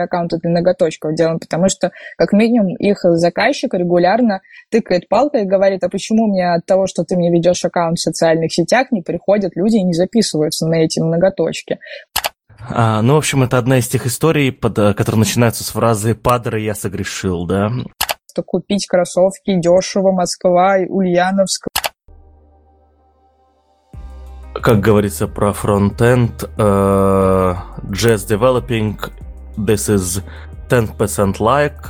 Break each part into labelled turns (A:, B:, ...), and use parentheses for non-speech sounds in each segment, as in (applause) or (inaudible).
A: аккаунты для ноготочков делаем, потому что, как минимум, их заказчик регулярно тыкает палкой и говорит, а почему мне от того, что ты мне ведешь аккаунт в социальных сетях, не приходят люди и не записываются на эти ноготочки?
B: А, ну, в общем, это одна из тех историй, под, э, которые начинаются с фразы «Падре, я согрешил», да?
A: Что купить кроссовки дешево, Москва, Ульяновск.
B: Как говорится про фронтенд, uh, Jazz Developing, this is 10% like,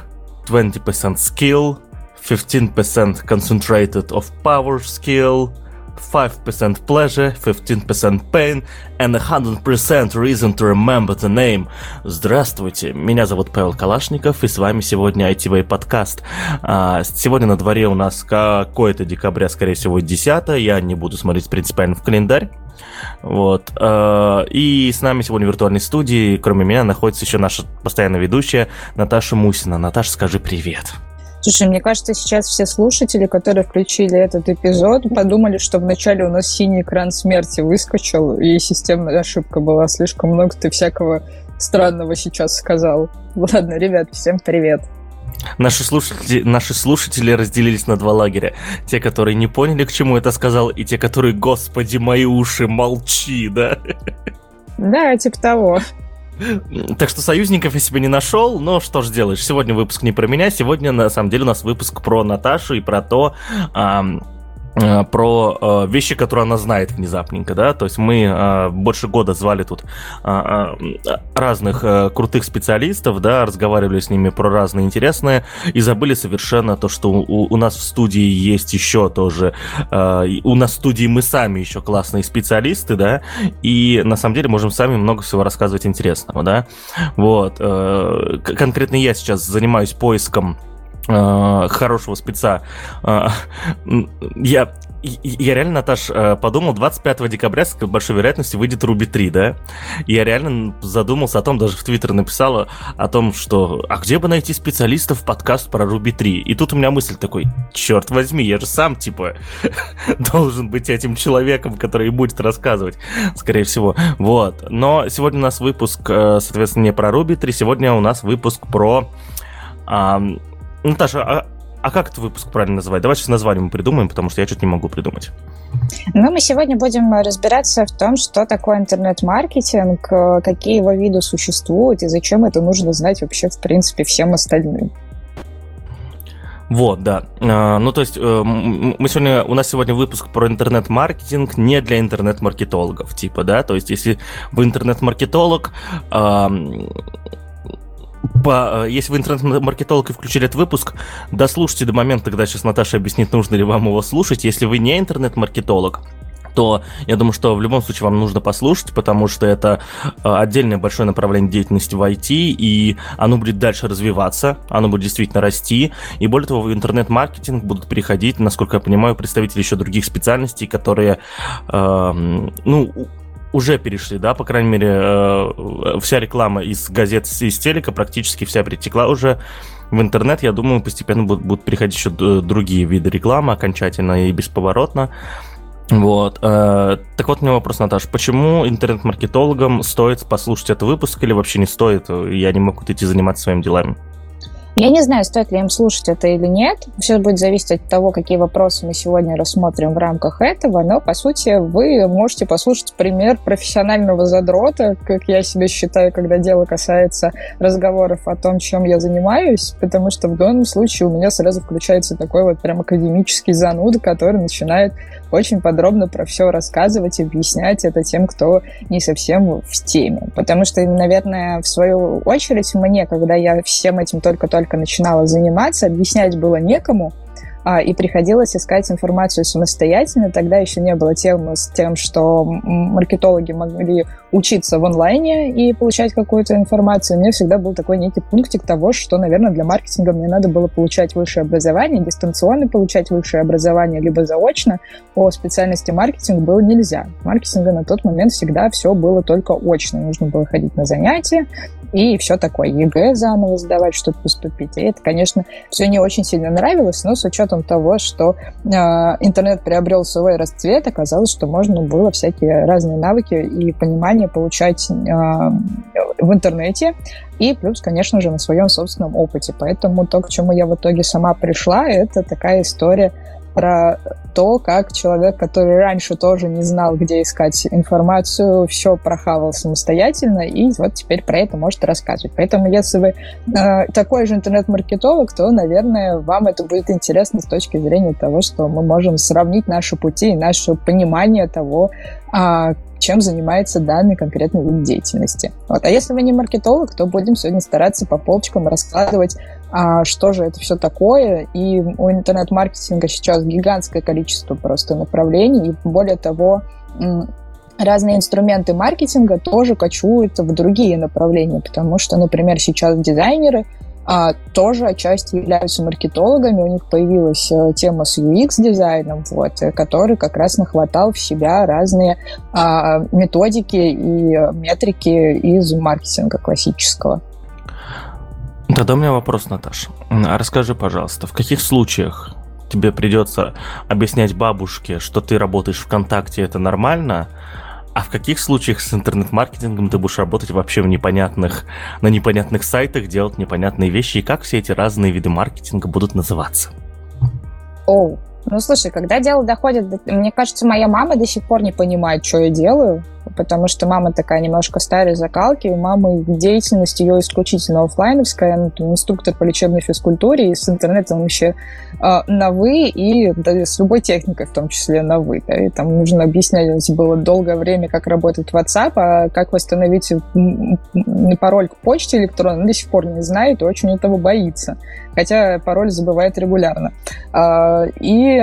B: 20% skill, 15% concentrated of power skill, 5% pleasure, 15% pain and 100% reason to remember the name. Здравствуйте, меня зовут Павел Калашников, и с вами сегодня ITV подкаст. А, сегодня на дворе у нас какое-то декабря, скорее всего, 10 я не буду смотреть принципиально в календарь. Вот. А, и с нами сегодня в виртуальной студии, кроме меня, находится еще наша постоянная ведущая Наташа Мусина. Наташа, скажи привет.
A: Слушай, мне кажется, сейчас все слушатели, которые включили этот эпизод, подумали, что вначале у нас синий экран смерти выскочил, и системная ошибка была. Слишком много ты всякого странного сейчас сказал. Ладно, ребят, всем привет.
B: Наши слушатели, наши слушатели разделились на два лагеря. Те, которые не поняли, к чему это сказал, и те, которые, господи, мои уши, молчи, да?
A: Да, типа того.
B: Так что союзников я себе не нашел, но что ж делаешь, сегодня выпуск не про меня, сегодня на самом деле у нас выпуск про Наташу и про то, про э, вещи, которые она знает внезапненько, да, то есть мы э, больше года звали тут э, э, разных э, крутых специалистов, да, разговаривали с ними про разные интересные и забыли совершенно то, что у, у нас в студии есть еще тоже, э, у нас в студии мы сами еще классные специалисты, да, и на самом деле можем сами много всего рассказывать интересного, да, вот, э, конкретно я сейчас занимаюсь поиском Э, хорошего спеца. Э, я, я реально, Наташ, э, подумал, 25 декабря с большой вероятностью выйдет Руби 3, да? Я реально задумался о том, даже в Твиттер написала о том, что а где бы найти специалистов в подкаст про Руби 3? И тут у меня мысль такой, черт возьми, я же сам, типа, (laughs) должен быть этим человеком, который будет рассказывать, скорее всего. Вот. Но сегодня у нас выпуск, соответственно, не про Руби 3, сегодня у нас выпуск про Наташа, а, а как этот выпук правильно называть? Давай сейчас название мы придумаем, потому что я что-то не могу придумать.
A: Ну, мы сегодня будем разбираться в том, что такое интернет-маркетинг, какие его виды существуют и зачем это нужно знать вообще, в принципе, всем остальным.
B: Вот, да. А, ну, то есть, э, мы сегодня, у нас сегодня выпуск про интернет-маркетинг не для интернет-маркетологов, типа, да, то есть, если вы интернет-маркетолог, по, э, если вы интернет-маркетолог и включили этот выпуск, дослушайте до момента, когда сейчас Наташа объяснит, нужно ли вам его слушать. Если вы не интернет-маркетолог, то я думаю, что в любом случае вам нужно послушать, потому что это э, отдельное большое направление деятельности в IT, и оно будет дальше развиваться, оно будет действительно расти, и более того, в интернет-маркетинг будут переходить, насколько я понимаю, представители еще других специальностей, которые, э, ну, уже перешли, да, по крайней мере, э, вся реклама из газет, из телека практически вся перетекла уже в интернет. Я думаю, постепенно будут, будут переходить еще другие виды рекламы окончательно и бесповоротно. Вот. Э, так вот, у меня вопрос, Наташа. Почему интернет-маркетологам стоит послушать этот выпуск или вообще не стоит? Я не могу идти заниматься своими делами.
A: Я не знаю, стоит ли им слушать это или нет. Все будет зависеть от того, какие вопросы мы сегодня рассмотрим в рамках этого. Но, по сути, вы можете послушать пример профессионального задрота, как я себя считаю, когда дело касается разговоров о том, чем я занимаюсь, потому что в данном случае у меня сразу включается такой вот прям академический зануд, который начинает очень подробно про все рассказывать и объяснять это тем, кто не совсем в теме. Потому что, наверное, в свою очередь мне, когда я всем этим только-только начинала заниматься, объяснять было некому, а, и приходилось искать информацию самостоятельно. Тогда еще не было темы с тем, что маркетологи могли учиться в онлайне и получать какую-то информацию. У меня всегда был такой некий пунктик того, что, наверное, для маркетинга мне надо было получать высшее образование, дистанционно получать высшее образование, либо заочно. По специальности маркетинг было нельзя. Маркетинга на тот момент всегда все было только очно. Нужно было ходить на занятия, и все такое. ЕГЭ заново сдавать, чтобы поступить. И это, конечно, все не очень сильно нравилось, но с учетом того, что э, интернет приобрел свой расцвет, оказалось, что можно было всякие разные навыки и понимание получать э, в интернете, и плюс, конечно же, на своем собственном опыте. Поэтому то, к чему я в итоге сама пришла, это такая история про то, как человек, который раньше тоже не знал, где искать информацию, все прохавал самостоятельно, и вот теперь про это может рассказывать. Поэтому, если вы э, такой же интернет-маркетолог, то, наверное, вам это будет интересно с точки зрения того, что мы можем сравнить наши пути и наше понимание того, чем занимается данный конкретный вид деятельности. Вот. А если вы не маркетолог, то будем сегодня стараться по полочкам раскладывать, а, что же это все такое. И у интернет-маркетинга сейчас гигантское количество просто направлений. И более того, разные инструменты маркетинга тоже кочуют в другие направления, потому что, например, сейчас дизайнеры – а, тоже отчасти являются маркетологами. У них появилась а, тема с UX-дизайном, вот, э, который как раз нахватал в себя разные а, методики и метрики из маркетинга классического.
B: Тогда у меня вопрос, Наташа. А расскажи, пожалуйста, в каких случаях тебе придется объяснять бабушке, что ты работаешь ВКонтакте, это нормально, а в каких случаях с интернет-маркетингом ты будешь работать вообще в непонятных, на непонятных сайтах, делать непонятные вещи, и как все эти разные виды маркетинга будут называться?
A: Оу, ну слушай, когда дело доходит, мне кажется, моя мама до сих пор не понимает, что я делаю, потому что мама такая немножко старой закалки, у мамы деятельность ее исключительно офлайновская, она инструктор по лечебной физкультуре, и с интернетом вообще э, на «вы», и да, с любой техникой в том числе на «вы». Да, и там нужно объяснять было долгое время, как работает WhatsApp, а как восстановить пароль к почте электронной, до сих пор не знает и очень этого боится. Хотя пароль забывает регулярно. А, и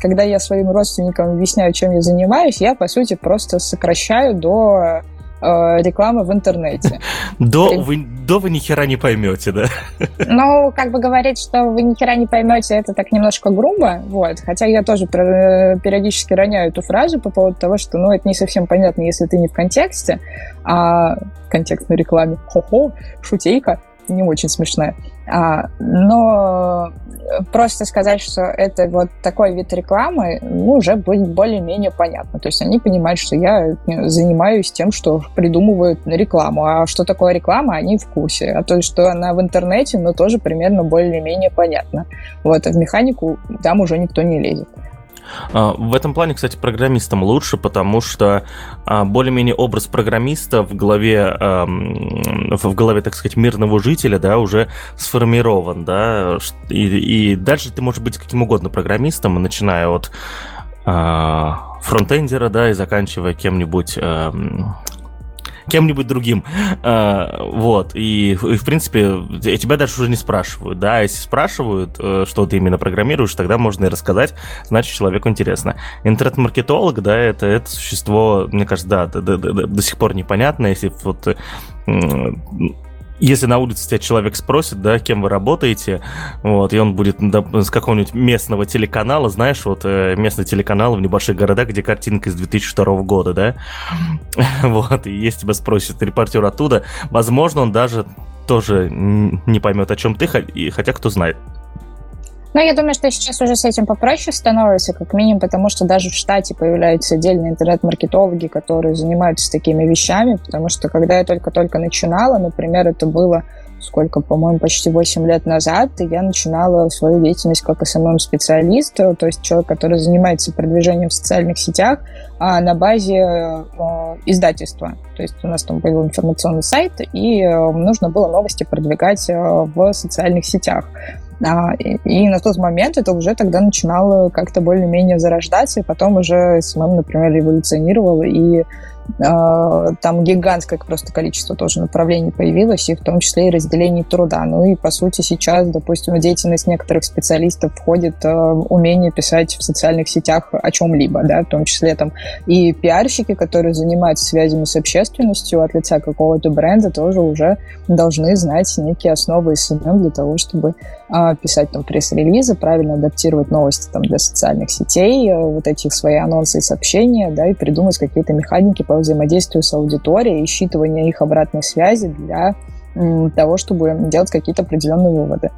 A: когда я своим родственникам объясняю, чем я занимаюсь, я, по сути, просто сокращаю сокращаю до э, рекламы в интернете. (laughs)
B: До, вы, до вы ни хера не поймете, да? (laughs)
A: Ну, как бы говорить, что вы ни хера не поймете, это так немножко грубо, вот. Хотя я тоже периодически роняю эту фразу по поводу того, что, ну, это не совсем понятно, если ты не в контексте, а контекстной рекламе. Хо-хо, шутейка не очень смешная. А, но просто сказать, что это вот такой вид рекламы, ну, уже будет более-менее понятно. То есть они понимают, что я занимаюсь тем, что придумывают рекламу. А что такое реклама, они в курсе. А то, что она в интернете, ну, тоже примерно более-менее понятно. Вот, а в механику там уже никто не лезет.
B: А, в этом плане, кстати, программистам лучше, потому что а, более-менее образ программиста в голове, в голове, так сказать, мирного жителя, да, уже сформирован, да, и, и дальше ты можешь быть каким угодно программистом, начиная от а, фронтендера, да, и заканчивая кем-нибудь кем-нибудь другим. А, вот. И, в принципе, тебя даже уже не спрашивают, да. Если спрашивают, э, что ты именно программируешь, тогда можно и рассказать, значит, человеку интересно. Интернет-маркетолог, да, это, это существо, мне кажется, да, до, до, до, до сих пор непонятно, если вот если на улице тебя человек спросит, да, кем вы работаете, вот, и он будет да, с какого-нибудь местного телеканала, знаешь, вот э, местный телеканал в небольших городах, где картинка из 2002 года, да, (laughs) вот, и если тебя спросит репортер оттуда, возможно, он даже тоже не поймет, о чем ты, хотя кто знает.
A: Но я думаю, что сейчас уже с этим попроще становится, как минимум, потому что даже в штате появляются отдельные интернет-маркетологи, которые занимаются такими вещами, потому что когда я только-только начинала, например, это было сколько, по-моему, почти 8 лет назад, и я начинала свою деятельность как SMM-специалист, то есть человек, который занимается продвижением в социальных сетях а на базе э, издательства. То есть у нас там был информационный сайт, и э, нужно было новости продвигать э, в социальных сетях. А, и, и на тот момент это уже тогда начинало как-то более-менее зарождаться, и потом уже SMM, например, эволюционировал, и там гигантское просто количество тоже направлений появилось, и в том числе и разделений труда. Ну и, по сути, сейчас, допустим, в деятельность некоторых специалистов входит э, умение писать в социальных сетях о чем-либо, да, в том числе там и пиарщики, которые занимаются связями с общественностью от лица какого-то бренда, тоже уже должны знать некие основы SMM для того, чтобы э, писать там пресс-релизы, правильно адаптировать новости там для социальных сетей, э, вот эти свои анонсы и сообщения, да, и придумать какие-то механики по по взаимодействию с аудиторией и считывания их обратной связи для того, чтобы делать какие-то определенные выводы.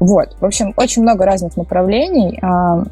A: Вот. В общем, очень много разных направлений. А,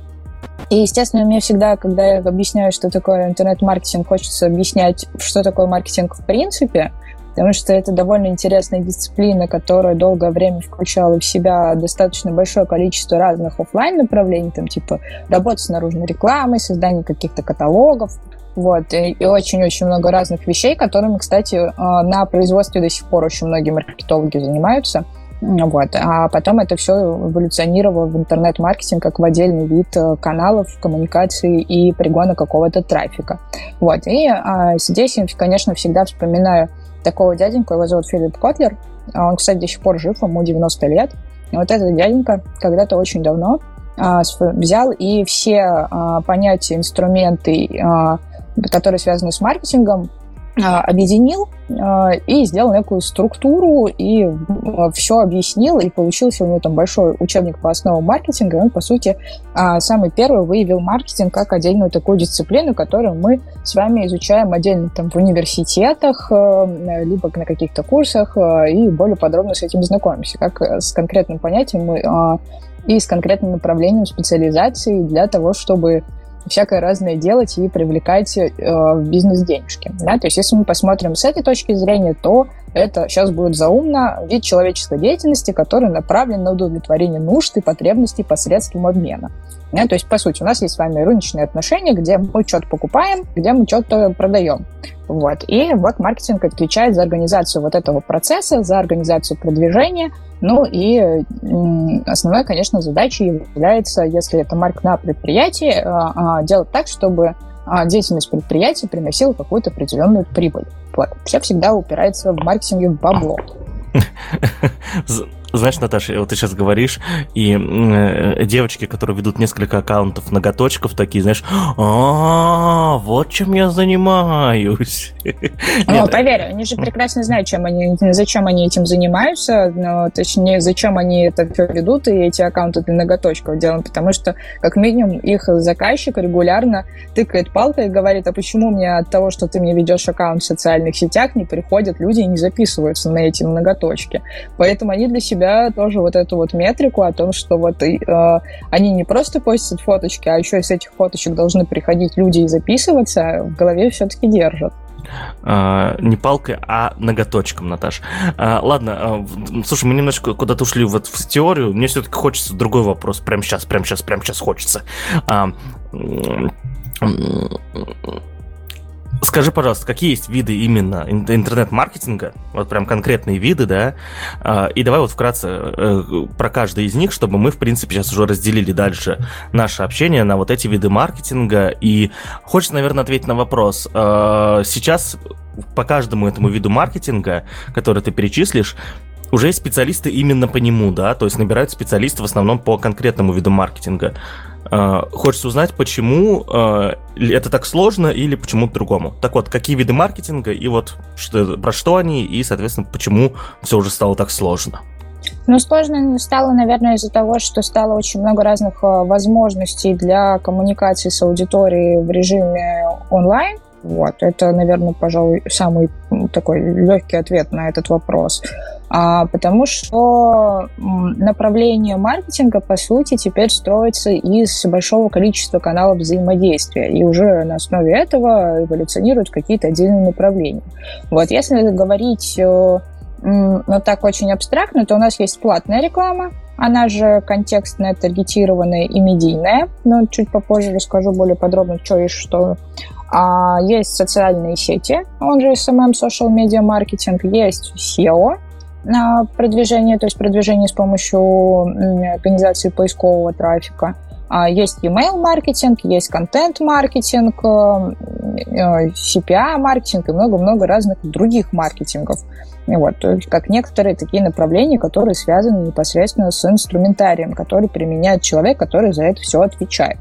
A: и, естественно, мне всегда, когда я объясняю, что такое интернет-маркетинг, хочется объяснять, что такое маркетинг в принципе, потому что это довольно интересная дисциплина, которая долгое время включала в себя достаточно большое количество разных офлайн направлений, там типа работа с наружной рекламой, создание каких-то каталогов, вот, и очень-очень много разных вещей, которыми, кстати, а, на производстве до сих пор очень многие маркетологи занимаются. Вот. А потом это все эволюционировало в интернет-маркетинг как в отдельный вид э, каналов коммуникации и пригона какого-то трафика. Вот. И а, здесь я, конечно, всегда вспоминаю такого дяденьку, его зовут Филипп Котлер. Он, кстати, до сих пор жив, ему 90 лет. И вот этот дяденька когда-то очень давно а, взял и все а, понятия, инструменты, а, которые связаны с маркетингом, а, объединил а, и сделал некую структуру и а, все объяснил, и получился у него там большой учебник по основам маркетинга, и он, по сути, самый первый выявил маркетинг как отдельную такую дисциплину, которую мы с вами изучаем отдельно там в университетах, либо на каких-то курсах, и более подробно с этим знакомимся, как с конкретным понятием мы и с конкретным направлением специализации для того, чтобы всякое разное делать и привлекать э, в бизнес денежки. Да? То есть если мы посмотрим с этой точки зрения, то это сейчас будет заумно вид человеческой деятельности, который направлен на удовлетворение нужд и потребностей посредством обмена. Да? То есть, по сути, у нас есть с вами рыночные отношения, где мы что-то покупаем, где мы что-то продаем. Вот. И вот маркетинг отвечает за организацию вот этого процесса, за организацию продвижения, ну и основной, конечно, задачей является, если это марк на предприятии, а, а, делать так, чтобы а, деятельность предприятия приносила какую-то определенную прибыль. Вот. Все всегда упирается в маркетинге в бабло. (laughs)
B: Знаешь, Наташа, вот ты сейчас говоришь, и э, девочки, которые ведут несколько аккаунтов ноготочков, такие, знаешь, а, вот чем я занимаюсь. (laughs)
A: Ну, поверь, они же прекрасно знают, чем они, зачем они этим занимаются, но, точнее, зачем они это все ведут, и эти аккаунты для ноготочков делают, потому что, как минимум, их заказчик регулярно тыкает палкой и говорит, а почему мне от того, что ты мне ведешь аккаунт в социальных сетях, не приходят люди и не записываются на эти ноготочки. Поэтому они для себя себя тоже вот эту вот метрику о том, что вот э, они не просто постят фоточки, а еще из этих фоточек должны приходить люди и записываться, в голове все-таки держат.
B: Uh, не палкой, а ноготочком, Наташ. Uh, ладно, uh, слушай, мы немножко куда-то ушли вот в теорию. Мне все-таки хочется другой вопрос. Прямо сейчас, прямо сейчас, прямо сейчас хочется. Скажи, пожалуйста, какие есть виды именно интернет-маркетинга? Вот прям конкретные виды, да? А, и давай вот вкратце э, про каждый из них, чтобы мы, в принципе, сейчас уже разделили дальше наше общение на вот эти виды маркетинга. И хочется, наверное, ответить на вопрос. А, сейчас по каждому этому виду маркетинга, который ты перечислишь, уже есть специалисты именно по нему, да, то есть набирают специалисты в основном по конкретному виду маркетинга. Uh, хочется узнать, почему uh, это так сложно или почему другому. Так вот, какие виды маркетинга и вот что, про что они и, соответственно, почему все уже стало так сложно.
A: Ну, сложно стало, наверное, из-за того, что стало очень много разных uh, возможностей для коммуникации с аудиторией в режиме онлайн. Вот, это, наверное, пожалуй, самый такой легкий ответ на этот вопрос. А, потому что направление маркетинга, по сути, теперь строится из большого количества каналов взаимодействия, и уже на основе этого эволюционируют какие-то отдельные направления. Вот, если говорить ну, так очень абстрактно, то у нас есть платная реклама, она же контекстная, таргетированная и медийная, но чуть попозже расскажу более подробно, что и что. А есть социальные сети, он же SMM, Social Media Marketing, есть SEO, продвижение, то есть продвижение с помощью организации поискового трафика. А, есть email маркетинг, есть контент-маркетинг, э, CPA-маркетинг и много-много разных других маркетингов. Вот, то есть как некоторые такие направления, которые связаны непосредственно с инструментарием, который применяет человек, который за это все отвечает.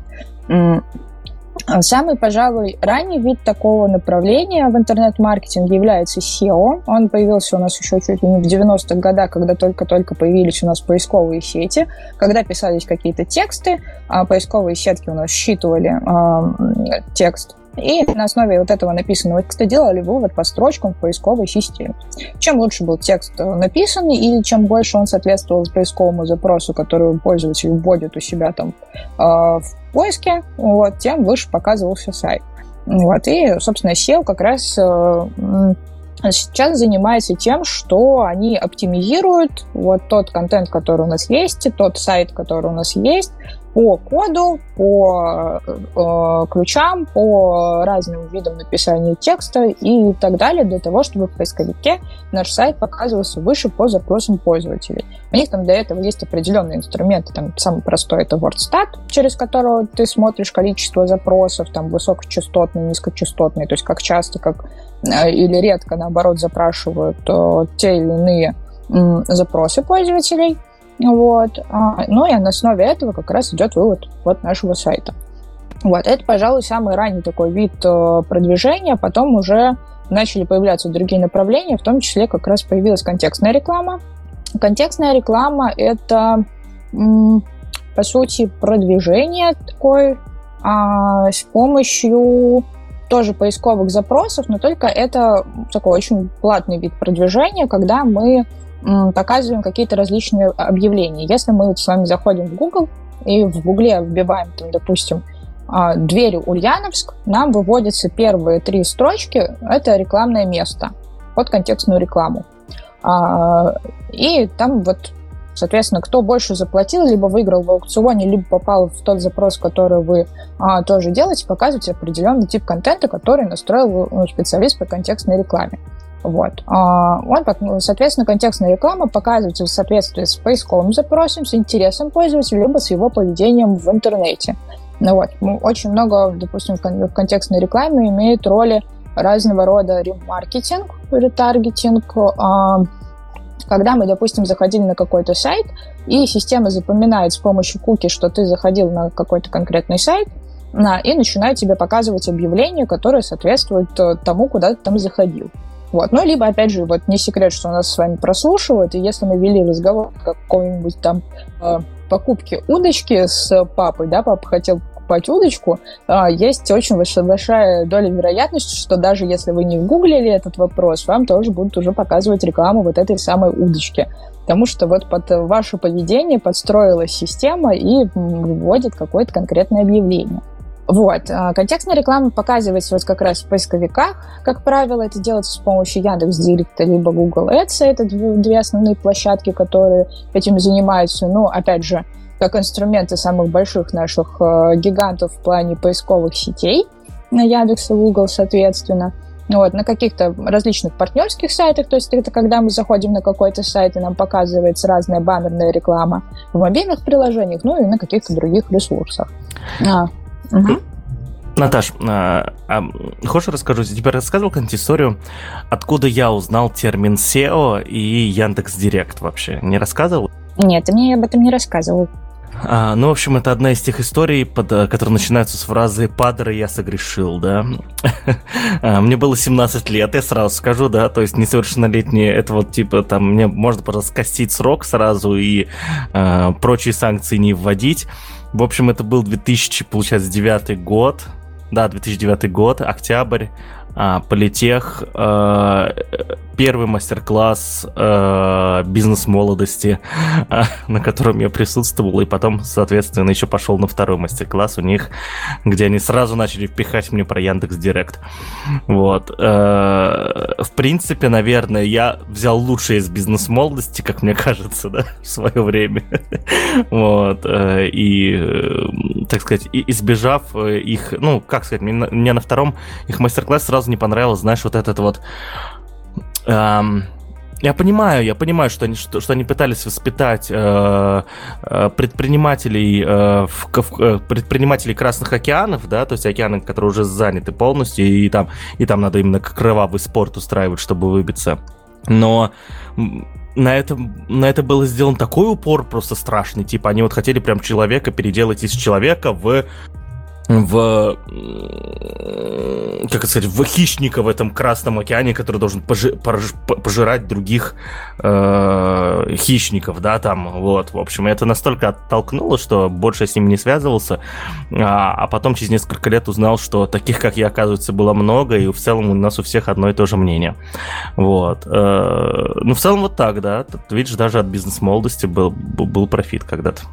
A: Самый, пожалуй, ранний вид такого направления в интернет-маркетинге является SEO. Он появился у нас еще чуть ли не в 90-х годах, когда только-только появились у нас поисковые сети, когда писались какие-то тексты, а поисковые сетки у нас считывали э, текст И на основе вот этого написанного текста делали вывод по строчкам в поисковой системе. Чем лучше был текст написан, и чем больше он соответствовал поисковому запросу, который пользователь вводит у себя там э, в поиске, вот, тем выше показывался сайт. Вот, и, собственно, SEO как раз э, сейчас занимается тем, что они оптимизируют вот тот контент, который у нас есть, тот сайт, который у нас есть, по коду, по э, ключам, по разным видам написания текста и так далее, для того, чтобы в поисковике наш сайт показывался выше по запросам пользователей. У них там для этого есть определенные инструменты. Там самый простой это WordStat, через которого ты смотришь количество запросов, там высокочастотные, низкочастотные, то есть как часто, как э, или редко, наоборот, запрашивают э, те или иные э, запросы пользователей – вот. А, ну и на основе этого как раз идет вывод вот нашего сайта. Вот. Это, пожалуй, самый ранний такой вид э, продвижения. Потом уже начали появляться другие направления, в том числе как раз появилась контекстная реклама. Контекстная реклама — это, по сути, продвижение такое а, с помощью тоже поисковых запросов, но только это такой очень платный вид продвижения, когда мы показываем какие-то различные объявления. Если мы с вами заходим в Google и в Гугле вбиваем, там, допустим, а, двери Ульяновск, нам выводятся первые три строчки, это рекламное место под контекстную рекламу. А, и там вот, соответственно, кто больше заплатил, либо выиграл в аукционе, либо попал в тот запрос, который вы а, тоже делаете, показываете определенный тип контента, который настроил ну, специалист по контекстной рекламе. Вот. А, он, ну, соответственно, контекстная реклама показывается в соответствии с поисковым запросом, с интересом пользователя, либо с его поведением в интернете. Ну вот. Очень много, допустим, в контекстной рекламе имеет роли разного рода ремаркетинг, ретаргетинг, а, когда мы, допустим, заходили на какой-то сайт, и система запоминает с помощью куки, что ты заходил на какой-то конкретный сайт, и начинает тебе показывать объявления, которые соответствуют э, тому, куда ты там заходил. Вот. Ну, либо, опять же, вот не секрет, что нас с вами прослушивают, и если мы вели разговор о какой-нибудь там э, покупке удочки с папой, да, папа хотел покупать удочку, э, есть очень большая доля вероятности, что даже если вы не гуглили этот вопрос, вам тоже будут уже показывать рекламу вот этой самой удочки. Потому что вот под ваше поведение подстроилась система и вводит какое-то конкретное объявление. Вот. А, контекстная реклама показывается вот как раз в поисковиках. Как правило, это делается с помощью Яндекс.Директа либо Google Ads. Это две основные площадки, которые этим занимаются. Ну, опять же, как инструменты самых больших наших э, гигантов в плане поисковых сетей на Яндекс и Google, соответственно. Вот, на каких-то различных партнерских сайтах, то есть это когда мы заходим на какой-то сайт, и нам показывается разная баннерная реклама в мобильных приложениях, ну и на каких-то других ресурсах. А,
B: Угу. Наташ, а, а, хочешь расскажу? Я тебе рассказывал какую-нибудь историю, откуда я узнал термин SEO и Яндекс Директ вообще? Не рассказывал?
A: Нет, ты мне об этом не рассказывал.
B: А, ну, в общем, это одна из тех историй, под, э, которые начинаются с фразы «Падре, я согрешил», да. (laughs) А, мне было 17 лет, я сразу скажу, да, то есть несовершеннолетние, это вот типа там, мне можно просто скостить срок сразу и э, прочие санкции не вводить. В общем, это был 2000, получается, 9 год. Да, 2009 год, октябрь. А, политех, а, первый мастер-класс а, бизнес-молодости, а, на котором я присутствовал, и потом, соответственно, еще пошел на второй мастер-класс у них, где они сразу начали впихать мне про Яндекс Директ. Вот. А, в принципе, наверное, я взял лучшее из бизнес-молодости, как мне (laughs) кажется, да, в свое время. (laughs) Вот. А, и, так сказать, избежав их, ну, как сказать, мне на втором их мастер-классе сразу сразу не понравилось, знаешь, вот этот вот... Эм, я понимаю, я понимаю, что они, что, что они пытались воспитать э, э, предпринимателей, э, в, в, э, предпринимателей Красных океанов, да, то есть океаны, которые уже заняты полностью, и там, и там надо именно кровавый спорт устраивать, чтобы выбиться. Но на это, на это было сделан такой упор просто страшный, типа они вот хотели прям человека переделать из человека в в, как сказать, в хищника в этом Красном океане, который должен пожи, пож, пожирать других э, хищников, да, там, вот, в общем, это настолько оттолкнуло, что больше с ним не связывался, а, а потом через несколько лет узнал, что таких, как я, оказывается, было много, и в целом у нас у всех одно и то же мнение, вот. Э, ну, в целом вот так, да, Тут, видишь, даже от бизнес-молодости был, был профит когда-то.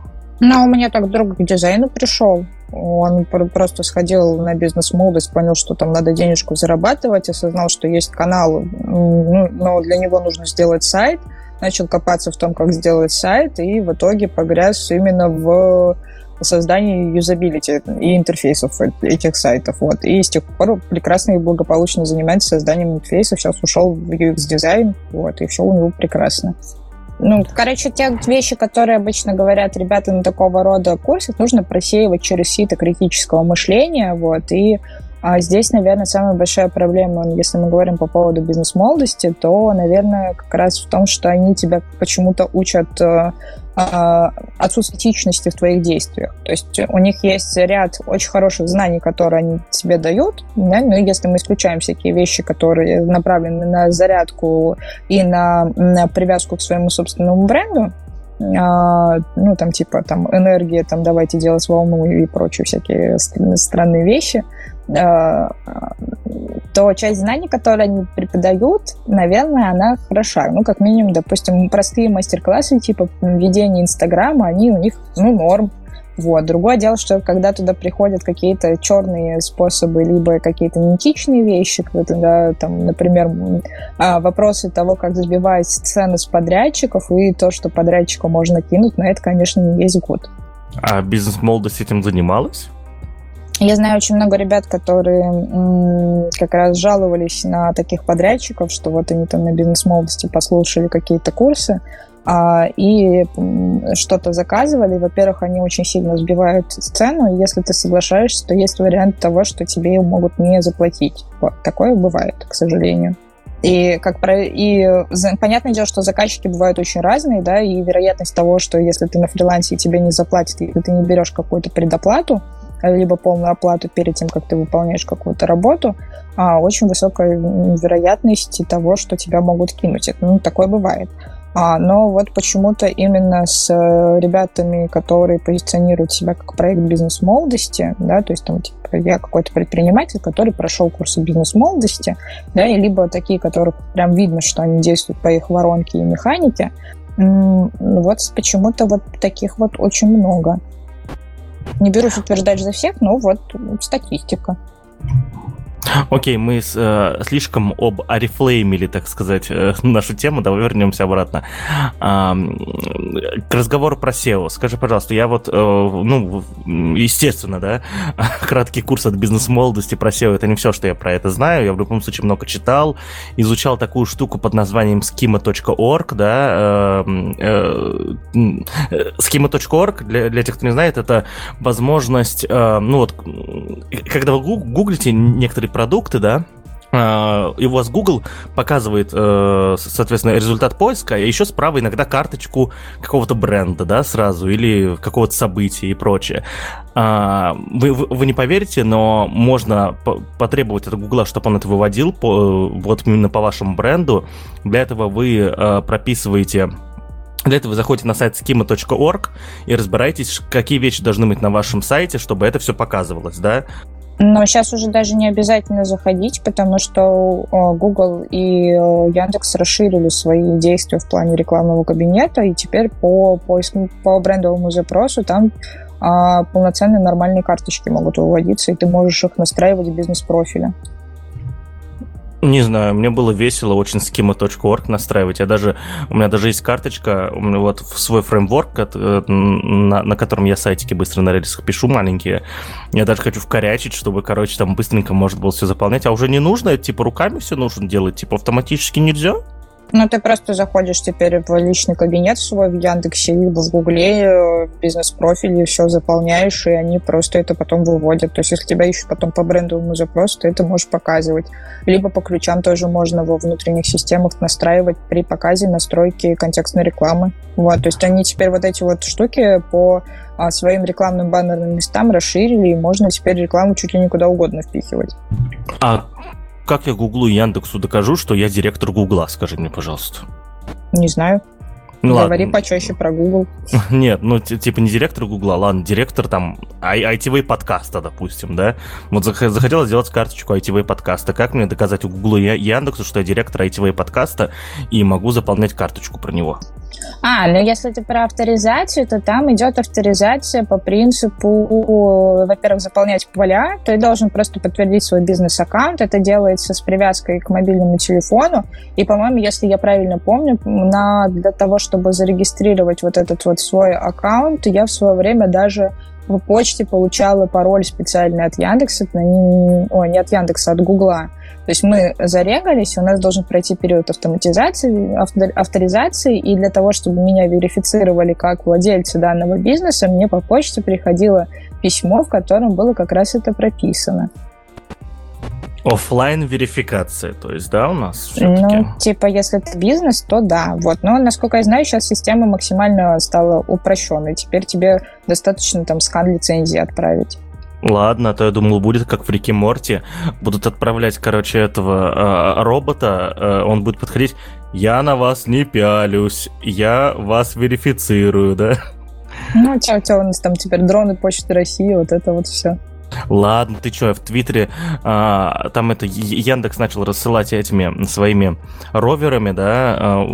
A: Ну, у меня так друг к дизайну пришел. Он просто сходил на бизнес-молодость, понял, что там надо денежку зарабатывать, осознал, что есть канал, ну, но для него нужно сделать сайт, начал копаться в том, как сделать сайт, и в итоге погряз именно в создании юзабилити и интерфейсов этих сайтов. Вот. И с тех пор прекрасно и благополучно занимается созданием интерфейсов. Сейчас ушел в UX-дизайн, вот, и все у него прекрасно. Ну, короче, те вещи, которые обычно говорят ребята на такого рода курсах, нужно просеивать через сито критического мышления, вот, и а здесь, наверное, самая большая проблема, если мы говорим по поводу бизнес-молодости, то, наверное, как раз в том, что они тебя почему-то учат э, а, отсутствие этичности в твоих действиях. То есть у них есть ряд очень хороших знаний, которые они тебе дают, да, но если мы исключаем всякие вещи, которые направлены на зарядку и на, на привязку к своему собственному бренду, а, ну, там, типа, там, энергия, там, давайте делать волну и прочие всякие странные вещи, то часть знаний, которые они преподают, наверное, она хороша. Ну, как минимум, допустим, простые мастер-классы типа ведения Инстаграма, они у них, ну, норм. Вот. Другое дело, что когда туда приходят какие-то черные способы, либо какие-то неэтичные вещи, когда, там, например, а, вопросы того, как забивать цены с подрядчиков, и то, что подрядчику можно кинуть, на это, конечно, не есть год.
B: А бизнес-молодость этим занималась?
A: Я знаю очень много ребят, которые как раз жаловались на таких подрядчиков, что вот они там на бизнес-молодости послушали какие-то курсы, а, и что-то заказывали. Во-первых, они очень сильно сбивают цену, и если ты соглашаешься, то есть вариант того, что тебе могут не заплатить. Вот, такое бывает, к сожалению. И, как про... и понятное дело, что заказчики бывают очень разные, да, и вероятность того, что если ты на фрилансе и тебе не заплатят, если ты не берешь какую-то предоплату, либо полную оплату перед тем, как ты выполняешь какую-то работу, а, очень высокая вероятность того, что тебя могут кинуть. Это, ну, такое бывает. А, но вот почему-то именно с ребятами, которые позиционируют себя как проект бизнес-молодости, да, то есть там типа, я какой-то предприниматель, который прошел курсы бизнес-молодости, да, и либо такие, которые прям видно, что они действуют по их воронке и механике, вот почему-то вот таких вот очень много. Не берусь утверждать за всех, но вот статистика.
B: Окей, мы э, слишком об орифлеймили, так сказать, э, (laughs) нашу тему, давай вернемся обратно. Э, к разговору про SEO. Скажи, пожалуйста, я вот, э, ну, естественно, да, (laughs) краткий курс от бизнес-молодости про SEO, это не все, что я про это знаю, я в любом случае много читал, изучал такую штуку под названием schema.org, да, э, э, schema.org, для, для тех, кто не знает, это возможность, э, ну вот, когда вы гуглите некоторые продукты, да, а, и у вас Google показывает, э, соответственно, результат поиска, а еще справа иногда карточку какого-то бренда, да, сразу, или какого-то события и прочее. А, вы, вы, вы не поверите, но можно потребовать от Google, чтобы он это выводил по, вот именно по вашему бренду. Для этого вы э, прописываете для этого вы заходите на сайт schema.org и разбираетесь, какие вещи должны быть на вашем сайте, чтобы это все показывалось, да.
A: Но сейчас уже даже не обязательно заходить, потому что Google и Яндекс расширили свои действия в плане рекламного кабинета, и теперь по поиску, по брендовому запросу там а, полноценные нормальные карточки могут выводиться, и ты можешь их настраивать в бизнес-профиле.
B: Не знаю, мне было весело очень schema.org настраивать. Я даже, у меня даже есть карточка, у меня вот свой фреймворк, э, на, на котором я сайтики быстро на рельсах пишу маленькие. Я даже хочу вкорячить, чтобы, короче, там быстренько можно было все заполнять. А уже не нужно, типа руками все нужно делать, типа автоматически нельзя?
A: Ну, ты просто заходишь теперь в личный кабинет свой в Яндексе, либо в Гугле, э, бизнес-профиль, и все заполняешь, и они просто это потом выводят. То есть, если тебя ищут потом по брендовому запросу, ты это можешь показывать. Либо по ключам тоже можно во внутренних системах настраивать при показе настройки контекстной рекламы. Вот, то есть они теперь вот эти вот штуки по а, своим рекламным баннерным местам расширили, и можно теперь рекламу чуть ли не куда угодно впихивать.
B: А как я Гуглу и Яндексу докажу, что я директор Гугла, скажи мне, пожалуйста.
A: Не знаю. Ну, Говори ладно. почаще про Google. (laughs)
B: Нет, ну, типа не директор Гугла, ладно, директор там ITV подкаста, допустим, да? Вот захотел сделать карточку ITV подкаста. Как мне доказать у Гугла и Яндексу, что я директор ITV подкаста и могу заполнять карточку про него?
A: А, ну если ты про авторизацию, то там идет авторизация по принципу, во-первых, заполнять поля. Ты должен просто подтвердить свой бизнес-аккаунт. Это делается с привязкой к мобильному телефону. И, по-моему, если я правильно помню, на, для того, чтобы зарегистрировать вот этот вот свой аккаунт, я в свое время даже в почте получала пароль специальный от Яндекса, не, о, не от Яндекса, а от Гугла. То есть мы зарегались, у нас должен пройти период автоматизации, авторизации, и для того, чтобы меня верифицировали как владельца данного бизнеса, мне по почте приходило письмо, в котором было как раз это прописано.
B: Оффлайн верификация, то есть, да, у нас
A: Ну, типа, если это бизнес, то да. Вот. Но, насколько я знаю, сейчас система максимально стала упрощенной. Теперь тебе достаточно там скан лицензии отправить.
B: Ладно, а то я думал, будет как в Рике Морти. Будут отправлять, короче, этого э, робота. Э, он будет подходить. Я на вас не пялюсь. Я вас верифицирую, да?
A: Ну, чё, чё, у нас там теперь дроны Почты России, вот это вот все.
B: Ладно, ты что, в Твиттере а, там это Яндекс начал рассылать этими своими роверами, да, а,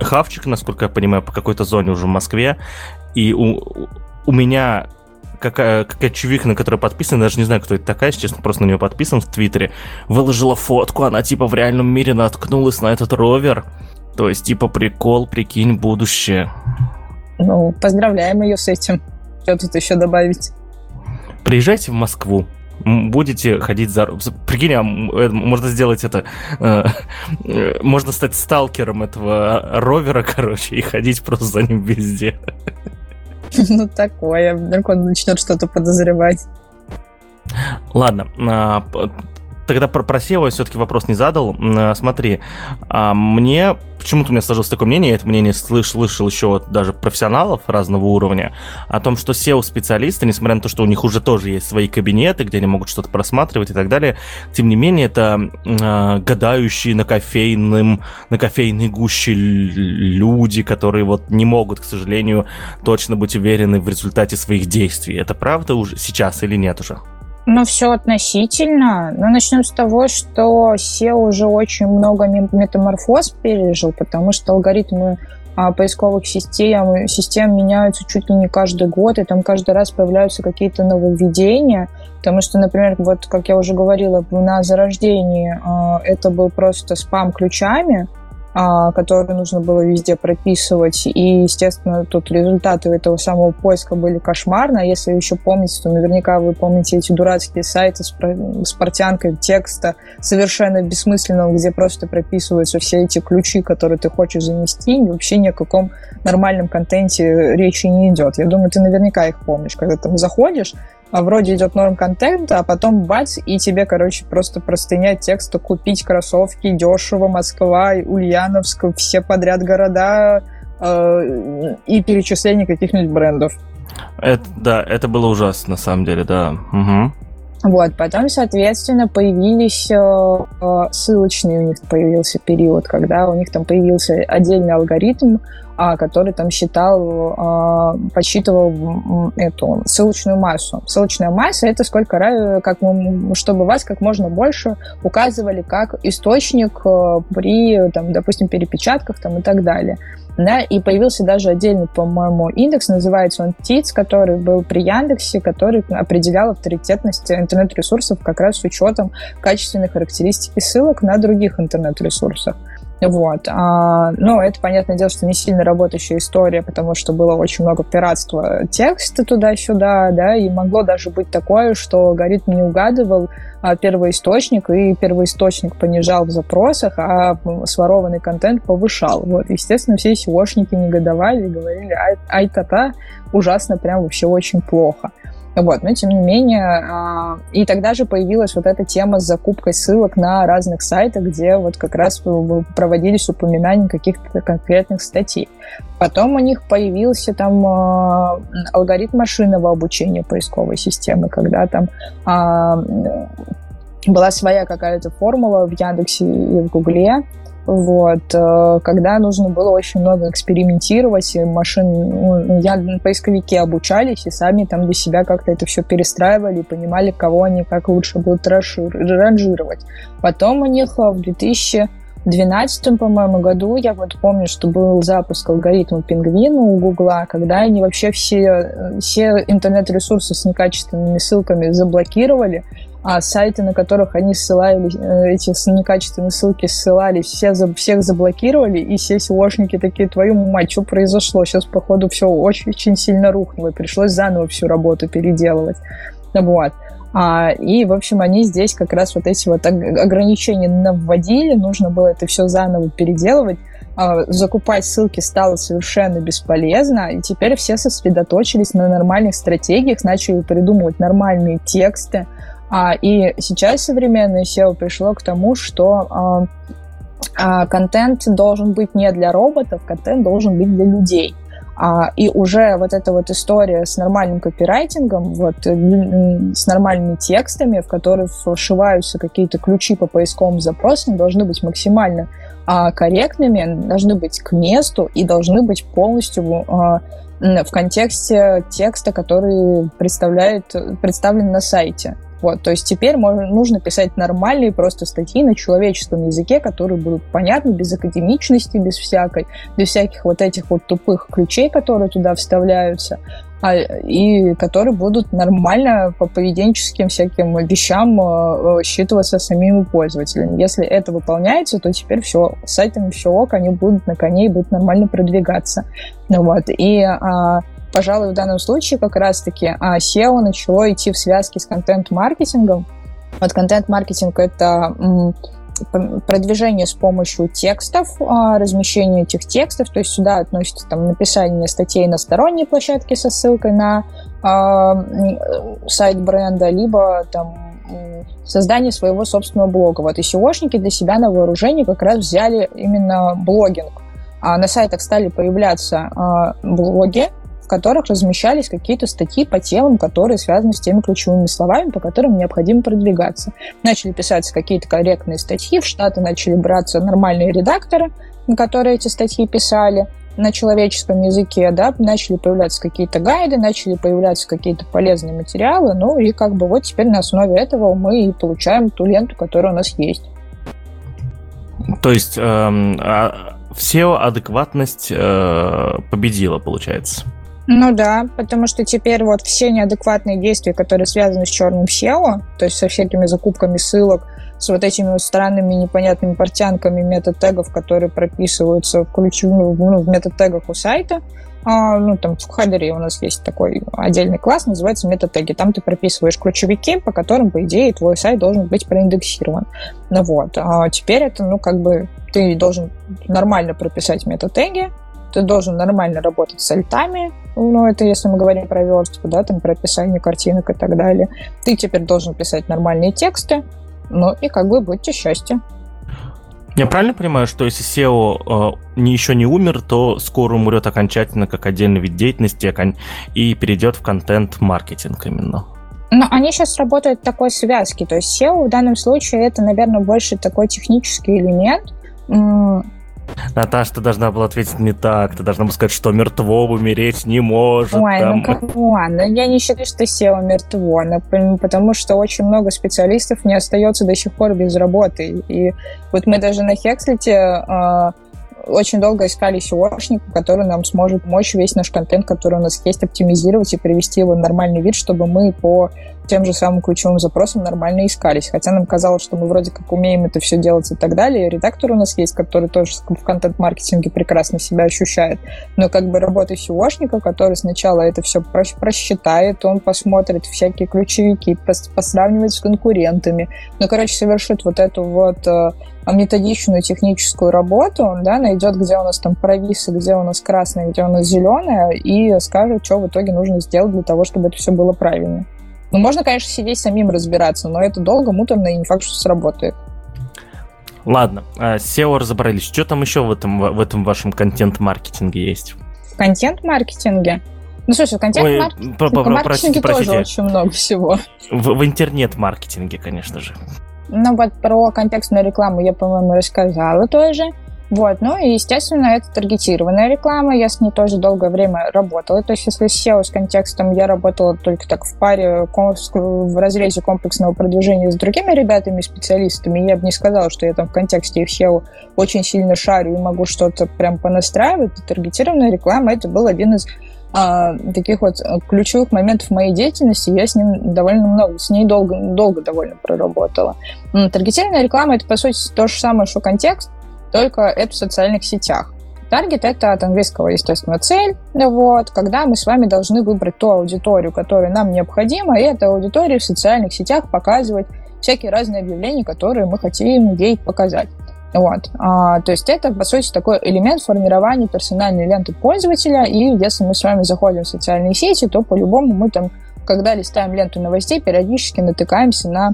B: хавчик, насколько я понимаю, по какой-то зоне уже в Москве, и у, у меня какая, какая чувиха, на которую подписан, даже не знаю, кто это такая, честно, просто на нее подписан в Твиттере, выложила фотку, она типа в реальном мире наткнулась на этот ровер. То есть, типа, прикол, прикинь, будущее.
A: Ну, поздравляем ее с этим. Что тут еще добавить?
B: Приезжайте в Москву, будете ходить за... Прикинь, а э, можно сделать это... Э, э, можно стать сталкером этого ровера, короче, и ходить просто за ним везде.
A: Ну, такое. Вдруг он начнет что-то подозревать.
B: Ладно, а, тогда про, про SEO я все-таки вопрос не задал. А, смотри, а, мне почему-то у меня сложилось такое мнение, я это мнение слыш, слышал еще от даже профессионалов разного уровня, о том, что SEO-специалисты, несмотря на то, что у них уже тоже есть свои кабинеты, где они могут что-то просматривать и так далее, тем не менее, это э, гадающие на кофейным, на кофейной гуще люди, которые вот не могут, к сожалению, точно быть уверены в результате своих действий. Это правда уже сейчас или нет уже?
A: Ну, все относительно. Но начнем с того, что SEO уже очень много метаморфоз пережил, потому что алгоритмы а, поисковых систем, систем меняются чуть ли не каждый год, и там каждый раз появляются какие-то нововведения, потому что, например, вот, как я уже говорила, на зарождении а, это был просто спам ключами, которые нужно было везде прописывать. И, естественно, тут результаты этого самого поиска были кошмарно. Если еще помните, то наверняка вы помните эти дурацкие сайты с, с портянкой текста совершенно бессмысленного, где просто прописываются все эти ключи, которые ты хочешь занести, и вообще ни о каком нормальном контенте речи не идет. Я думаю, ты наверняка их помнишь, когда там заходишь, а вроде идет норм контента, а потом бац, и тебе, короче, просто простыня текста купить кроссовки дешево, Москва, Ульяновск, все подряд города э, и перечисление каких-нибудь брендов.
B: Это, да, это было ужасно, на самом деле, да. Угу.
A: Вот, потом, соответственно, появились э, ссылочные, у них появился период, когда у них там появился отдельный алгоритм, а, который там считал, а, подсчитывал эту ссылочную массу. Ссылочная масса — это сколько, как мы, чтобы вас как можно больше указывали как источник э, при, там, допустим, перепечатках там, и так далее да, и появился даже отдельный, по-моему, индекс, называется он ТИЦ, который был при Яндексе, который определял авторитетность интернет-ресурсов как раз с учетом качественной характеристики ссылок на других интернет-ресурсах. Вот. А, ну, это, понятное дело, что не сильно работающая история, потому что было очень много пиратства текста туда-сюда, да, и могло даже быть такое, что алгоритм не угадывал а, первоисточник, и первоисточник понижал в запросах, а сворованный контент повышал. Вот. Естественно, все SEOшники негодовали и говорили, ай, ай-та-та, ужасно, прям вообще очень плохо. Вот, но тем не менее, а, и тогда же появилась вот эта тема с закупкой ссылок на разных сайтах, где вот как раз проводились упоминания каких-то конкретных статей. Потом у них появился там а, алгоритм машинного обучения поисковой системы, когда там а, была своя какая-то формула в Яндексе и в Гугле, вот, э, когда нужно было очень много экспериментировать, и машин, ну, я, поисковики обучались и сами там для себя как-то это все перестраивали, понимали, кого они как лучше будут ранжировать. Потом у них э, в 2012, по-моему, году, я вот помню, что был запуск алгоритма пингвина у Гугла, когда они вообще все, э, все интернет-ресурсы с некачественными ссылками заблокировали, а сайты, на которых они ссылали, э, эти некачественные ссылки ссылались, все, всех заблокировали, и все SEOшники такие, твою мать, что произошло? Сейчас, походу, все очень, очень сильно рухнуло, пришлось заново всю работу переделывать. Вот. А, и, в общем, они здесь как раз вот эти вот ограничения навводили, нужно было это все заново переделывать, а, закупать ссылки стало совершенно бесполезно, и теперь все сосредоточились на нормальных стратегиях, начали придумывать нормальные тексты, и сейчас современное SEO пришло к тому, что а, а, контент должен быть не для роботов, контент должен быть для людей. А, и уже вот эта вот история с нормальным копирайтингом, вот, с нормальными текстами, в которых вшиваются какие-то ключи по поисковым запросам, должны быть максимально а, корректными, должны быть к месту и должны быть полностью а, в контексте текста, который представляет, представлен на сайте. Вот, то есть теперь можно, нужно писать нормальные просто статьи на человеческом языке, которые будут понятны, без академичности, без всякой, без всяких вот этих вот тупых ключей, которые туда вставляются, а, и которые будут нормально по поведенческим всяким вещам э, считываться самими пользователями. Если это выполняется, то теперь все, с сайтами все ок, они будут на коне и будут нормально продвигаться. Вот, и а, пожалуй, в данном случае как раз-таки а, SEO начало идти в связке с контент-маркетингом. Вот контент-маркетинг — это продвижение с помощью текстов, а, размещение этих текстов, то есть сюда относится там написание статей на сторонней площадке со ссылкой на э, сайт бренда, либо там создание своего собственного блога. Вот и SEOшники для себя на вооружение как раз взяли именно блогинг. А на сайтах стали появляться э, блоги, в которых размещались какие-то статьи по темам, которые связаны с теми ключевыми словами, по которым необходимо продвигаться. Начали писаться какие-то корректные статьи, в Штаты начали браться нормальные редакторы, на которые эти статьи писали на человеческом языке, да, начали появляться какие-то гайды, начали появляться какие-то полезные материалы, ну и как бы вот теперь на основе этого мы и получаем ту ленту, которая у нас есть.
B: То есть эм, а, SEO адекватность э, победила, получается?
A: Ну да, потому что теперь вот все неадекватные действия, которые связаны с черным SEO, то есть со всякими закупками ссылок, с вот этими вот странными непонятными портянками метатегов, которые прописываются в ключевых, ну, в метатегах у сайта, а, ну, там в хедере у нас есть такой отдельный класс, называется метатеги. Там ты прописываешь ключевики, по которым, по идее, твой сайт должен быть проиндексирован. Ну вот. А теперь это, ну, как бы ты должен нормально прописать метатеги, ты должен нормально работать с альтами, ну, это если мы говорим про верстку, да, там, про описание картинок и так далее. Ты теперь должен писать нормальные тексты, ну, и как бы будьте счастье.
B: Я правильно понимаю, что если SEO э, не, еще не умер, то скоро умрет окончательно как отдельный вид деятельности и перейдет в контент-маркетинг именно?
A: Ну, они сейчас работают в такой связке. То есть SEO в данном случае это, наверное, больше такой технический элемент,
B: Наташа, ты должна была ответить не так. Ты должна была сказать, что мертво умереть не может.
A: Ой, там. ну come on. Ну, я не считаю, что SEO мертво, ну, потому что очень много специалистов не остается до сих пор без работы. И вот мы даже на Хекслите э, очень долго искали SEOшника, который нам сможет помочь весь наш контент, который у нас есть, оптимизировать и привести его в нормальный вид, чтобы мы по тем же самым ключевым запросом нормально искались. Хотя нам казалось, что мы вроде как умеем это все делать и так далее. Редактор у нас есть, который тоже в контент-маркетинге прекрасно себя ощущает. Но как бы работа SEOшника, который сначала это все просчитает, он посмотрит всякие ключевики, посравнивает с конкурентами. Ну, короче, совершит вот эту вот э, методичную техническую работу, да, найдет, где у нас там провисы, где у нас красное, где у нас зеленое, и скажет, что в итоге нужно сделать для того, чтобы это все было правильно. Ну, можно, конечно, сидеть самим разбираться, но это долго, муторно и не факт, что сработает.
B: Ладно, а, SEO разобрались. Что там еще в этом, в этом вашем контент-маркетинге есть?
A: В контент-маркетинге? Ну, слушай, в контент-маркетинге тоже очень много всего.
B: В, в интернет-маркетинге, конечно же.
A: Ну, вот про контекстную рекламу я, по-моему, рассказала тоже. Вот, ну и, естественно, это таргетированная реклама, я с ней тоже долгое время работала, то есть если SEO с контекстом я работала только так в паре, в разрезе комплексного продвижения с другими ребятами, специалистами, я бы не сказала, что я там в контексте и в SEO очень сильно шарю и могу что-то прям понастраивать, таргетированная реклама это был один из а, таких вот ключевых моментов моей деятельности, я с ним довольно много, с ней долго, долго довольно проработала. Таргетированная реклама это, по сути, то же самое, что контекст, только это в социальных сетях. Таргет — это от английского, естественно, цель, вот, когда мы с вами должны выбрать ту аудиторию, которая нам необходима, и эту аудиторию в социальных сетях показывать всякие разные объявления, которые мы хотим ей показать. Вот. А, то есть это, по сути, такой элемент формирования персональной ленты пользователя, и если мы с вами заходим в социальные сети, то по-любому мы там, когда листаем ленту новостей, периодически натыкаемся на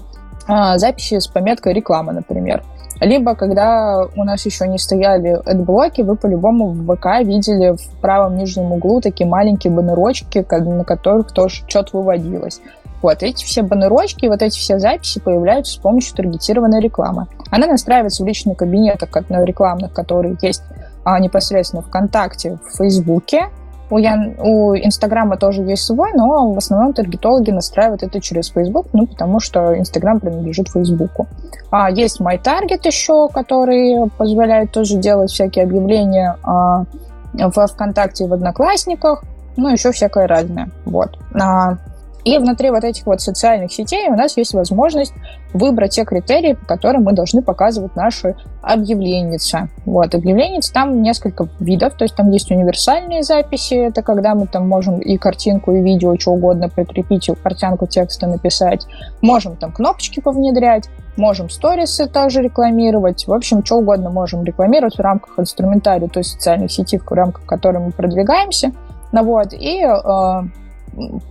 A: а, записи с пометкой реклама, например. Либо, когда у нас еще не стояли адблоки, вы по-любому в ВК видели в правом нижнем углу такие маленькие баннерочки, на которых тоже что-то выводилось. Вот эти все баннерочки, вот эти все записи появляются с помощью таргетированной рекламы. Она настраивается в личных кабинетах рекламных, которые есть а, непосредственно ВКонтакте, в Фейсбуке, у, Ян... у Инстаграма тоже есть свой, но в основном таргетологи настраивают это через Facebook, ну, потому что Инстаграм принадлежит Фейсбуку. А есть MyTarget еще, который позволяет тоже делать всякие объявления а, в ВКонтакте и в Одноклассниках, ну, еще всякое разное. Вот. А, и внутри вот этих вот социальных сетей у нас есть возможность выбрать те критерии, по которым мы должны показывать наши объявленницы. Вот, объявленниц там несколько видов, то есть там есть универсальные записи, это когда мы там можем и картинку, и видео, что угодно прикрепить, и картинку текста написать. Можем там кнопочки повнедрять, можем сторисы также рекламировать. В общем, что угодно можем рекламировать в рамках инструментария той социальной сети, в рамках которой мы продвигаемся. Ну, вот, и э,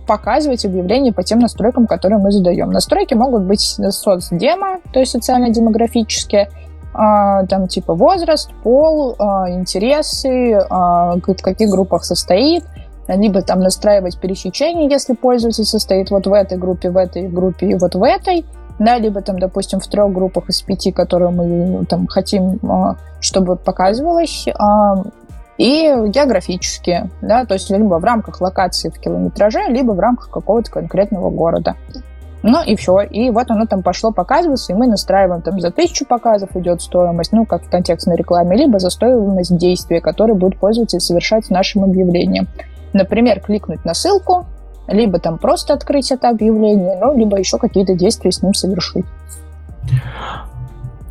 A: показывать объявления по тем настройкам, которые мы задаем. Настройки могут быть соцдемо, то есть социально-демографические, а, там типа возраст, пол, а, интересы, а, в каких группах состоит, либо там настраивать пересечение, если пользователь состоит вот в этой группе, в этой группе и вот в этой, да, либо там, допустим, в трех группах из пяти, которые мы там хотим, чтобы показывалось, и географические, да, то есть либо в рамках локации в километраже, либо в рамках какого-то конкретного города. Ну и все. И вот оно там пошло показываться, и мы настраиваем там за тысячу показов идет стоимость, ну, как в контекстной рекламе, либо за стоимость действия, который будет пользователь совершать с нашим объявлением. Например, кликнуть на ссылку, либо там просто открыть это объявление, ну, либо еще какие-то действия с ним совершить.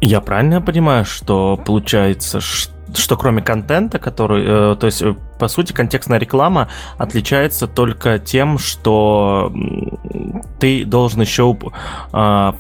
B: Я правильно понимаю, что получается, что что кроме контента, который, э, то есть, э, по сути, контекстная реклама отличается только тем, что ты должен еще э,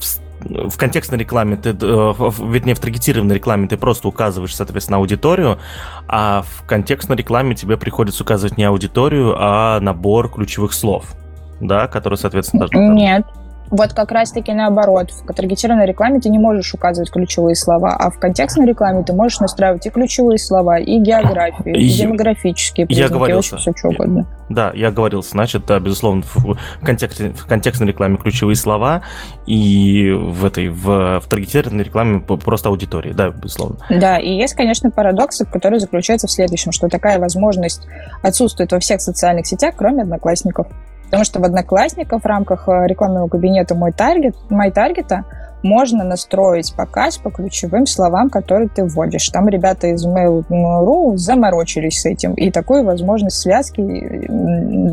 B: в, контекстной рекламе, ты, вернее, в таргетированной рекламе ты просто указываешь, соответственно, аудиторию, а в контекстной рекламе тебе приходится указывать не аудиторию, а набор ключевых слов, да, которые, соответственно,
A: должны... Нет, вот как раз-таки наоборот. В таргетированной рекламе ты не можешь указывать ключевые слова, а в контекстной рекламе ты можешь настраивать и ключевые слова, и географию, и я, демографические признаки,
B: я говорился,
A: все что угодно.
B: Да, я говорил, значит, да, безусловно, в, контексте, в контекстной рекламе ключевые слова, и в этой, в, в таргетированной рекламе просто аудитории, да, безусловно.
A: Да, и есть, конечно, парадокс, который заключается в следующем, что такая возможность отсутствует во всех социальных сетях, кроме одноклассников. Потому что в Одноклассниках в рамках э, рекламного кабинета «Мой таргет», «Мой таргета» можно настроить показ по ключевым словам, которые ты вводишь. Там ребята из Mail.ru заморочились с этим, и такую возможность связки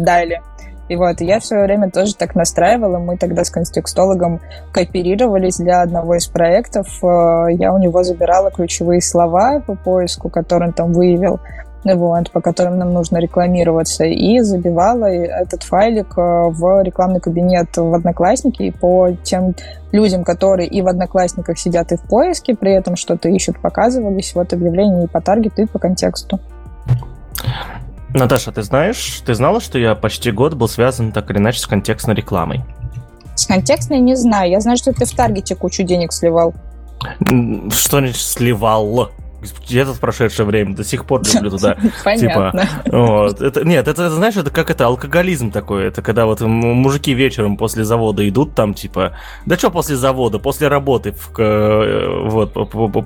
A: дали. И вот я в свое время тоже так настраивала. Мы тогда с контекстологом кооперировались для одного из проектов. Э, я у него забирала ключевые слова по поиску, которые он там выявил вот, по которым нам нужно рекламироваться, и забивала этот файлик э, в рекламный кабинет в Одноклассники и по тем людям, которые и в Одноклассниках сидят, и в поиске, при этом что-то ищут, показывались вот объявления и по таргету, и по контексту.
B: Наташа, ты знаешь, ты знала, что я почти год был связан так или иначе с контекстной рекламой?
A: С контекстной не знаю. Я знаю, что ты в Таргете кучу денег сливал.
B: Что значит сливал? Где-то в прошедшее время до сих пор люблю туда. (laughs)
A: Понятно.
B: Типа, вот, это, нет, это, знаешь, это как это алкоголизм такой. Это когда вот мужики вечером после завода идут там, типа, да что после завода, после работы, в, э, вот,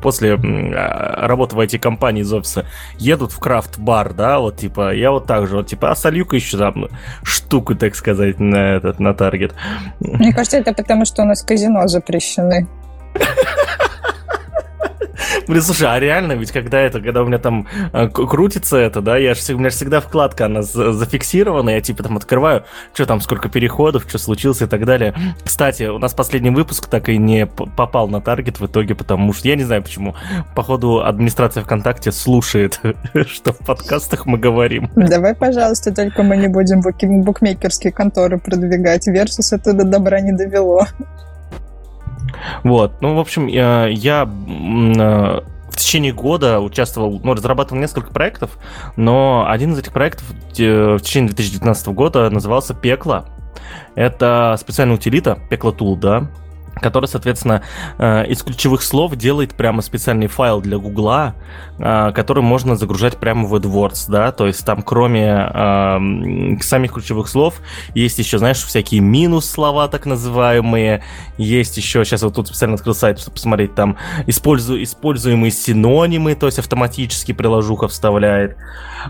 B: после а, работы в IT-компании из офиса, едут в крафт-бар, да, вот, типа, я вот так же, вот, типа, а солью-ка еще там штуку, так сказать, на этот, на таргет.
A: Мне кажется, это потому, что у нас казино запрещены. (laughs)
B: Блин, слушай, а реально, ведь когда это, когда у меня там э, крутится это, да, я же, у меня же всегда вкладка, она зафиксирована, я типа там открываю, что там, сколько переходов, что случилось и так далее. Кстати, у нас последний выпуск так и не попал на таргет в итоге, потому что, я не знаю почему, походу администрация ВКонтакте слушает, (laughs) что в подкастах мы говорим.
A: Давай, пожалуйста, только мы не будем букмекерские конторы продвигать, Версус это до добра не довело.
B: Вот, ну, в общем, я, я э, в течение года участвовал, ну, разрабатывал несколько проектов, но один из этих проектов в течение 2019 года назывался «Пекло». Это специальная утилита, Пекло Tool, да, который, соответственно, э, из ключевых слов делает прямо специальный файл для Гугла, э, который можно загружать прямо в AdWords, да, то есть там кроме э, самих ключевых слов есть еще, знаешь, всякие минус слова так называемые, есть еще, сейчас вот тут специально открыл сайт, чтобы посмотреть, там использу, используемые синонимы, то есть автоматически приложуха вставляет.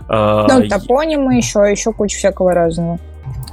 A: Ну, топонимы еще, еще куча всякого разного.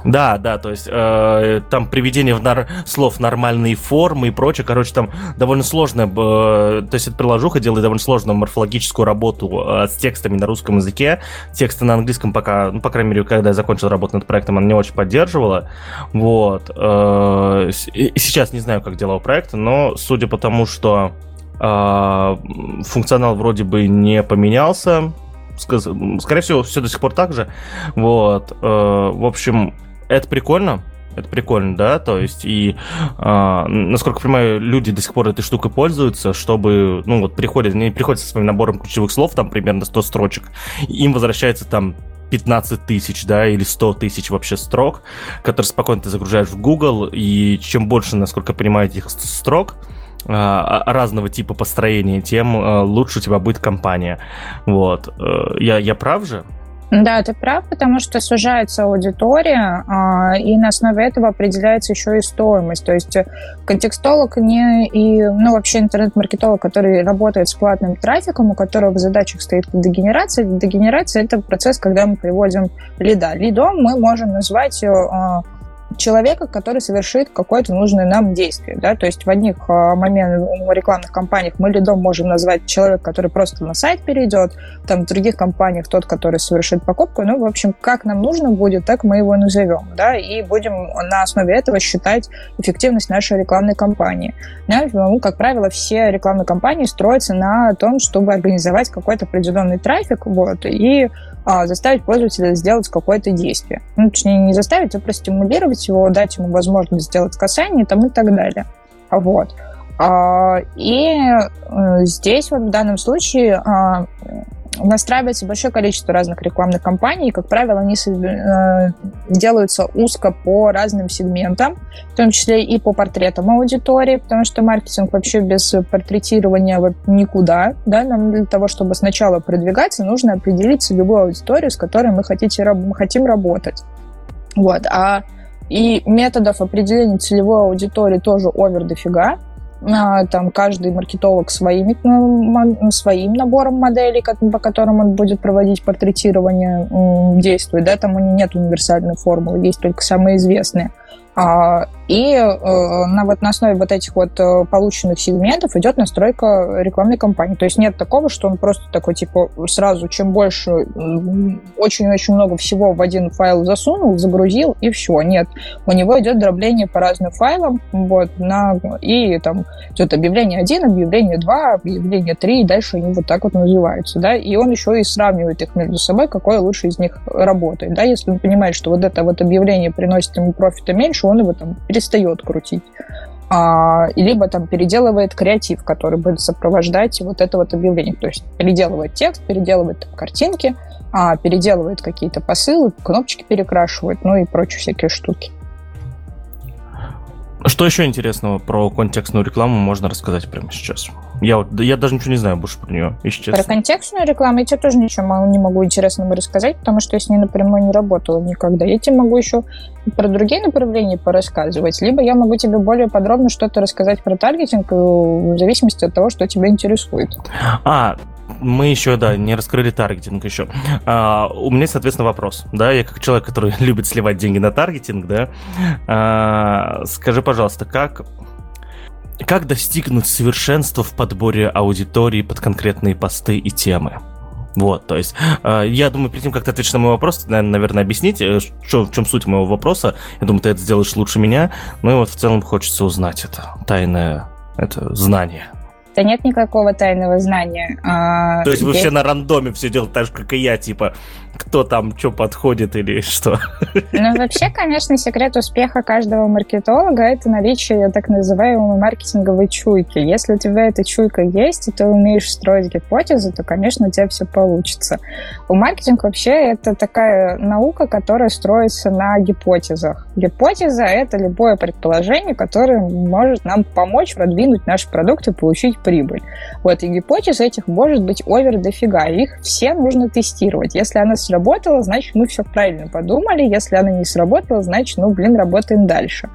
B: Да, да, то есть э, там приведение в нар- слов нормальные формы и прочее, короче, там довольно сложно, э, то есть эта приложуха делает довольно сложную морфологическую работу э, с текстами на русском языке, тексты на английском пока, ну, по крайней мере, когда я закончил работу над проектом, она не очень поддерживала, вот, э, и сейчас не знаю, как дела у проекта, но судя по тому, что э, функционал вроде бы не поменялся, скорее всего, все до сих пор так же. Вот. Э, в общем, это прикольно. Это прикольно, да, то есть и, э, насколько понимаю, люди до сих пор этой штукой пользуются, чтобы, ну вот приходят, они приходят со своим набором ключевых слов, там примерно 100 строчек, им возвращается там 15 тысяч, да, или 100 тысяч вообще строк, которые спокойно ты загружаешь в Google, и чем больше, насколько понимаю, этих строк, а, а, разного типа построения, тем лучше у тебя будет компания. Вот. Э, я, я прав же?
A: Да, ты прав, потому что сужается аудитория, и на основе этого определяется еще и стоимость. То есть контекстолог не и, ну, вообще интернет-маркетолог, который работает с платным трафиком, у которого в задачах стоит дегенерация. Дегенерация — это процесс, когда мы приводим лида. Лидом мы можем назвать человека, который совершит какое-то нужное нам действие. Да? То есть в одних а, моментах в рекламных кампаниях мы лидом можем назвать человека, который просто на сайт перейдет, там в других компаниях тот, который совершит покупку. Ну, в общем, как нам нужно будет, так мы его назовем. Да? И будем на основе этого считать эффективность нашей рекламной кампании. Да? Ну, как правило, все рекламные кампании строятся на том, чтобы организовать какой-то определенный трафик вот, и заставить пользователя сделать какое-то действие. Ну, точнее, не заставить, а простимулировать его, дать ему возможность сделать касание там, и так далее. Вот. А, и э, здесь вот в данном случае а, настраивается большое количество разных рекламных кампаний, и, как правило, они э, делаются узко по разным сегментам, в том числе и по портретам аудитории, потому что маркетинг вообще без портретирования никуда. Да? Нам для того, чтобы сначала продвигаться, нужно определить целевую аудиторию, с которой мы, хотите, мы хотим работать. Вот. А и методов определения целевой аудитории тоже овер дофига. А, там каждый маркетолог своими, ну, своим набором моделей, по которым он будет проводить портретирование, действует. Да? Там у них нет универсальной формулы, есть только самые известные – и э, на, вот, на основе вот этих вот э, полученных сегментов идет настройка рекламной кампании. То есть нет такого, что он просто такой, типа, сразу, чем больше, очень-очень много всего в один файл засунул, загрузил, и все. Нет. У него идет дробление по разным файлам, вот, на, и там идет объявление 1, объявление 2, объявление 3, и дальше они вот так вот называются, да, и он еще и сравнивает их между собой, какое лучше из них работает, да, если он понимает, что вот это вот объявление приносит ему профита меньше, он его там перестает крутить. А, либо там переделывает креатив, который будет сопровождать вот это вот объявление. То есть переделывает текст, переделывает там, картинки, а, переделывает какие-то посылы, кнопочки перекрашивает, ну и прочие всякие штуки.
B: Что еще интересного про контекстную рекламу можно рассказать прямо сейчас? Я, вот, я даже ничего не знаю больше про нее, если честно.
A: Про контекстную рекламу я тебе тоже ничего не могу интересного рассказать, потому что я с ней напрямую не работала никогда. Я тебе могу еще про другие направления порассказывать, либо я могу тебе более подробно что-то рассказать про таргетинг в зависимости от того, что тебя интересует.
B: А, мы еще, да, не раскрыли таргетинг еще. А, у меня, соответственно, вопрос. Да, я как человек, который (laughs) любит сливать деньги на таргетинг, да, а, скажи, пожалуйста, как как достигнуть совершенства в подборе аудитории под конкретные посты и темы? Вот, то есть, э, я думаю, перед тем, как ты ответишь на мой вопрос, ты, наверное, объяснить, э, что, в чем суть моего вопроса. Я думаю, ты это сделаешь лучше меня. Ну и вот в целом хочется узнать это тайное это знание.
A: Да нет никакого тайного знания.
B: А, То есть вы все на рандоме все делаете так же, как и я, типа, кто там что подходит или (laughs) что?
A: Ну, вообще, конечно, секрет успеха каждого маркетолога – это наличие так называемой маркетинговой чуйки. Если у тебя эта чуйка есть, и ты умеешь строить гипотезы, то, конечно, у тебя все получится. У маркетинга вообще это такая наука, которая строится на гипотезах. Гипотеза – это любое предположение, которое может нам помочь продвинуть наш продукт и получить прибыль. Вот, и гипотез этих может быть овер дофига. Их все нужно тестировать. Если она сработала, значит, мы все правильно подумали. Если она не сработала, значит, ну, блин, работаем дальше.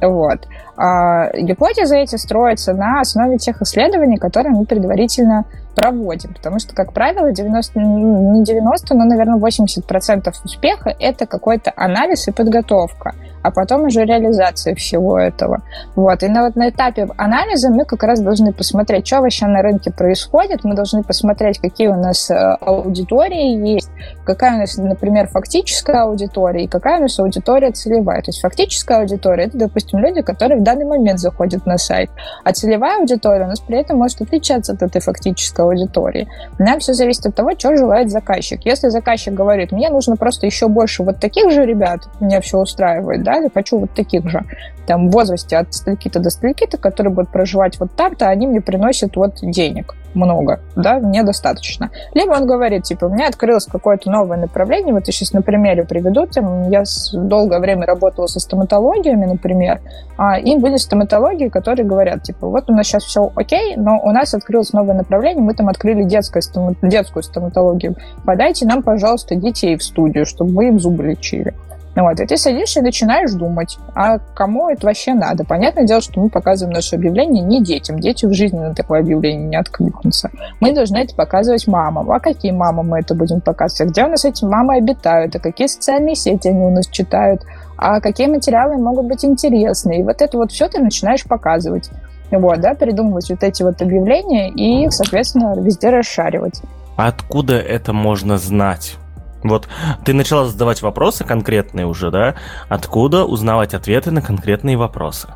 A: Вот. А гипотезы эти строятся на основе тех исследований, которые мы предварительно проводим. Потому что, как правило, 90, ну, не 90, но, наверное, 80% успеха – это какой-то анализ и подготовка а потом уже реализация всего этого. Вот. И на, вот на этапе анализа мы как раз должны посмотреть, что вообще на рынке происходит, мы должны посмотреть, какие у нас э, аудитории есть, какая у нас, например, фактическая аудитория и какая у нас аудитория целевая. То есть фактическая аудитория – это, допустим, люди, которые в данный момент заходят на сайт, а целевая аудитория у нас при этом может отличаться от этой фактической аудитории. Нам все зависит от того, что желает заказчик. Если заказчик говорит, мне нужно просто еще больше вот таких же ребят, меня все устраивает, да, я хочу вот таких же, там, в возрасте от стальки-то до стальки-то, которые будут проживать вот там-то, они мне приносят вот денег много, да, мне достаточно. Либо он говорит, типа, у меня открылось какое-то новое направление, вот я сейчас на примере приведу, там, я долгое время работала со стоматологиями, например, а, и были стоматологии, которые говорят, типа, вот у нас сейчас все окей, но у нас открылось новое направление, мы там открыли детское, детскую стоматологию, подайте нам, пожалуйста, детей в студию, чтобы мы им зубы лечили. Вот, и ты садишься и начинаешь думать, а кому это вообще надо? Понятное дело, что мы показываем наше объявление не детям. Дети в жизни на такое объявление не откликнутся. Мы должны это показывать мамам. А какие мамы мы это будем показывать? Где у нас эти мамы обитают? А какие социальные сети они у нас читают? А какие материалы могут быть интересны? И вот это вот все ты начинаешь показывать. Вот, да, придумывать вот эти вот объявления и их, соответственно, везде расшаривать.
B: Откуда это можно знать? Вот ты начала задавать вопросы конкретные уже, да? Откуда узнавать ответы на конкретные вопросы?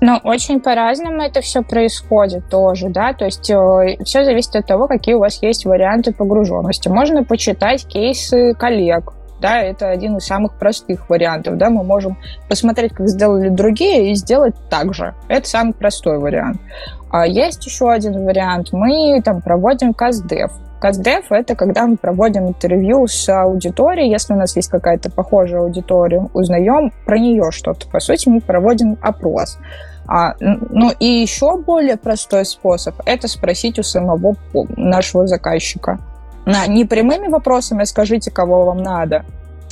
A: Ну, очень по-разному это все происходит тоже, да, то есть э, все зависит от того, какие у вас есть варианты погруженности. Можно почитать кейсы коллег, да, это один из самых простых вариантов, да, мы можем посмотреть, как сделали другие, и сделать так же. Это самый простой вариант. А есть еще один вариант. Мы там проводим каздев. Каздев — это когда мы проводим интервью с аудиторией, если у нас есть какая-то похожая аудитория, узнаем про нее что-то. По сути, мы проводим опрос. А, ну и еще более простой способ – это спросить у самого нашего заказчика. На, не прямыми вопросами «скажите, кого вам надо»,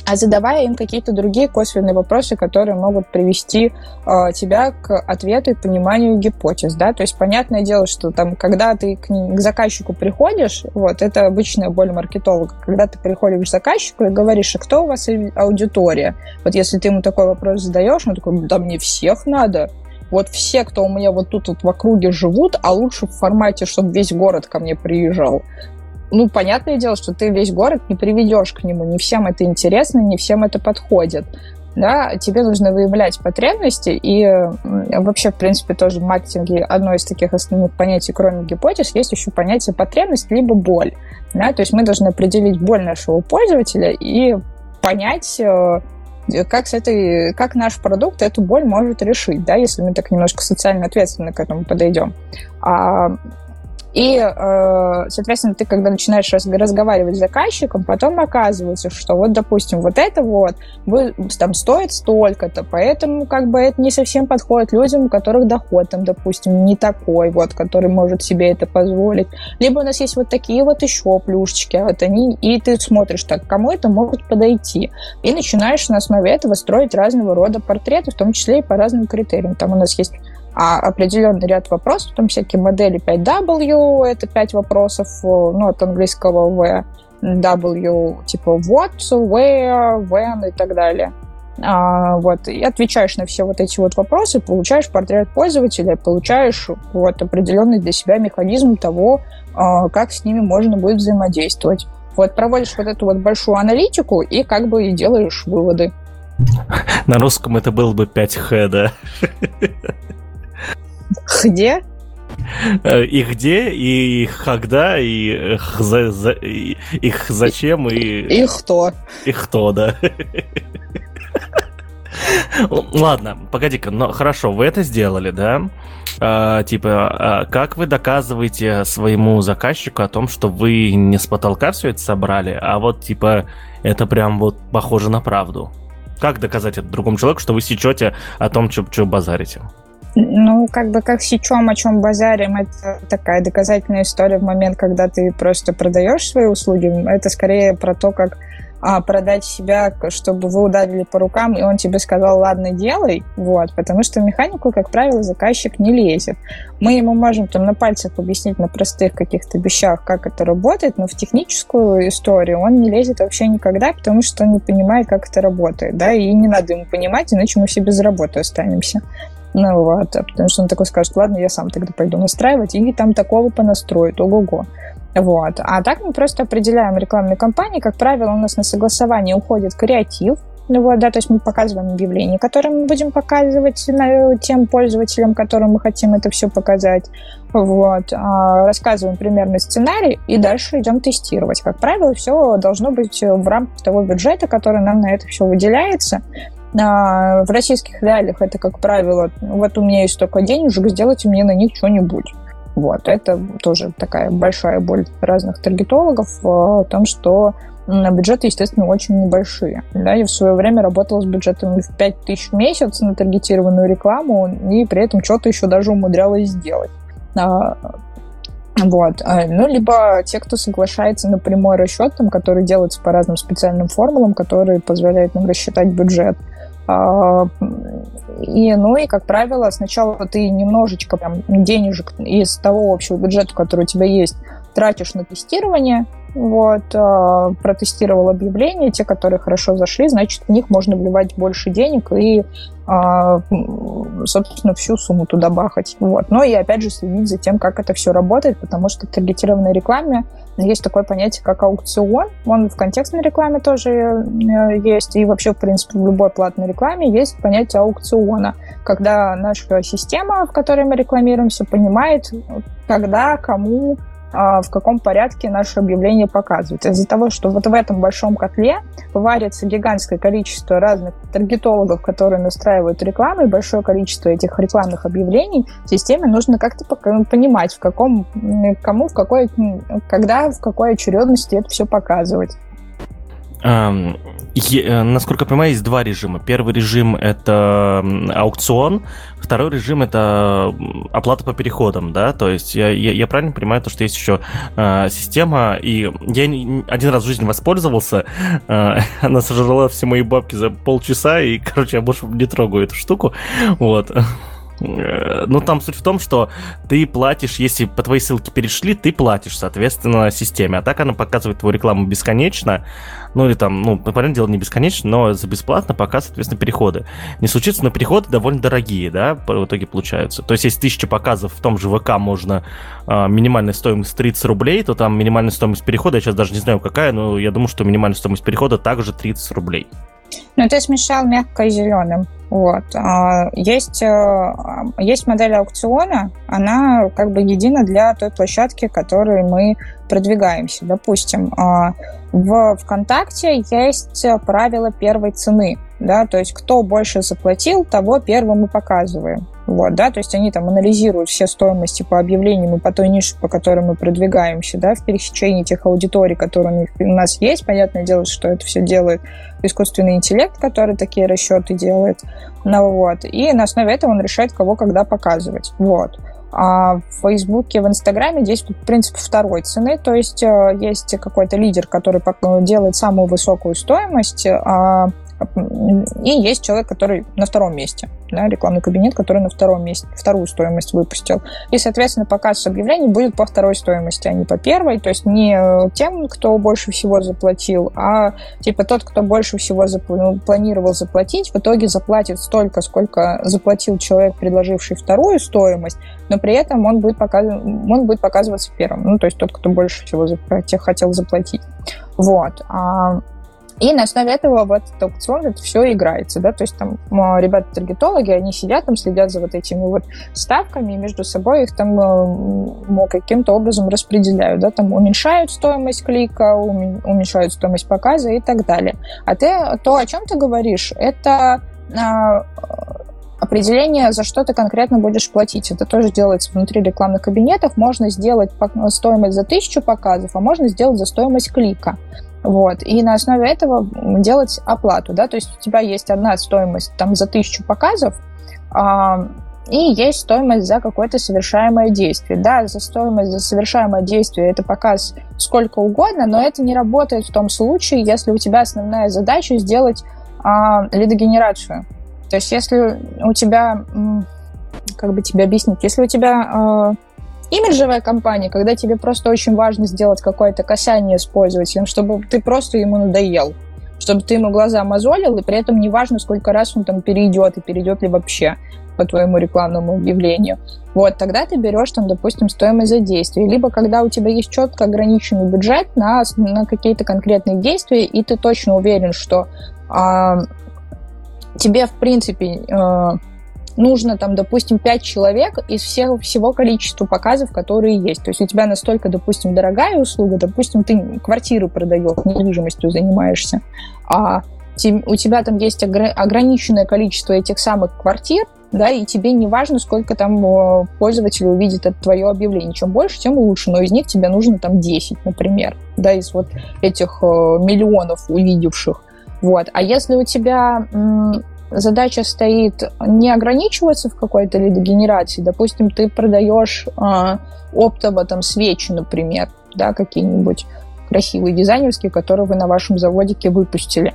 A: а задавая им какие-то другие косвенные вопросы, которые могут привести э, тебя к ответу и пониманию гипотез, да, то есть понятное дело, что там, когда ты к, к заказчику приходишь, вот, это обычная боль маркетолога, когда ты приходишь к заказчику и говоришь, а кто у вас аудитория? Вот если ты ему такой вопрос задаешь, он такой, да мне всех надо, вот все, кто у меня вот тут вот в округе живут, а лучше в формате, чтобы весь город ко мне приезжал ну, понятное дело, что ты весь город не приведешь к нему, не всем это интересно, не всем это подходит. Да, тебе нужно выявлять потребности, и вообще, в принципе, тоже в маркетинге одно из таких основных понятий, кроме гипотез, есть еще понятие потребность либо боль. Да? То есть мы должны определить боль нашего пользователя и понять, э, как, с этой, как наш продукт эту боль может решить, да, если мы так немножко социально ответственно к этому подойдем. А и, э, соответственно, ты, когда начинаешь разговаривать с заказчиком, потом оказывается, что вот, допустим, вот это вот там стоит столько-то, поэтому как бы это не совсем подходит людям, у которых доход там, допустим, не такой вот, который может себе это позволить. Либо у нас есть вот такие вот еще плюшечки, а вот они, и ты смотришь так, кому это может подойти. И начинаешь на основе этого строить разного рода портреты, в том числе и по разным критериям. Там у нас есть а определенный ряд вопросов, там всякие модели 5W, это 5 вопросов, э, ну, от английского V, W, типа what, where, when и так далее. А, вот, и отвечаешь на все вот эти вот вопросы, получаешь портрет пользователя, получаешь вот определенный для себя механизм того, а, как с ними можно будет взаимодействовать. Вот, проводишь вот эту вот большую аналитику и как бы и делаешь выводы. (laughs)
B: На русском это было бы 5Х, да? (laughs)
A: Где?
B: Э, и где, и когда, и их, за, за, и, их зачем, и...
A: И кто.
B: И кто, да. Ладно, погоди-ка, но хорошо, вы это сделали, да? А, типа, а как вы доказываете своему заказчику о том, что вы не с потолка все это собрали, а вот, типа, это прям вот похоже на правду? Как доказать это другому человеку, что вы сечете о том, что базарите?
A: Ну, как бы как сечем, о чем базарим, это такая доказательная история в момент, когда ты просто продаешь свои услуги. Это скорее про то, как а, продать себя, чтобы вы ударили по рукам, и он тебе сказал, ладно, делай, вот, потому что механику, как правило, заказчик не лезет. Мы ему можем там на пальцах объяснить на простых каких-то вещах, как это работает, но в техническую историю он не лезет вообще никогда, потому что он не понимает, как это работает, да, и не надо ему понимать, иначе мы все без работы останемся. Ну вот, потому что он такой скажет, ладно, я сам тогда пойду настраивать, и там такого понастроит, ого-го. Вот. А так мы просто определяем рекламные кампании. Как правило, у нас на согласование уходит креатив, ну вот, да, то есть мы показываем объявление, которое мы будем показывать тем пользователям, которым мы хотим это все показать. Вот. А, рассказываем примерный сценарий и дальше идем тестировать. Как правило, все должно быть в рамках того бюджета, который нам на это все выделяется. А, в российских реалиях это, как правило, вот у меня есть столько денежек, сделайте мне на них что-нибудь. Вот, это тоже такая большая боль разных таргетологов в том, что бюджеты, естественно, очень небольшие. Да, я в свое время работала с бюджетом в 5 тысяч в месяц на таргетированную рекламу, и при этом что-то еще даже умудрялась сделать. А, вот. А, ну, либо те, кто соглашается на прямой расчет, там, который делается по разным специальным формулам, которые позволяют нам рассчитать бюджет. А, и, ну и, как правило, сначала ты немножечко прям денежек из того общего бюджета, который у тебя есть, тратишь на тестирование, вот, э, протестировал объявления, те, которые хорошо зашли, значит, в них можно вливать больше денег и, э, собственно, всю сумму туда бахать. Вот. Но и, опять же, следить за тем, как это все работает, потому что в таргетированной рекламе есть такое понятие, как аукцион. Он в контекстной рекламе тоже э, есть, и вообще, в принципе, в любой платной рекламе есть понятие аукциона, когда наша система, в которой мы рекламируемся, понимает, когда, кому а, в каком порядке наше объявление показывать. Из-за того, что вот в этом большом котле варится гигантское количество разных таргетологов, которые настраивают рекламу, и большое количество этих рекламных объявлений, системе нужно как-то понимать, в каком, кому, в какой, когда, в какой очередности это все показывать.
B: Е, насколько я понимаю, есть два режима. Первый режим это аукцион, второй режим это оплата по переходам, да, то есть я, я, я правильно понимаю то, что есть еще э, система, и я один раз в жизни воспользовался, э, (laughs) она сожрала все мои бабки за полчаса, и, короче, я больше не трогаю эту штуку, вот. Э, ну, там суть в том, что ты платишь, если по твоей ссылке перешли, ты платишь, соответственно, системе. А так она показывает твою рекламу бесконечно. Ну, или там, ну, понятное дело, не бесконечно, но за бесплатно пока, соответственно, переходы. Не случится, но переходы довольно дорогие, да, в итоге получаются. То есть, если тысяча показов в том же ВК можно а, минимальная стоимость 30 рублей, то там минимальная стоимость перехода, я сейчас даже не знаю какая, но я думаю, что минимальная стоимость перехода также 30 рублей.
A: Ну, ты смешал мягкое и зеленым. Вот. А, есть, э, есть модель аукциона, она как бы едина для той площадки, которой мы продвигаемся. Допустим, а, в ВКонтакте есть правило первой цены, да, то есть кто больше заплатил, того первым мы показываем. Вот, да, то есть они там анализируют все стоимости по объявлениям и по той нише, по которой мы продвигаемся, да, в пересечении тех аудиторий, которые у нас есть. Понятное дело, что это все делает искусственный интеллект, который такие расчеты делает. Ну, вот. И на основе этого он решает, кого когда показывать. Вот. А в Фейсбуке, в Инстаграме действует принцип второй цены, то есть э, есть какой-то лидер, который делает самую высокую стоимость, а и есть человек, который на втором месте, да, рекламный кабинет, который на втором месте, вторую стоимость выпустил. И, соответственно, показ объявлений будет по второй стоимости, а не по первой. То есть не тем, кто больше всего заплатил, а типа тот, кто больше всего запл- ну, планировал заплатить, в итоге заплатит столько, сколько заплатил человек, предложивший вторую стоимость, но при этом он будет, показ... он будет показываться первым. Ну, то есть тот, кто больше всего зап- хотел заплатить. Вот. И на основе этого в этот аукцион это все играется, да, то есть там ребята-таргетологи, они сидят там, следят за вот этими вот ставками, и между собой их там ну, каким-то образом распределяют, да, там уменьшают стоимость клика, уменьшают стоимость показа и так далее. А ты, то, о чем ты говоришь, это а, определение, за что ты конкретно будешь платить. Это тоже делается внутри рекламных кабинетов. Можно сделать стоимость за тысячу показов, а можно сделать за стоимость клика. Вот. И на основе этого делать оплату. Да? То есть у тебя есть одна стоимость там, за тысячу показов, а, и есть стоимость за какое-то совершаемое действие. Да, за стоимость за совершаемое действие это показ сколько угодно, но это не работает в том случае, если у тебя основная задача сделать а, лидогенерацию. То есть если у тебя, как бы тебе объяснить, если у тебя а, имиджевая компания, когда тебе просто очень важно сделать какое-то касание с пользователем, чтобы ты просто ему надоел, чтобы ты ему глаза мозолил, и при этом не важно, сколько раз он там перейдет, и перейдет ли вообще по твоему рекламному объявлению. Вот, тогда ты берешь там, допустим, стоимость за действие. Либо когда у тебя есть четко ограниченный бюджет на, на какие-то конкретные действия, и ты точно уверен, что э, тебе, в принципе, э, нужно там, допустим, 5 человек из всех, всего количества показов, которые есть. То есть у тебя настолько, допустим, дорогая услуга, допустим, ты квартиру продаешь, недвижимостью занимаешься, а у тебя там есть ограниченное количество этих самых квартир, да, и тебе не важно, сколько там э, пользователей увидит это твое объявление. Чем больше, тем лучше, но из них тебе нужно там 10, например, да, из вот этих э, миллионов увидевших. Вот. А если у тебя задача стоит не ограничиваться в какой-то лидогенерации. Допустим, ты продаешь э, оптово там свечи, например, да, какие-нибудь красивые дизайнерские, которые вы на вашем заводике выпустили,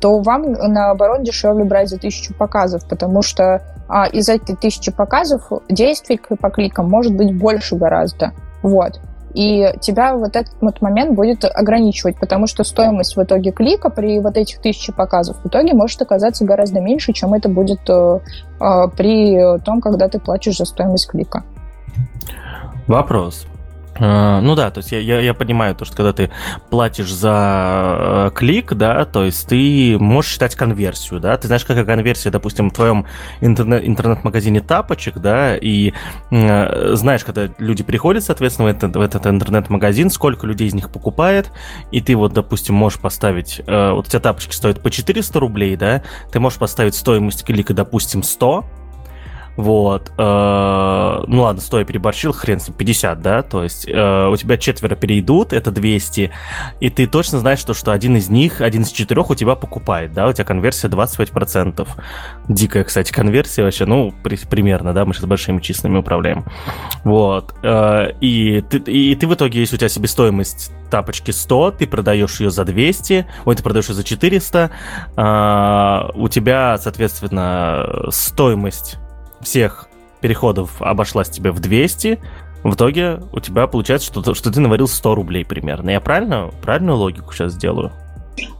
A: то вам, наоборот, дешевле брать за тысячу показов, потому что а, из этих тысячи показов действий по кликам может быть больше гораздо. Вот и тебя вот этот вот момент будет ограничивать, потому что стоимость в итоге клика при вот этих тысячи показов в итоге может оказаться гораздо меньше, чем это будет э, э, при том, когда ты платишь за стоимость клика.
B: Вопрос. А, ну да, то есть я, я, я понимаю то, что когда ты платишь за э, клик, да, то есть ты можешь считать конверсию, да, ты знаешь, какая конверсия, допустим, в твоем интернет, интернет-магазине тапочек, да, и э, знаешь, когда люди приходят, соответственно, в этот, в этот интернет-магазин, сколько людей из них покупает, и ты вот, допустим, можешь поставить, э, вот у тебя тапочки стоят по 400 рублей, да, ты можешь поставить стоимость клика, допустим, 100, вот, э, ну ладно, 100 я переборщил, хрен с ним, 50, да, то есть э, у тебя четверо перейдут, это 200, и ты точно знаешь, что, что один из них, один из четырех у тебя покупает, да, у тебя конверсия 25%. Дикая, кстати, конверсия вообще, ну, при, примерно, да, мы сейчас большими числами управляем. Вот, э, и, ты, и ты в итоге, если у тебя себестоимость тапочки 100, ты продаешь ее за 200, ой, ты продаешь ее за 400, э, у тебя, соответственно, стоимость всех переходов обошлась тебе в 200, в итоге у тебя получается, что, что ты наварил 100 рублей примерно. Я правильно, правильную логику сейчас делаю?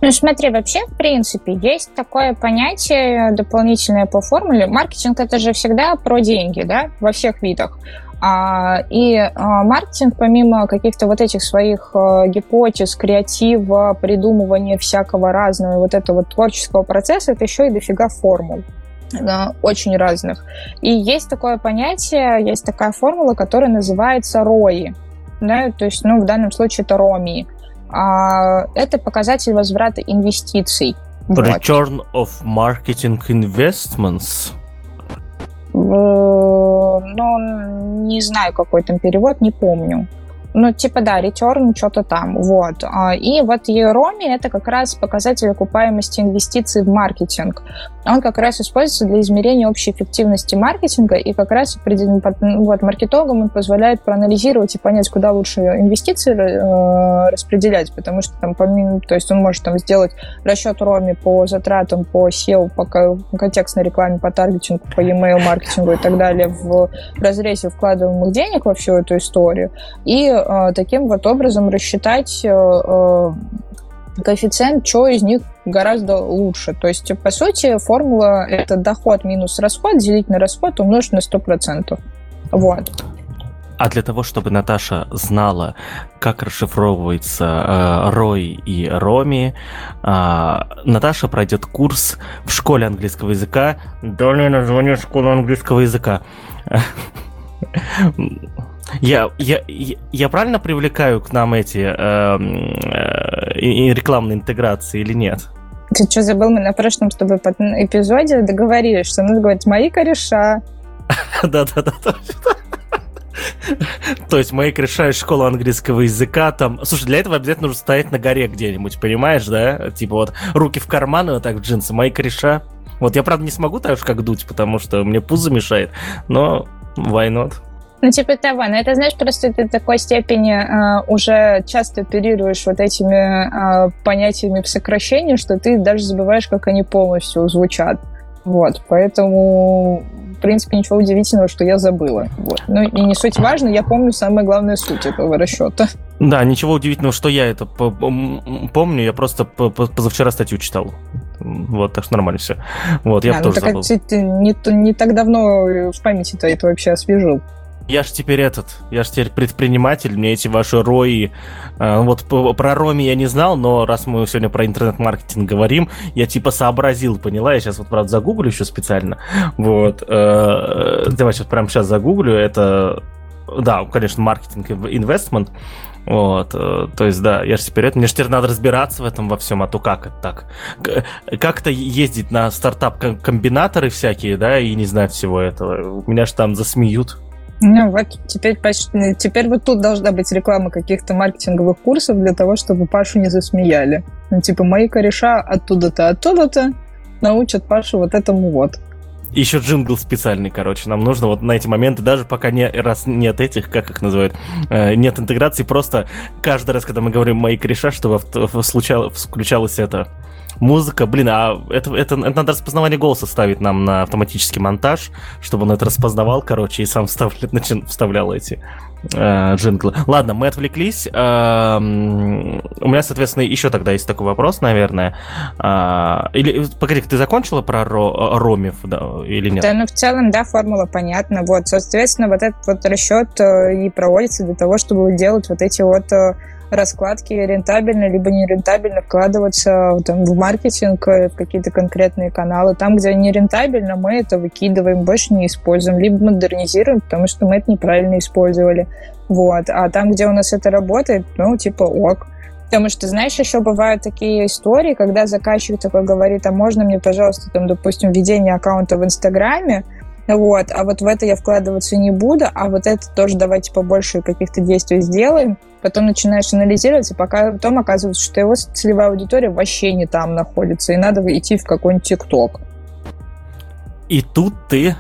A: Ну, смотри, вообще, в принципе, есть такое понятие дополнительное по формуле. Маркетинг это же всегда про деньги, да, во всех видах. А, и а, маркетинг, помимо каких-то вот этих своих а, гипотез, креатива, придумывания всякого разного, вот этого творческого процесса, это еще и дофига формул очень разных. И есть такое понятие, есть такая формула, которая называется ROI. Да, то есть, ну, в данном случае это ROMI. А, это показатель возврата инвестиций.
B: Return вот. of Marketing Investments.
A: Ну, не знаю, какой там перевод, не помню ну, типа, да, return, что-то там, вот. А, и вот Ероми — это как раз показатель окупаемости инвестиций в маркетинг. Он как раз используется для измерения общей эффективности маркетинга, и как раз ну, вот, маркетологам он позволяет проанализировать и понять, куда лучше инвестиции э, распределять, потому что там помимо, то есть он может там сделать расчет Роми по затратам, по SEO, по контекстной рекламе, по таргетингу, по e-mail маркетингу и так далее в разрезе вкладываемых денег во всю эту историю, и таким вот образом рассчитать э, э, коэффициент, что из них гораздо лучше. То есть, по сути, формула — это доход минус расход, делить на расход, умножить на 100%. Вот.
B: А для того, чтобы Наташа знала, как расшифровывается э, Рой и Роми, э, Наташа пройдет курс в школе английского языка. Далее название школы английского языка. Я, я, я, правильно привлекаю к нам эти э, э, рекламные интеграции или нет?
A: Ты что, забыл? Мы на прошлом с тобой эпизоде договорились, что надо говорить «мои кореша». (laughs)
B: Да-да-да, То есть мои решаешь школу английского языка там... Слушай, для этого обязательно нужно стоять на горе где-нибудь, понимаешь, да? Типа вот руки в карманы, вот так в джинсы, мои кореша. Вот я, правда, не смогу так же, как дуть, потому что мне пузо мешает, но why not?
A: Ну, типа того. Но это, знаешь, просто ты в такой степени э, уже часто оперируешь вот этими э, понятиями в сокращении, что ты даже забываешь, как они полностью звучат. Вот, поэтому, в принципе, ничего удивительного, что я забыла. Вот. Ну, и не суть важно, я помню самое главное суть этого расчета.
B: Да, ничего удивительного, что я это помню, я просто позавчера статью читал. Вот, так что нормально все. Вот, я а, ну, тоже
A: так, забыл. Ты не, не так давно в памяти-то это вообще освежил.
B: Я ж теперь этот, я ж теперь предприниматель, мне эти ваши рои, э, вот про роми я не знал, но раз мы сегодня про интернет-маркетинг говорим, я типа сообразил, поняла, я сейчас вот, правда, загуглю еще специально, вот, э, давай сейчас прямо сейчас загуглю, это, да, конечно, маркетинг инвестмент, вот, э, то есть, да, я же теперь это, мне же теперь надо разбираться в этом во всем, а то как это так? Как-то ездить на стартап-комбинаторы всякие, да, и не знать всего этого. Меня же там засмеют.
A: Ну вот теперь, почти, теперь вот тут должна быть реклама каких-то маркетинговых курсов для того, чтобы Пашу не засмеяли. Ну, типа, мои кореша оттуда-то, оттуда-то научат Пашу вот этому вот.
B: Еще джингл специальный, короче. Нам нужно вот на эти моменты, даже пока не, раз нет этих, как их называют, э, нет интеграции, просто каждый раз, когда мы говорим «мои кореша», чтобы случалось, включалось это Музыка, блин, а это, это, это надо распознавание голоса ставить нам на автоматический монтаж, чтобы он это распознавал, короче, и сам (laughs) вставлял, начин, вставлял эти э, джинглы. Ладно, мы отвлеклись. Э, у меня, соответственно, еще тогда есть такой вопрос, наверное. Э, или, погоди, ты закончила про ро, Ромев, да, или нет?
A: Да, ну, в целом, да, формула понятна. Вот, соответственно, вот этот вот расчет э, и проводится для того, чтобы делать вот эти вот э, раскладки рентабельно либо нерентабельно вкладываться там, в маркетинг, э, в какие-то конкретные каналы. Там, где не рентабельно, мы это выкидываем, больше не используем, либо модернизируем, потому что мы это неправильно использовали. Вот. А там, где у нас это работает, ну, типа ок. Потому что, знаешь, еще бывают такие истории, когда заказчик такой говорит, а можно мне, пожалуйста, там, допустим, введение аккаунта в Инстаграме, вот, а вот в это я вкладываться не буду, а вот это тоже давайте побольше каких-то действий сделаем. Потом начинаешь анализировать, и пока потом оказывается, что его целевая аудитория вообще не там находится, и надо идти в какой-нибудь ТикТок.
B: И тут ты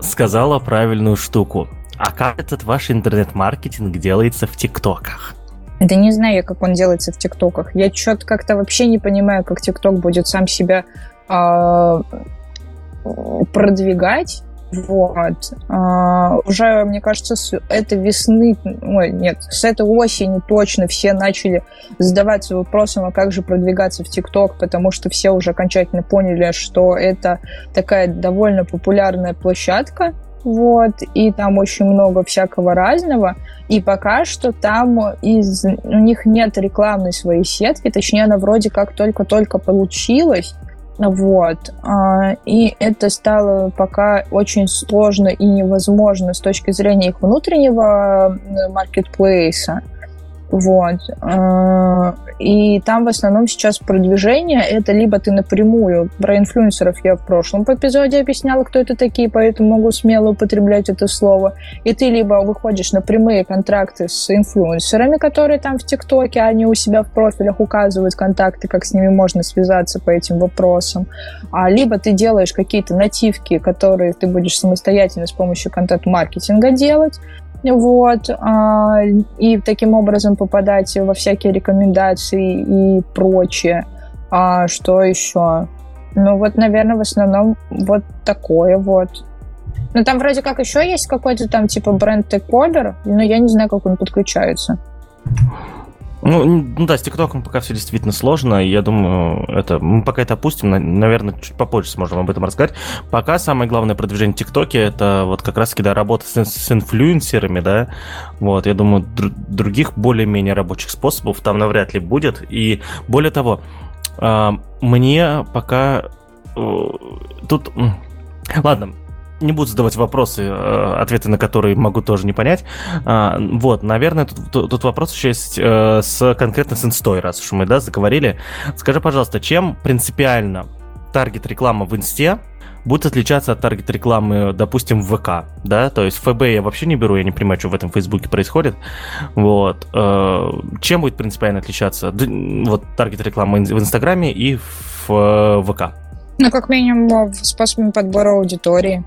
B: сказала правильную штуку. А как этот ваш интернет-маркетинг делается в ТикТоках?
A: Да не знаю, как он делается в ТикТоках. Я что-то как-то вообще не понимаю, как ТикТок будет сам себя э, продвигать. Вот. А, уже, мне кажется, с этой весны, ой, нет, с этой осени точно все начали задаваться вопросом, а как же продвигаться в ТикТок, потому что все уже окончательно поняли, что это такая довольно популярная площадка, вот, и там очень много всякого разного, и пока что там из, у них нет рекламной своей сетки, точнее, она вроде как только-только получилась, вот. А, и это стало пока очень сложно и невозможно с точки зрения их внутреннего маркетплейса. Вот. А, и там в основном сейчас продвижение это либо ты напрямую, про инфлюенсеров я в прошлом эпизоде объясняла, кто это такие, поэтому могу смело употреблять это слово. И ты либо выходишь на прямые контракты с инфлюенсерами, которые там в ТикТоке, они у себя в профилях указывают контакты, как с ними можно связаться по этим вопросам. А либо ты делаешь какие-то нативки, которые ты будешь самостоятельно с помощью контент-маркетинга делать, вот, а, и таким образом попадать во всякие рекомендации и прочее. А что еще? Ну вот, наверное, в основном вот такое вот. Ну там вроде как еще есть какой-то там типа бренд тейковер, но я не знаю, как он подключается.
B: Ну, ну да, с ТикТоком пока все действительно сложно. Я думаю, это мы пока это опустим. Наверное, чуть попозже сможем об этом рассказать. Пока самое главное продвижение ТикТоке это вот как раз когда работа с, с инфлюенсерами, да. Вот, я думаю, др- других более-менее рабочих способов там навряд ли будет. И более того, э, мне пока э, тут. Ладно, не буду задавать вопросы, э, ответы на которые могу тоже не понять. А, вот, наверное, тут, тут вопрос еще есть э, с конкретно с инстой, раз уж мы, да, заговорили. Скажи, пожалуйста, чем принципиально таргет реклама в инсте будет отличаться от таргет рекламы, допустим, в ВК, да, то есть ФБ я вообще не беру, я не понимаю, что в этом Фейсбуке происходит, вот, э, чем будет принципиально отличаться вот таргет рекламы в Инстаграме и в ВК?
A: Ну, как минимум, в способе подбора аудитории.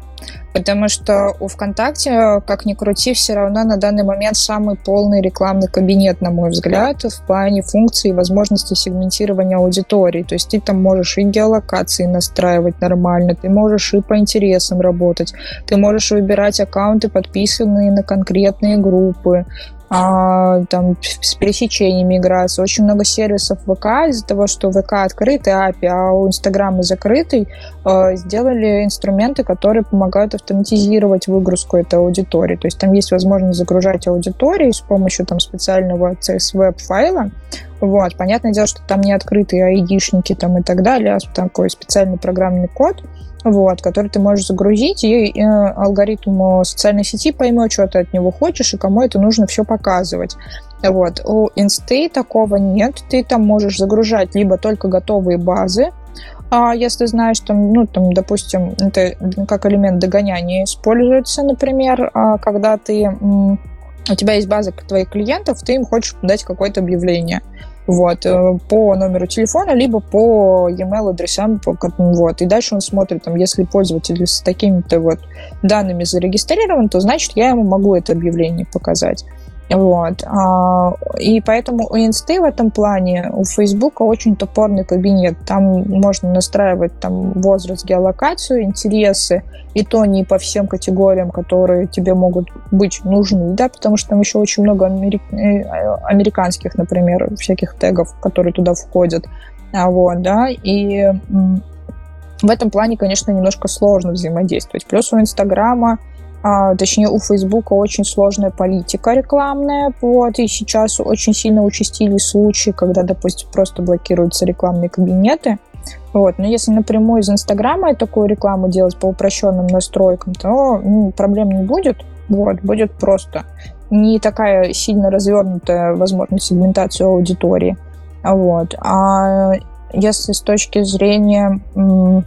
A: Потому что у ВКонтакте, как ни крути, все равно на данный момент самый полный рекламный кабинет, на мой взгляд, в плане функций и возможности сегментирования аудитории. То есть ты там можешь и геолокации настраивать нормально, ты можешь и по интересам работать, ты можешь выбирать аккаунты, подписанные на конкретные группы, а, там, с пересечением миграции. Очень много сервисов ВК из-за того, что ВК открытый API, а у Инстаграма закрытый, э, сделали инструменты, которые помогают автоматизировать выгрузку этой аудитории. То есть там есть возможность загружать аудиторию с помощью там специального CSV файла. Вот. Понятное дело, что там не открытые айдишники там и так далее, а такой специальный программный код – вот, который ты можешь загрузить, и, и алгоритм социальной сети поймет, что ты от него хочешь, и кому это нужно все показывать. Вот. У инсты такого нет. Ты там можешь загружать либо только готовые базы, а если знаешь, там, ну, там, допустим, это как элемент догоняния используется, например, а когда ты у тебя есть база твоих клиентов, ты им хочешь дать какое-то объявление вот, э, по номеру телефона, либо по e-mail адресам, вот, и дальше он смотрит, там, если пользователь с такими-то вот данными зарегистрирован, то значит я ему могу это объявление показать. Вот. А, и поэтому у инсты в этом плане, у Фейсбука очень топорный кабинет. Там можно настраивать там, возраст, геолокацию, интересы, и то не по всем категориям, которые тебе могут быть нужны, да, потому что там еще очень много америк... Э, американских, например, всяких тегов, которые туда входят. А вот, да, и в этом плане, конечно, немножко сложно взаимодействовать. Плюс у Инстаграма а, точнее у Фейсбука очень сложная политика рекламная, вот, и сейчас очень сильно участились случаи, когда, допустим, просто блокируются рекламные кабинеты, вот. Но если напрямую из Инстаграма такую рекламу делать по упрощенным настройкам, то ну, проблем не будет. Вот, будет просто не такая сильно развернутая возможность сегментации аудитории. Вот. А если с точки зрения м,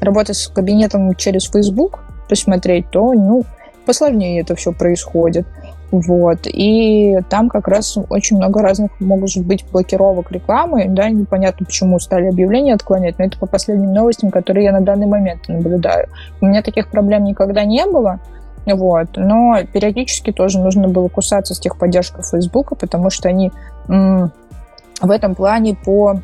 A: работы с кабинетом через Facebook, посмотреть, то, ну, посложнее это все происходит. Вот. И там как раз очень много разных могут быть блокировок рекламы. Да, непонятно, почему стали объявления отклонять, но это по последним новостям, которые я на данный момент наблюдаю. У меня таких проблем никогда не было. Вот. Но периодически тоже нужно было кусаться с техподдержкой Фейсбука, потому что они м- в этом плане по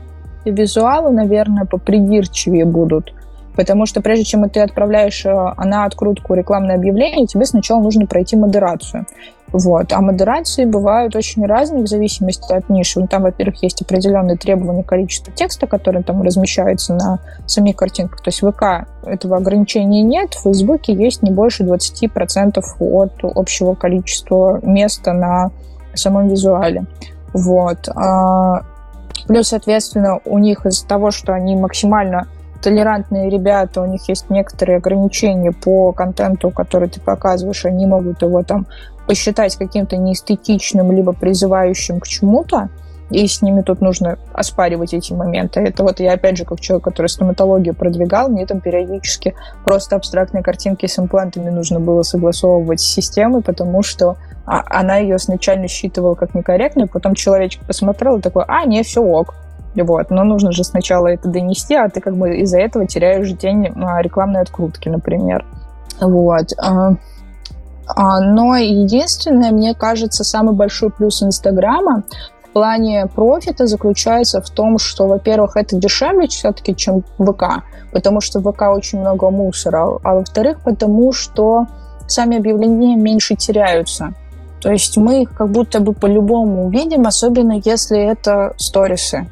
A: визуалу, наверное, попридирчивее будут. Потому что прежде чем ты отправляешь э, на открутку рекламное объявление, тебе сначала нужно пройти модерацию. Вот. А модерации бывают очень разные в зависимости от ниши. Ну, там, во-первых, есть определенные требования количества текста, который там размещается на самих картинках. То есть в ВК этого ограничения нет, в Фейсбуке есть не больше 20% от общего количества места на самом визуале. Вот. А, плюс, соответственно, у них из-за того, что они максимально толерантные ребята, у них есть некоторые ограничения по контенту, который ты показываешь, они могут его там посчитать каким-то неэстетичным, либо призывающим к чему-то, и с ними тут нужно оспаривать эти моменты. Это вот я, опять же, как человек, который стоматологию продвигал, мне там периодически просто абстрактные картинки с имплантами нужно было согласовывать с системой, потому что а, она ее сначала считывала как некорректную, потом человечек посмотрел и такой, а, не, все ок. Вот. Но нужно же сначала это донести, а ты как бы из-за этого теряешь день а, рекламной открутки, например. Вот. А, а, но единственное, мне кажется, самый большой плюс Инстаграма в плане профита заключается в том, что, во-первых, это дешевле все-таки, чем ВК, потому что в ВК очень много мусора, а во-вторых, потому что сами объявления меньше теряются. То есть мы их как будто бы по-любому увидим, особенно если это сторисы.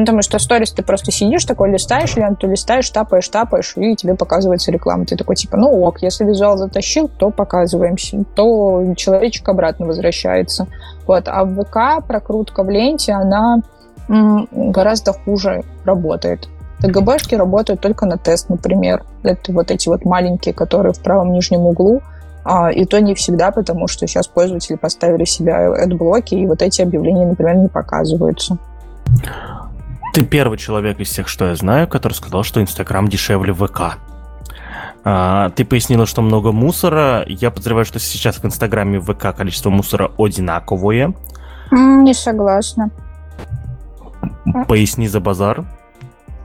A: Ну, потому что сторис ты просто сидишь такой, листаешь ленту, листаешь, тапаешь, тапаешь, и тебе показывается реклама. Ты такой, типа, ну ок, если визуал затащил, то показываемся, то человечек обратно возвращается. Вот. А в ВК прокрутка в ленте, она гораздо хуже работает. ТГБшки работают только на тест, например. Это вот эти вот маленькие, которые в правом нижнем углу, а, и то не всегда, потому что сейчас пользователи поставили себя блоки и вот эти объявления, например, не показываются.
B: Ты первый человек из всех, что я знаю, который сказал, что Инстаграм дешевле ВК. А, ты пояснила, что много мусора. Я подозреваю, что сейчас в Инстаграме и ВК количество мусора одинаковое.
A: Не согласна.
B: Поясни за базар.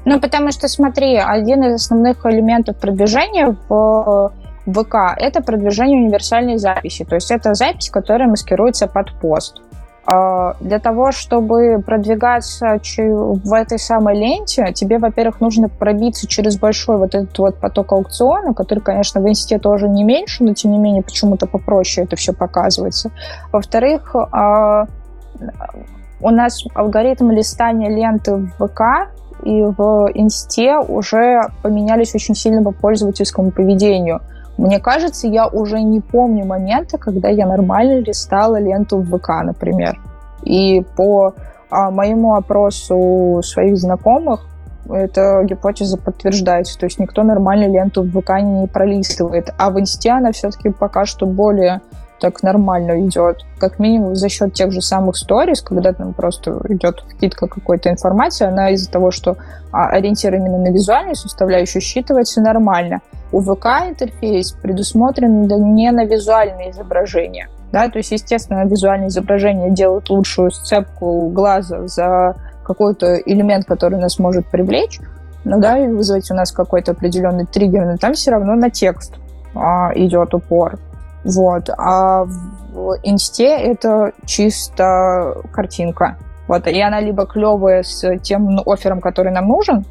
A: Ну, потому что, смотри, один из основных элементов продвижения в ВК – это продвижение универсальной записи. То есть это запись, которая маскируется под пост. А, для того, чтобы продвигаться в этой самой ленте, тебе, во-первых, нужно пробиться через большой вот этот вот поток аукциона, который, конечно, в инсте тоже не меньше, но тем не менее почему-то попроще это все показывается. Во-вторых, а, у нас алгоритм листания ленты в ВК и в инсте уже поменялись очень сильно по пользовательскому поведению – мне кажется, я уже не помню момента, когда я нормально листала ленту в ВК, например. И по а, моему опросу своих знакомых эта гипотеза подтверждается. То есть никто нормально ленту в ВК не пролистывает. А в Инсте она все-таки пока что более так нормально идет. Как минимум за счет тех же самых сторис, когда там просто идет вкидка какой-то информации, она из-за того, что а, ориентир именно на визуальную составляющую считывается нормально. У ВК интерфейс предусмотрен не на визуальное изображение. Да, то есть, естественно, визуальное изображение делает лучшую сцепку глаза за какой-то элемент, который нас может привлечь, ну да, и вызвать у нас какой-то определенный триггер, но там все равно на текст а, идет упор. Вот. А в инсте это чисто картинка. Вот. И она либо клевая с тем ну, оффером, который нам нужен,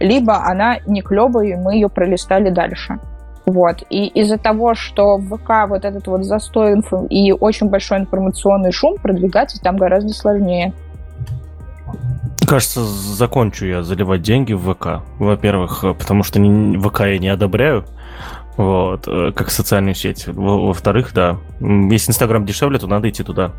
A: либо она не клевая, и мы ее пролистали дальше. Вот. И из-за того, что в ВК вот этот вот застой инфо и очень большой информационный шум, продвигаться там гораздо сложнее.
B: Кажется, закончу я заливать деньги в ВК. Во-первых, потому что ВК я не одобряю. Вот, э, как социальную сеть. Во-вторых, да, если Инстаграм дешевле, то надо идти туда.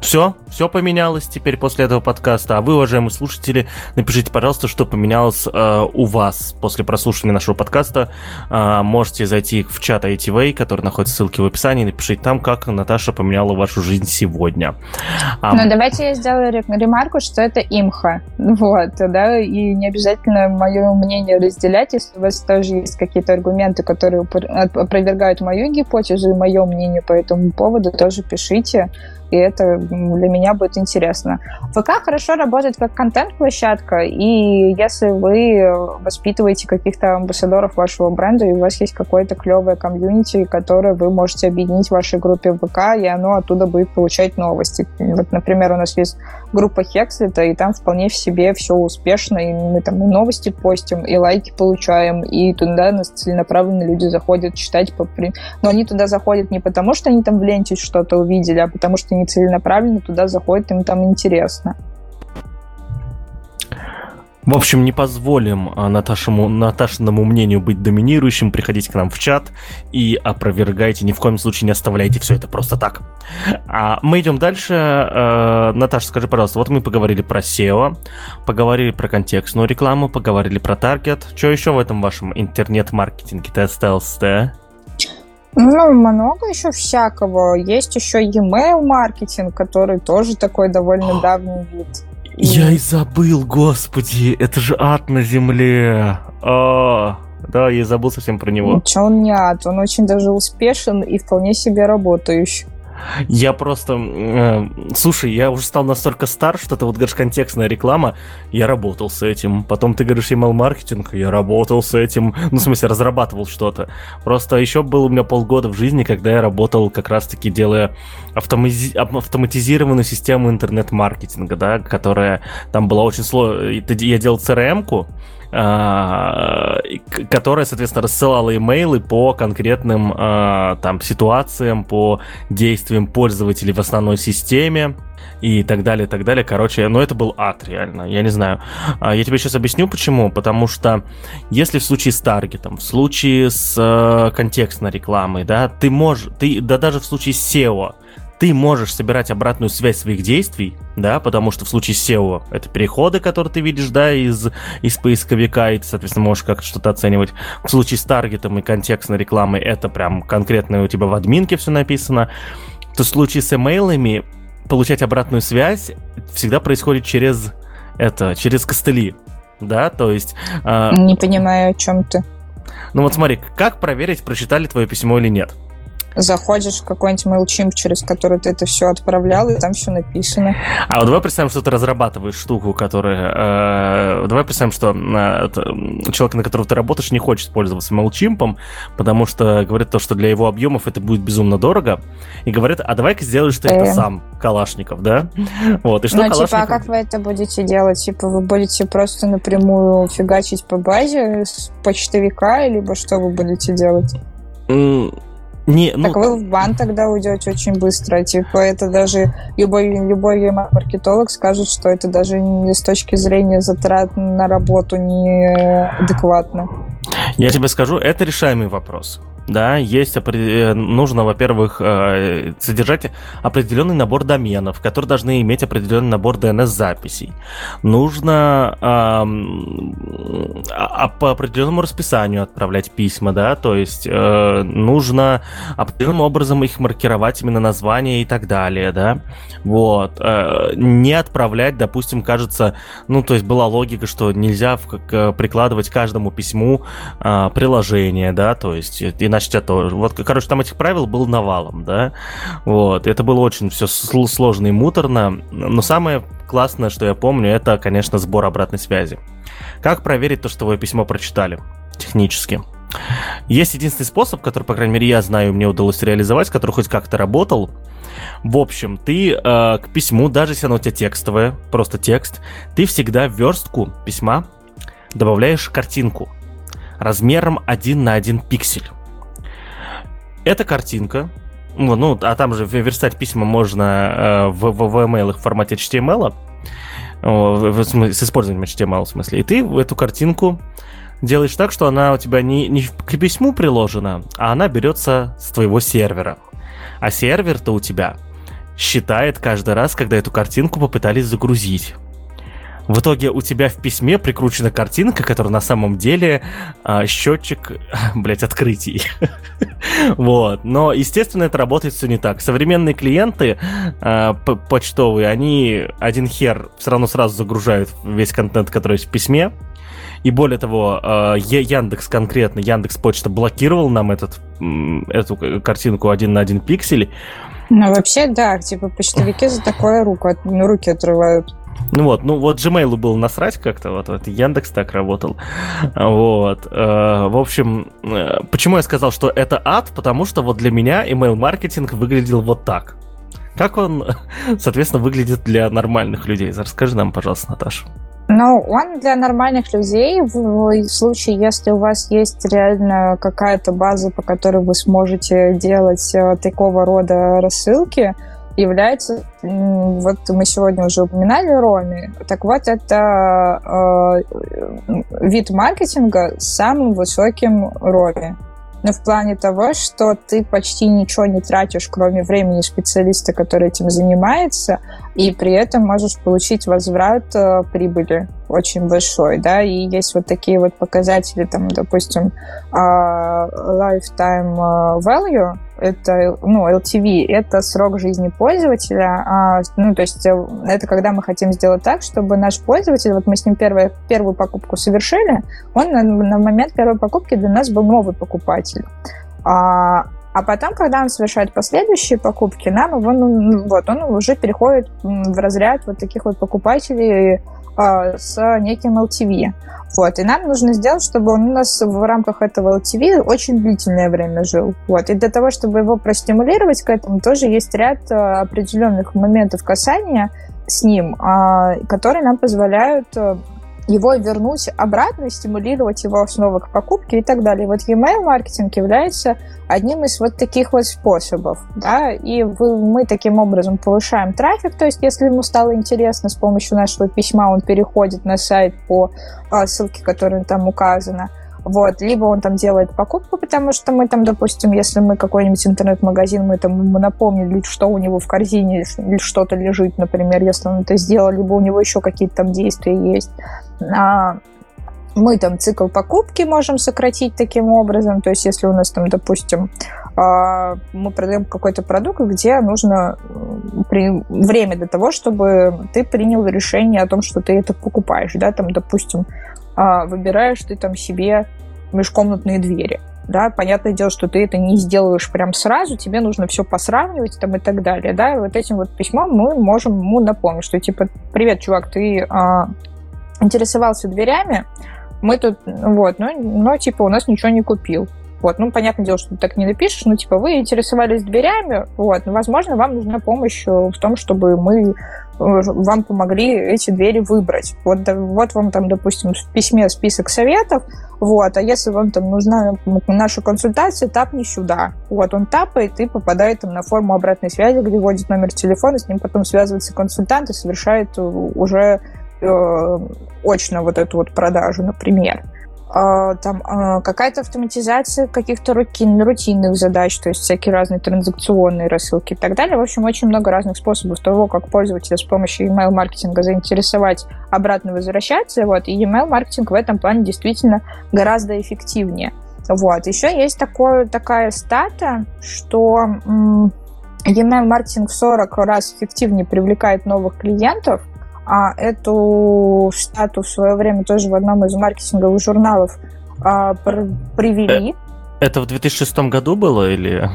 B: Все, все поменялось теперь после этого подкаста. А вы, уважаемые слушатели, напишите, пожалуйста, что поменялось э, у вас после прослушивания нашего подкаста. Э, можете зайти в чат ITV, который находится в ссылке в описании, напишите там, как Наташа поменяла вашу жизнь сегодня.
A: А... Ну, давайте я сделаю ремарку, что это имха. Вот, да, и не обязательно мое мнение разделять, если у вас тоже есть какие-то аргументы, которые опровергают мою гипотезу и мое мнение по этому поводу, тоже пишите и это для меня будет интересно. ВК хорошо работает как контент-площадка, и если вы воспитываете каких-то амбассадоров вашего бренда, и у вас есть какое-то клевое комьюнити, которое вы можете объединить в вашей группе ВК, и оно оттуда будет получать новости. Вот, например, у нас есть группа Хекслита, и там вполне в себе все успешно, и мы там и новости постим, и лайки получаем, и туда нас целенаправленно люди заходят читать. Но они туда заходят не потому, что они там в ленте что-то увидели, а потому что они целенаправленно туда заходят, им там интересно.
B: В общем, не позволим а, Наташему, Наташиному мнению быть доминирующим. Приходите к нам в чат и опровергайте. Ни в коем случае не оставляйте все это просто так. А мы идем дальше. А, Наташа, скажи, пожалуйста, вот мы поговорили про SEO, поговорили про контекстную рекламу, поговорили про таргет. Что еще в этом вашем интернет-маркетинге-то осталось
A: ну, много еще всякого. Есть еще e-mail маркетинг, который тоже такой довольно давний вид.
B: Я и забыл, господи, это же ад на земле. А, да, я забыл совсем про него.
A: Ничего он не ад, он очень даже успешен и вполне себе работающий.
B: Я просто... Э, слушай, я уже стал настолько стар, что ты вот говоришь контекстная реклама, я работал с этим. Потом ты говоришь email-маркетинг, я работал с этим. Ну, в смысле, разрабатывал что-то. Просто еще было у меня полгода в жизни, когда я работал как раз-таки делая автомази... автоматизированную систему интернет-маркетинга, да, которая там была очень сложная. Я делал CRM-ку, которая, соответственно, рассылала имейлы по конкретным а, там ситуациям, по действиям пользователей в основной системе и так далее, и так далее. Короче, ну это был ад, реально. Я не знаю. А, я тебе сейчас объясню, почему. Потому что если в случае с таргетом, в случае с э, контекстной рекламой, да, ты можешь, ты, да даже в случае с SEO, ты можешь собирать обратную связь своих действий, да, потому что в случае SEO это переходы, которые ты видишь, да, из, из поисковика, и ты, соответственно, можешь как-то что-то оценивать. В случае с таргетом и контекстной рекламой это прям конкретно у тебя в админке все написано. То в случае с имейлами получать обратную связь всегда происходит через это, через костыли, да, то есть...
A: Э, Не понимаю, о чем ты.
B: Ну вот смотри, как проверить, прочитали твое письмо или нет?
A: Заходишь в какой-нибудь MailChimp, через который ты это все отправлял, и там все написано.
B: А вот давай представим, что ты разрабатываешь штуку, которая... Э, давай представим, что э, человек, на которого ты работаешь, не хочет пользоваться MailChimp, потому что говорит то, что для его объемов это будет безумно дорого, и говорит, а давай-ка сделаешь ты это сам, Калашников, да?
A: Вот, и что ну, Калашников... типа, а как вы это будете делать? Типа, вы будете просто напрямую фигачить по базе с почтовика, либо что вы будете делать? Не, ну... Так вы в бан тогда уйдете очень быстро. Типа это даже любой, любой маркетолог скажет, что это даже не с точки зрения затрат на работу неадекватно.
B: Я тебе скажу, это решаемый вопрос да, есть э, нужно, во-первых, э, содержать определенный набор доменов, которые должны иметь определенный набор DNS-записей. Нужно а, по определенному расписанию отправлять письма, да, то есть э, нужно определенным образом их маркировать именно название и так далее, да, вот. Не отправлять, допустим, кажется, ну, то есть была логика, что нельзя прикладывать каждому письму а, приложение, да, то есть иначе значит это... Вот, короче, там этих правил был навалом, да? Вот, это было очень все сложно и муторно, но самое классное, что я помню, это, конечно, сбор обратной связи. Как проверить то, что вы письмо прочитали технически? Есть единственный способ, который, по крайней мере, я знаю, мне удалось реализовать, который хоть как-то работал. В общем, ты э, к письму, даже если оно у тебя текстовое, просто текст, ты всегда в верстку письма добавляешь картинку размером 1 на 1 пиксель. Эта картинка, ну, ну, а там же верстать письма можно э, в, в, в email в формате HTML, в, в, с использованием HTML в смысле. И ты эту картинку делаешь так, что она у тебя не, не к письму приложена, а она берется с твоего сервера. А сервер-то у тебя считает каждый раз, когда эту картинку попытались загрузить. В итоге у тебя в письме прикручена картинка, которая на самом деле а, счетчик, (laughs) блять, открытий. (laughs) вот. Но, естественно, это работает все не так. Современные клиенты а, почтовые, они один хер все равно сразу загружают весь контент, который есть в письме. И более того, а, Яндекс конкретно, Яндекс Почта блокировал нам этот, эту картинку один на один пиксель.
A: Ну, вообще, да, типа почтовики за такое руку, руки отрывают.
B: Ну вот, ну вот Gmail был насрать как-то, вот, вот Яндекс так работал. Вот. Э, в общем, э, почему я сказал, что это ад? Потому что вот для меня email-маркетинг выглядел вот так. Как он, (laughs) соответственно, выглядит для нормальных людей? Расскажи нам, пожалуйста, Наташа.
A: Ну, он для нормальных людей в случае, если у вас есть реально какая-то база, по которой вы сможете делать э, такого рода рассылки, является, вот мы сегодня уже упоминали Роми, так вот это э, вид маркетинга с самым высоким Роми. Но в плане того, что ты почти ничего не тратишь, кроме времени специалиста, который этим занимается, и при этом можешь получить возврат э, прибыли очень большой, да, и есть вот такие вот показатели, там, допустим, э, lifetime value, это, ну, LTV, это срок жизни пользователя, а, ну, то есть э, это когда мы хотим сделать так, чтобы наш пользователь, вот мы с ним первую, первую покупку совершили, он на, на момент первой покупки для нас был новый покупатель. А, а потом, когда он совершает последующие покупки, нам его, ну, вот, он уже переходит в разряд вот таких вот покупателей э, с неким LTV. Вот, и нам нужно сделать, чтобы он у нас в рамках этого LTV очень длительное время жил. Вот, и для того, чтобы его простимулировать к этому, тоже есть ряд э, определенных моментов касания с ним, э, которые нам позволяют его вернуть обратно, стимулировать его снова к покупке и так далее. вот email маркетинг является одним из вот таких вот способов, да, и вы, мы таким образом повышаем трафик, то есть если ему стало интересно, с помощью нашего письма он переходит на сайт по а, ссылке, которая там указана, вот, либо он там делает покупку, потому что мы там, допустим, если мы какой-нибудь интернет-магазин, мы там ему напомнили, что у него в корзине что-то лежит, например, если он это сделал, либо у него еще какие-то там действия есть. А, мы там цикл покупки можем сократить таким образом, то есть если у нас там, допустим, а, мы продаем какой-то продукт, где нужно время для того, чтобы ты принял решение о том, что ты это покупаешь, да, там, допустим, выбираешь ты там себе межкомнатные двери. Да, понятное дело, что ты это не сделаешь прям сразу, тебе нужно все посравнивать там и так далее, да, и вот этим вот письмом мы можем ему напомнить, что типа, привет, чувак, ты а, интересовался дверями, мы тут, вот, но, но типа у нас ничего не купил. Вот, ну, понятное дело, что ты так не напишешь, но, типа, вы интересовались дверями, вот, но, возможно, вам нужна помощь в том, чтобы мы вам помогли эти двери выбрать. Вот, вот вам там, допустим, в письме список советов, вот, а если вам там нужна наша консультация, тапни сюда. Вот, он тапает и попадает там на форму обратной связи, где вводит номер телефона, с ним потом связывается консультант и совершает уже э, очно вот эту вот продажу, например. А, там а, какая-то автоматизация каких-то рутин, рутинных задач, то есть всякие разные транзакционные рассылки и так далее. В общем, очень много разных способов того, как пользователя с помощью email-маркетинга заинтересовать, обратно возвращаться. Вот. И email-маркетинг в этом плане действительно гораздо эффективнее. Вот. Еще есть такое, такая стата, что email-маркетинг в 40 раз эффективнее привлекает новых клиентов, а эту стату в свое время тоже в одном из маркетинговых журналов а, привели.
B: Э, это в 2006 году было или?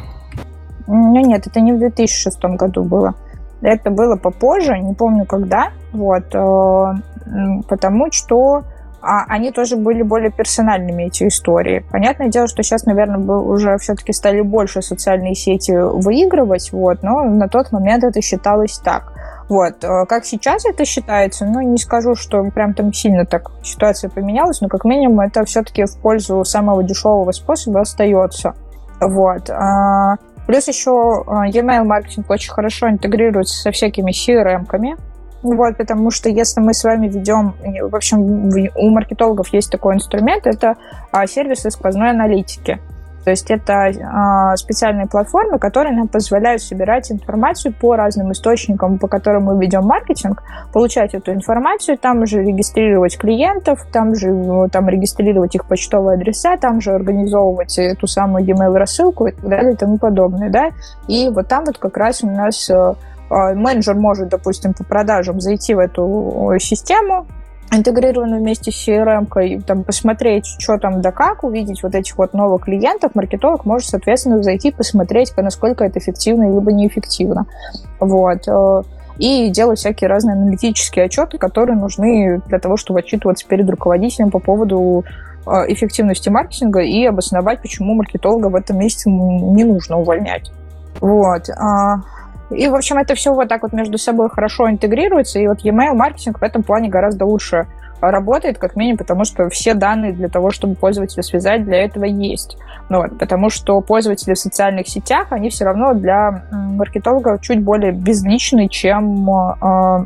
A: Ну нет, это не в 2006 году было. Это было попозже, не помню когда, вот, э, потому что они тоже были более персональными, эти истории. Понятное дело, что сейчас, наверное, уже все-таки стали больше социальные сети выигрывать, вот, но на тот момент это считалось так. Вот. Э, как сейчас это считается, ну, не скажу, что прям там сильно так ситуация поменялась, но как минимум это все-таки в пользу самого дешевого способа остается. Вот. А, плюс еще э, e-mail маркетинг очень хорошо интегрируется со всякими CRM-ками, вот, потому что если мы с вами ведем, в общем, у маркетологов есть такой инструмент, это а, сервисы сквозной аналитики. То есть это э, специальные платформы, которые нам позволяют собирать информацию по разным источникам, по которым мы ведем маркетинг, получать эту информацию, там же регистрировать клиентов, там же там регистрировать их почтовые адреса, там же организовывать эту самую e-mail рассылку и так далее и тому подобное, да. И вот там вот как раз у нас э, менеджер может, допустим, по продажам зайти в эту систему, интегрированную вместе с CRM, там, посмотреть, что там да как, увидеть вот этих вот новых клиентов, маркетолог может, соответственно, зайти, посмотреть, насколько это эффективно либо неэффективно. Вот. Э, и делать всякие разные аналитические отчеты, которые нужны для того, чтобы отчитываться перед руководителем по поводу э, эффективности маркетинга и обосновать, почему маркетолога в этом месяце не нужно увольнять. Вот. А, и, в общем, это все вот так вот между собой хорошо интегрируется, и вот e-mail маркетинг в этом плане гораздо лучше работает, как минимум, потому что все данные для того, чтобы пользователя связать, для этого есть. Ну, вот, потому что пользователи в социальных сетях, они все равно для маркетолога чуть более безличны, чем э,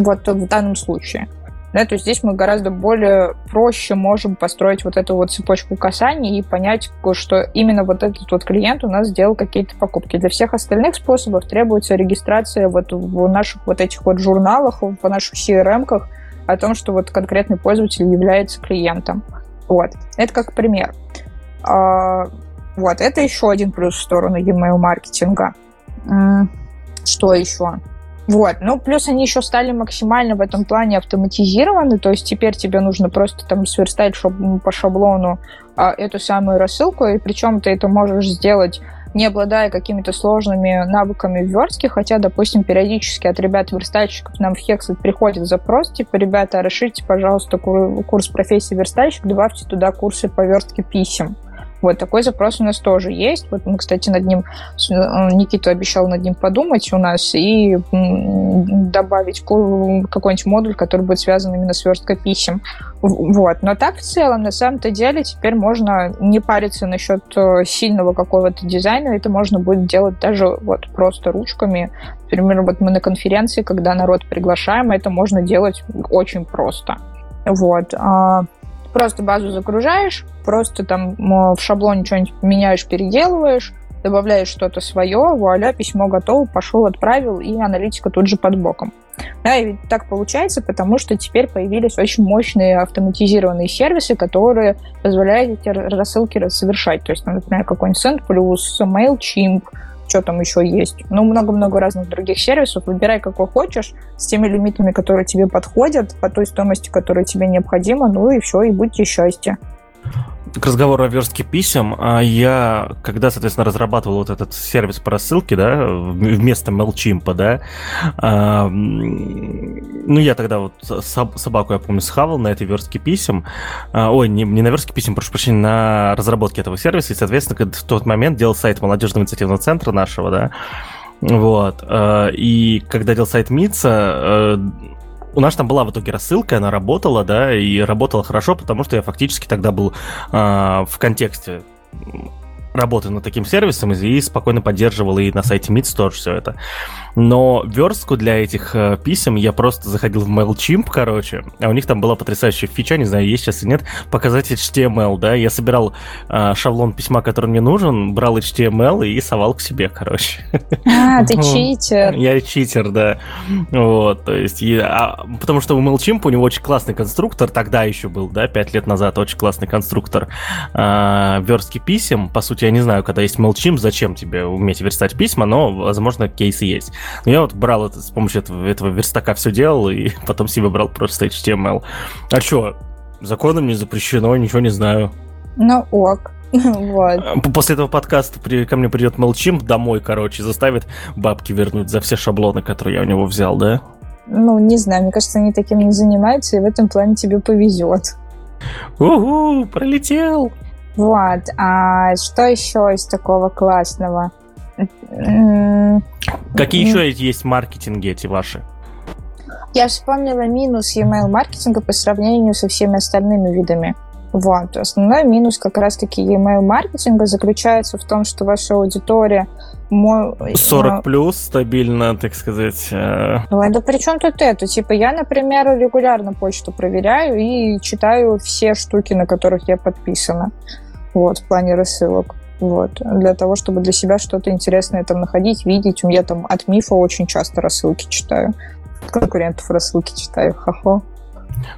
A: вот в данном случае. Да, то есть здесь мы гораздо более проще можем построить вот эту вот цепочку касаний и понять, что именно вот этот вот клиент у нас сделал какие-то покупки. Для всех остальных способов требуется регистрация вот в наших вот этих вот журналах, в наших CRM-ках о том, что вот конкретный пользователь является клиентом. Вот. Это как пример. А, вот, это еще один плюс в сторону e-mail маркетинга. Что еще? Вот. Ну, плюс они еще стали максимально в этом плане автоматизированы, то есть теперь тебе нужно просто там сверстать шаб по шаблону а, эту самую рассылку, и причем ты это можешь сделать не обладая какими-то сложными навыками в верстке, хотя, допустим, периодически от ребят-верстальщиков нам в Hexlet приходит запрос, типа, ребята, расширьте, пожалуйста, курс профессии верстальщик, добавьте туда курсы по верстке писем. Вот такой запрос у нас тоже есть. Вот мы, кстати, над ним, э, Никита обещал над ним подумать у нас и добавить какой-нибудь модуль, который будет связан именно с версткой писем. Вот. Но так в целом, на самом-то деле, теперь можно не париться насчет э, сильного какого-то дизайна, это можно будет делать даже вот просто ручками. Например, вот мы на конференции, когда народ приглашаем, это можно делать очень просто. Вот. Просто базу загружаешь, просто там в шаблоне что-нибудь меняешь, переделываешь, добавляешь что-то свое, вуаля, письмо готово, пошел, отправил, и аналитика тут же под боком. Да, и так получается, потому что теперь появились очень мощные автоматизированные сервисы, которые позволяют эти рассылки совершать. То есть, например, какой-нибудь SendPlus, MailChimp, что там еще есть. Ну, много-много разных других сервисов. Выбирай, какой хочешь, с теми лимитами, которые тебе подходят, по той стоимости, которая тебе необходима, ну и все, и будьте счастье
B: к разговору о верстке писем, а я, когда, соответственно, разрабатывал вот этот сервис по рассылке, да, вместо MailChimp, да, а, ну, я тогда вот собаку, я помню, схавал на этой верстке писем, а, ой, не, не на верстке писем, прошу прощения, на разработке этого сервиса, и, соответственно, в тот момент делал сайт молодежного инициативного центра нашего, да, вот, а, и когда делал сайт МИЦа, у нас там была в итоге рассылка, она работала, да, и работала хорошо, потому что я фактически тогда был э, в контексте работы над таким сервисом и спокойно поддерживал и на сайте Meets тоже все это. Но верстку для этих э, писем я просто заходил в MailChimp, короче, а у них там была потрясающая фича, не знаю, есть сейчас или нет, показать HTML, да, я собирал э, шаблон письма, который мне нужен, брал HTML и совал к себе, короче.
A: А, ты (laughs) читер.
B: Я читер, да. Вот, то есть, и, а, потому что у MailChimp у него очень классный конструктор, тогда еще был, да, пять лет назад очень классный конструктор э, верстки писем, по сути, я не знаю, когда есть MailChimp, зачем тебе уметь верстать письма, но, возможно, кейсы есть. Но я вот брал это с помощью этого, этого верстака все делал, и (laughs) потом себе брал просто HTML. А что, законом не запрещено, ничего не знаю.
A: Ну ок. (laughs) Вот.
B: После этого подкаста при, ко мне придет MailChimp домой, короче, заставит бабки вернуть за все шаблоны, которые я у него взял, да?
A: Ну, не знаю, мне кажется, они таким не занимаются, и в этом плане тебе повезет.
B: Угу, пролетел!
A: Вот, а что еще из такого классного?
B: Какие еще есть маркетинги эти ваши?
A: Я вспомнила минус email маркетинга по сравнению со всеми остальными видами. Вот. Основной минус как раз-таки email маркетинга заключается в том, что ваша аудитория
B: 40 плюс стабильно, так сказать. Э.
A: Ну, да при чем тут это? Типа, я, например, регулярно почту проверяю и читаю все штуки, на которых я подписана. Вот, в плане рассылок. вот, для того, чтобы для себя что-то интересное там находить, видеть. Я там от мифа очень часто рассылки читаю, от конкурентов рассылки читаю, хахо.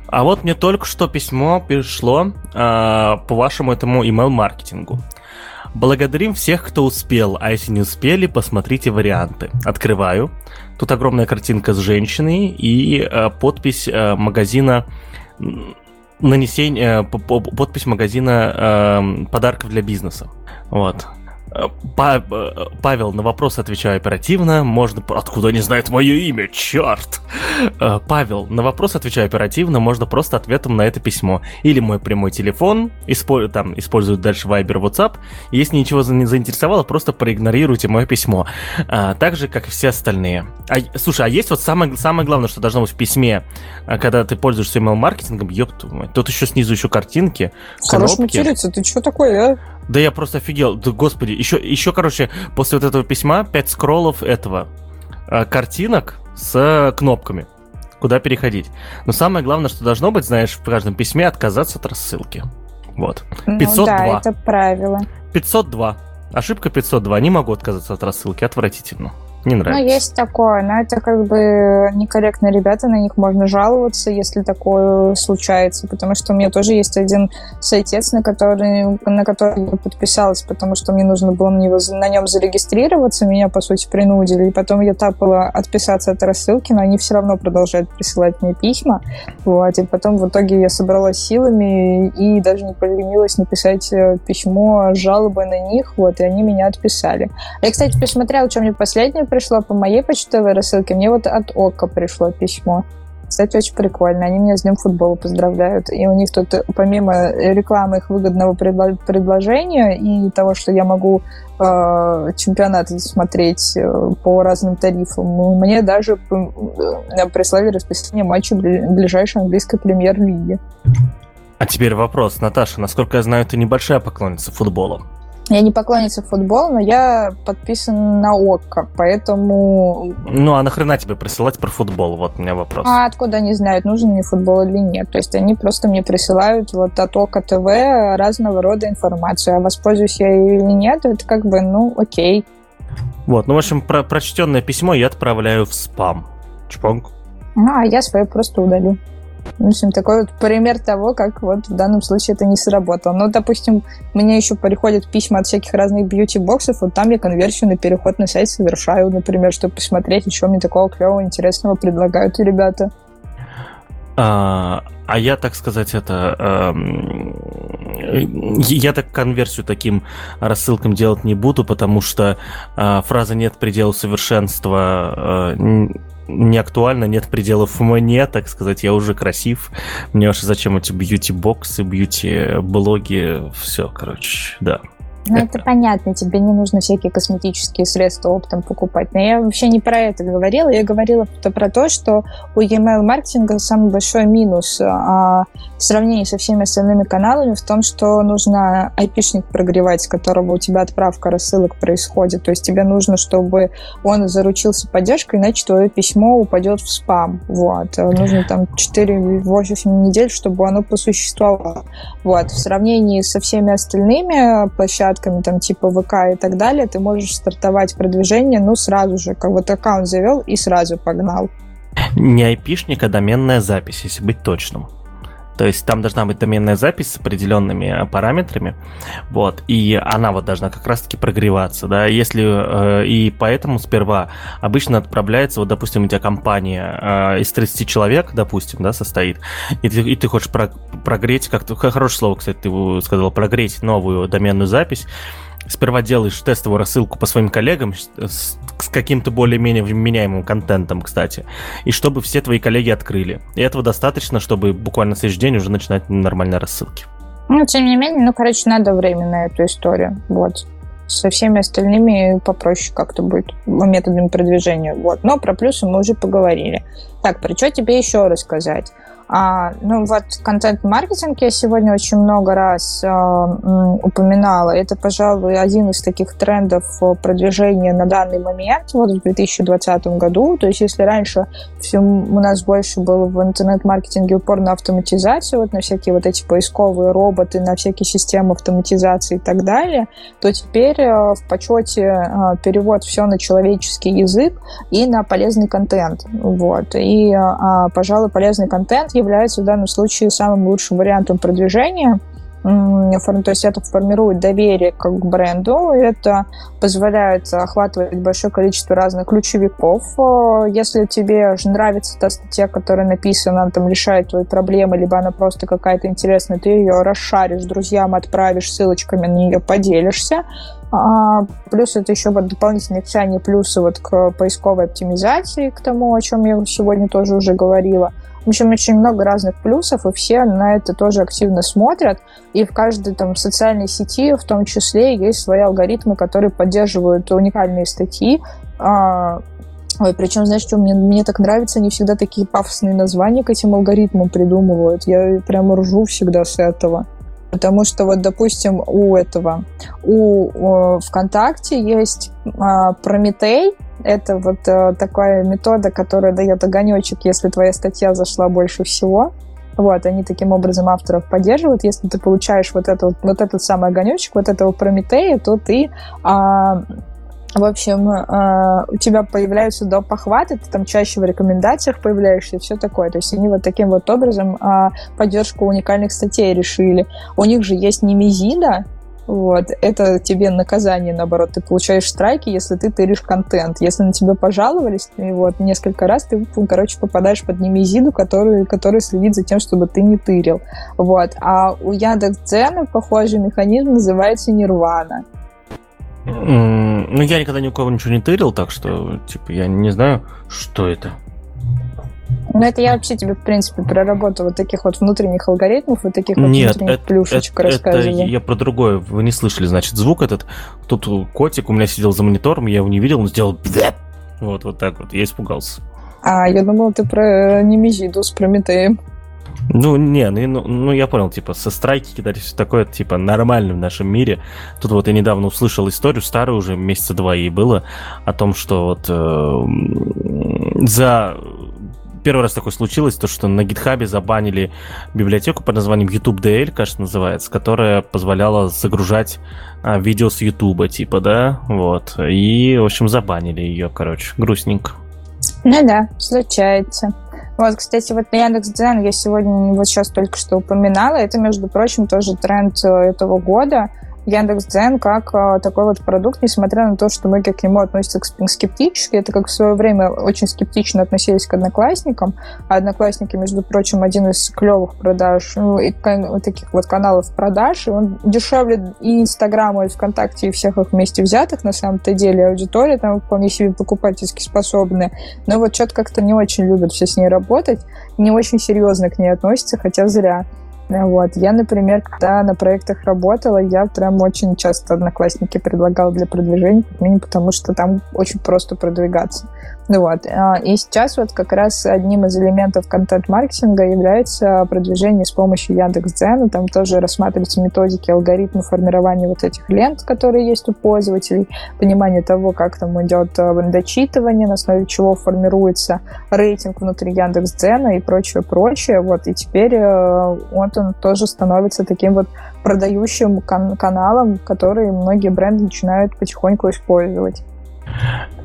B: А вот мне только что письмо пришло э, по вашему этому email-маркетингу. Благодарим всех, кто успел, а если не успели, посмотрите варианты. Открываю. Тут огромная картинка с женщиной и э, подпись э, магазина нанесение, э, подпись магазина э, подарков для бизнеса. Вот. Э, Павел, на вопрос отвечаю оперативно. Можно... Откуда они знают мое имя? Черт! Э, Павел, на вопрос отвечаю оперативно. Можно просто ответом на это письмо. Или мой прямой телефон. Испо... Там используют дальше Viber, WhatsApp. Если ничего не заинтересовало, просто проигнорируйте мое письмо. А, так же, как и все остальные. А, слушай, а есть вот самое, самое главное, что должно быть в письме, а, когда ты пользуешься email-маркетингом, ёпту Тут еще снизу еще картинки,
A: Хорош материться, ты что такое, а?
B: Да я просто офигел. Да, господи, еще, еще, короче, после вот этого письма 5 скроллов этого э, картинок с кнопками, куда переходить. Но самое главное, что должно быть, знаешь, в каждом письме отказаться от рассылки. Вот. 502. Ну,
A: да, это правило.
B: 502. Ошибка 502. Не могу отказаться от рассылки. Отвратительно. Не нравится.
A: Ну, есть такое, но это как бы некорректно ребята, на них можно жаловаться, если такое случается, потому что у меня тоже есть один сайтец, на который, на который я подписалась, потому что мне нужно было на, него, на нем зарегистрироваться, меня, по сути, принудили, и потом я тапала отписаться от рассылки, но они все равно продолжают присылать мне письма, вот, и потом в итоге я собралась силами и даже не поленилась написать э, письмо с жалобой на них, вот, и они меня отписали. Я, кстати, посмотрела, что мне последнее пришло по моей почтовой рассылке, мне вот от ОККО пришло письмо. Кстати, очень прикольно. Они меня с Днем футбола поздравляют. И у них тут, помимо рекламы их выгодного предложения и того, что я могу э, чемпионат смотреть э, по разным тарифам, мне даже э, прислали расписание матчей ближайшей английской премьер-лиги.
B: А теперь вопрос, Наташа, насколько я знаю, ты небольшая поклонница футбола.
A: Я не поклонница футбола, но я подписан на ОККО, поэтому...
B: Ну, а нахрена тебе присылать про футбол? Вот у меня вопрос.
A: А откуда они знают, нужен мне футбол или нет? То есть они просто мне присылают вот от ОККО ТВ разного рода информацию. А воспользуюсь я или нет, это как бы, ну, окей.
B: Вот, ну, в общем, про прочтенное письмо я отправляю в спам. Чпонг.
A: Ну, а я свое просто удалю. В общем, такой вот пример того, как вот в данном случае это не сработало. Но, допустим, мне еще приходят письма от всяких разных бьюти-боксов, вот там я конверсию на переход на сайт совершаю, например, чтобы посмотреть, что мне такого клевого, интересного предлагают ребята.
B: А, а я, так сказать, это... Э, я так конверсию таким рассылкам делать не буду, потому что э, фраза «нет предела совершенства» э, не актуально, нет пределов мне, так сказать, я уже красив. Мне вообще зачем эти бьюти-боксы, бьюти-блоги, все, короче, да.
A: Ну, это понятно, тебе не нужно всякие косметические средства оптом покупать. Но я вообще не про это говорила. Я говорила про то, что у e-mail маркетинга самый большой минус а, в сравнении со всеми остальными каналами в том, что нужно айпишник прогревать, с которого у тебя отправка рассылок происходит. То есть тебе нужно, чтобы он заручился поддержкой, иначе твое письмо упадет в спам. Вот. Нужно там 4-8 недель, чтобы оно посуществовало. Вот. В сравнении со всеми остальными площадками площадками, там, типа ВК и так далее, ты можешь стартовать продвижение, ну, сразу же, как вот аккаунт завел и сразу погнал.
B: Не айпишник, а доменная запись, если быть точным. То есть там должна быть доменная запись с определенными э, параметрами, вот, и она вот должна как раз-таки прогреваться, да, если, э, и поэтому сперва обычно отправляется, вот, допустим, у тебя компания э, из 30 человек, допустим, да, состоит, и ты, и ты хочешь про, прогреть, как-то, хорошее слово, кстати, ты сказал, прогреть новую доменную запись, сперва делаешь тестовую рассылку по своим коллегам с, с каким-то более-менее вменяемым контентом, кстати, и чтобы все твои коллеги открыли. И этого достаточно, чтобы буквально на следующий день уже начинать нормальные рассылки.
A: Ну, тем не менее, ну, короче, надо время на эту историю. Вот. Со всеми остальными попроще как-то будет методами продвижения. Вот. Но про плюсы мы уже поговорили. Так, про что тебе еще рассказать? А, ну вот контент-маркетинг я сегодня очень много раз э, упоминала. Это, пожалуй, один из таких трендов продвижения на данный момент, вот в 2020 году. То есть если раньше все, у нас больше было в интернет-маркетинге упор на автоматизацию, вот на всякие вот эти поисковые роботы, на всякие системы автоматизации и так далее, то теперь э, в почете э, перевод все на человеческий язык и на полезный контент. Вот. И, э, пожалуй, полезный контент является в данном случае самым лучшим вариантом продвижения – то есть это формирует доверие к бренду, это позволяет охватывать большое количество разных ключевиков. Э, если тебе нравится та статья, которая написана, она там решает твои проблемы, либо она просто какая-то интересная, ты ее расшаришь друзьям, отправишь ссылочками на нее, поделишься. А, плюс это еще вот дополнительные крайние плюсы вот к поисковой оптимизации, к тому, о чем я сегодня тоже уже говорила. В общем, очень много разных плюсов, и все на это тоже активно смотрят. И в каждой там социальной сети, в том числе, есть свои алгоритмы, которые поддерживают уникальные статьи. А, ой, причем, знаешь, что мне, мне так нравится, они всегда такие пафосные названия к этим алгоритмам придумывают. Я прямо ржу всегда с этого. Потому что вот, допустим, у этого, у, у ВКонтакте есть а, Прометей, это вот а, такая метода, которая дает огонечек, если твоя статья зашла больше всего. Вот, они таким образом авторов поддерживают. Если ты получаешь вот, это, вот этот самый огонечек, вот этого Прометея, то ты а, в общем, э, у тебя появляются доп. охваты, ты там чаще в рекомендациях появляешься и все такое. То есть они вот таким вот образом э, поддержку уникальных статей решили. У них же есть немезида, вот, это тебе наказание, наоборот, ты получаешь страйки, если ты тыришь контент. Если на тебя пожаловались, и вот несколько раз ты, короче, попадаешь под немезиду, который, который следит за тем, чтобы ты не тырил. Вот. А у Яндекс.Дзена похожий механизм называется Нирвана.
B: Ну, я никогда ни у кого ничего не тырил, так что, типа, я не знаю, что это.
A: Ну, это я вообще тебе, в принципе, про работу вот таких вот внутренних алгоритмов, вот таких вот Нет, внутренних это, плюшечек это, рассказываю.
B: Это я про другое. Вы не слышали, значит, звук этот. Тут котик у меня сидел за монитором, я его не видел, он сделал... Вот, вот так вот. Я испугался.
A: А, я думал, ты про Немезиду с Прометеем.
B: Ну, не, ну, ну, ну я понял, типа, со страйки кидать все такое, типа, нормально в нашем мире. Тут вот я недавно услышал историю, старую уже, месяца два ей было, о том, что вот э, за первый раз такое случилось, то что на гитхабе забанили библиотеку под названием YouTube DL, кажется, называется, которая позволяла загружать а, видео с YouTube, типа, да, вот. И, в общем, забанили ее, короче, грустненько.
A: Ну да, случается. Вот, кстати, вот Яндекс.Дзен я сегодня вот сейчас только что упоминала. Это, между прочим, тоже тренд э, этого года – Яндекс.Дзен как а, такой вот продукт, несмотря на то, что многие к нему относятся скептически. Это как в свое время очень скептично относились к Одноклассникам. А Одноклассники, между прочим, один из клевых продаж, ну, и, таких вот каналов продаж. И он дешевле и Инстаграма, и ВКонтакте, и всех их вместе взятых. На самом-то деле аудитория там вполне себе покупательски способная. Но вот что-то как-то не очень любят все с ней работать. Не очень серьезно к ней относятся, хотя зря. Вот. Я, например, когда на проектах работала, я прям очень часто одноклассники предлагала для продвижения, как минимум, потому что там очень просто продвигаться. Ну вот. А, и сейчас вот как раз одним из элементов контент-маркетинга является продвижение с помощью Яндекс.Дзена. Там тоже рассматриваются методики, алгоритмы формирования вот этих лент, которые есть у пользователей, понимание того, как там идет а, дочитывание, на основе чего формируется рейтинг внутри Яндекс.Дзена и прочее, прочее. Вот. И теперь э, вот он тоже становится таким вот продающим кан- каналом, который многие бренды начинают потихоньку использовать.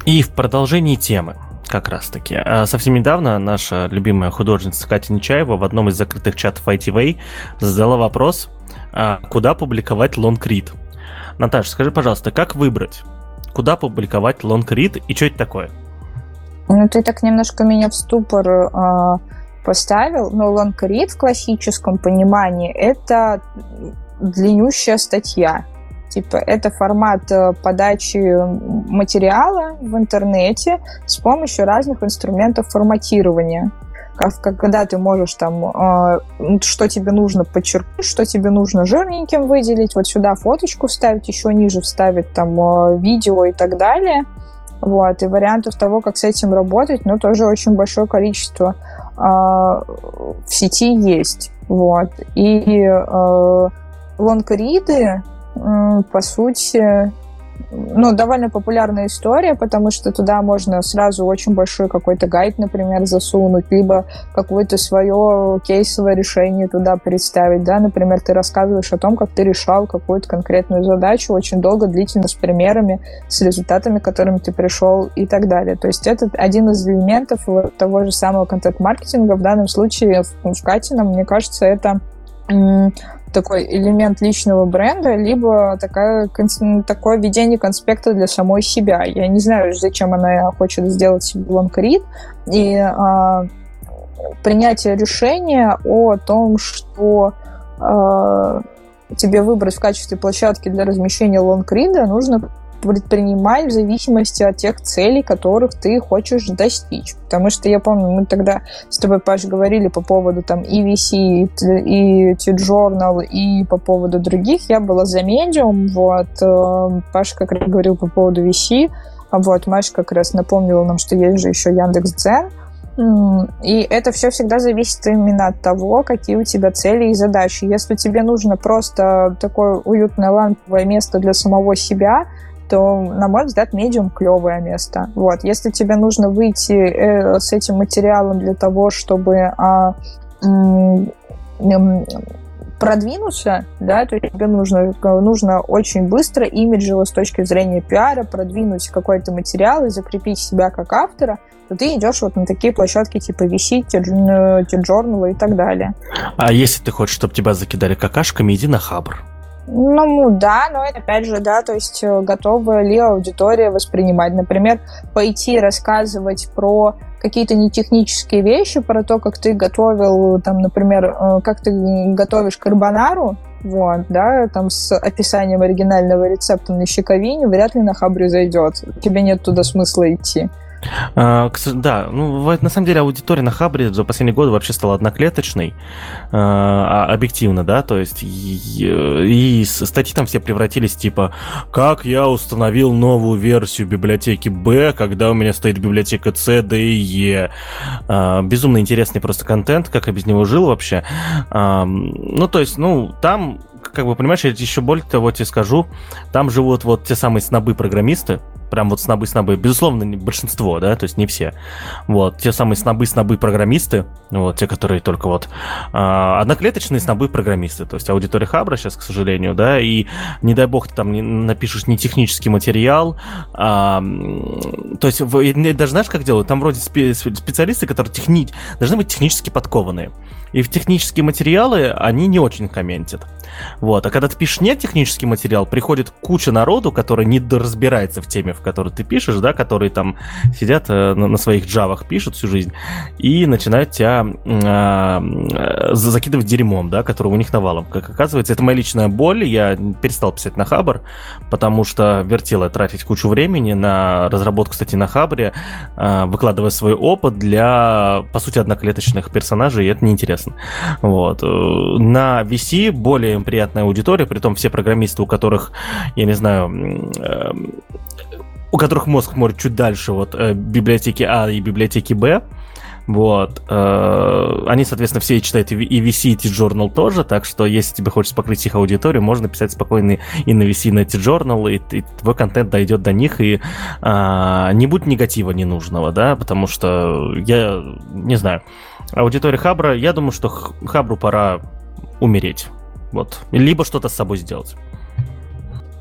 B: И в продолжении темы, как раз таки. А, совсем недавно наша любимая художница Катя Нечаева в одном из закрытых чатов ITV задала вопрос, а, куда публиковать лонгрид. Наташа, скажи, пожалуйста, как выбрать, куда публиковать лонгрид и что это такое?
A: Ну, ты так немножко меня в ступор э, поставил. Но лонгрид в классическом понимании это длиннющая статья. Типа, это формат э, подачи материала в интернете с помощью разных инструментов форматирования. Как, когда ты можешь там, э, что тебе нужно подчеркнуть, что тебе нужно жирненьким выделить, вот сюда фоточку вставить, еще ниже вставить там э, видео и так далее. Вот, и вариантов того, как с этим работать, ну, тоже очень большое количество. в сети есть. Вот. И э, лонгриды, по сути, ну, довольно популярная история, потому что туда можно сразу очень большой какой-то гайд, например, засунуть, либо какое-то свое кейсовое решение туда представить, да, например, ты рассказываешь о том, как ты решал какую-то конкретную задачу очень долго, длительно, с примерами, с результатами, к которым ты пришел и так далее. То есть это один из элементов того же самого контент-маркетинга, в данном случае в, в Катином, мне кажется, это такой элемент личного бренда, либо такая, такое ведение конспекта для самой себя. Я не знаю, зачем она хочет сделать себе лонгрид. И а, принятие решения о том, что а, тебе выбрать в качестве площадки для размещения лонгрида, нужно предпринимать в зависимости от тех целей, которых ты хочешь достичь. Потому что я помню, мы тогда с тобой, Паш, говорили по поводу там EVC, и T-Journal, и по поводу других. Я была за медиум, вот. Э, Паш как раз говорил по поводу VC, вот. Маша как раз напомнила нам, что есть же еще Яндекс.Дзен, и это все всегда зависит именно от того, какие у тебя цели и задачи. Если тебе нужно просто такое уютное ламповое место для самого себя, то, на мой взгляд, медиум клевое место. Вот. Если тебе нужно выйти э, с этим материалом для того, чтобы а, м- м- продвинуться, да, то тебе нужно, нужно очень быстро имиджево с точки зрения пиара продвинуть какой-то материал и закрепить себя как автора, то ты идешь вот на такие площадки типа VC, T-Journal и так далее.
B: А если ты хочешь, чтобы тебя закидали какашками, иди на Хабр.
A: Ну, да, но это опять же, да, то есть э, готова ли аудитория воспринимать. Например, пойти рассказывать про какие-то нетехнические вещи, про то, как ты готовил, там, например, э, как ты готовишь карбонару, вот, да, там с описанием оригинального рецепта на щековине вряд ли на хабре зайдет. Тебе нет туда смысла идти.
B: А, да, ну, на самом деле аудитория на Хабре за последние годы вообще стала одноклеточной, а, а, объективно, да, то есть и, и статьи там все превратились типа «Как я установил новую версию библиотеки Б, когда у меня стоит библиотека С, Д и Е». Безумно интересный просто контент, как я без него жил вообще. Ну, то есть, ну, там как бы, понимаешь, я еще более того тебе скажу, там живут вот те самые снобы-программисты, прям вот снобы-снобы, безусловно, большинство, да, то есть не все. Вот, те самые снобы-снобы-программисты, вот, те, которые только вот э, одноклеточные снобы-программисты, то есть аудитория Хабра сейчас, к сожалению, да, и не дай бог ты там не напишешь не технический материал, а, то есть в, даже знаешь, как делают? Там вроде специалисты, которые техни... должны быть технически подкованные. И в технические материалы они не очень комментят. Вот. А когда ты пишешь не технический материал, приходит куча народу, который не разбирается в теме, в которой ты пишешь, да, которые там сидят э, на, своих джавах, пишут всю жизнь, и начинают тебя э, закидывать дерьмом, да, который у них навалом. Как оказывается, это моя личная боль. Я перестал писать на Хабр, потому что вертело тратить кучу времени на разработку, кстати, на Хабре, э, выкладывая свой опыт для, по сути, одноклеточных персонажей, и это неинтересно. Вот. Э, на VC более приятная аудитория, при том все программисты, у которых, я не знаю, э, у которых мозг может чуть дальше вот э, библиотеки А и библиотеки Б, вот. Э, они, соответственно, все читают и VC, и T-Journal тоже, так что если тебе хочется покрыть их аудиторию, можно писать спокойно и на VC, и на T-Journal, и, и твой контент дойдет до них, и а, не будет негатива ненужного, да, потому что я не знаю. Аудитория Хабра, я думаю, что Хабру пора умереть. Вот. Либо что-то с собой сделать.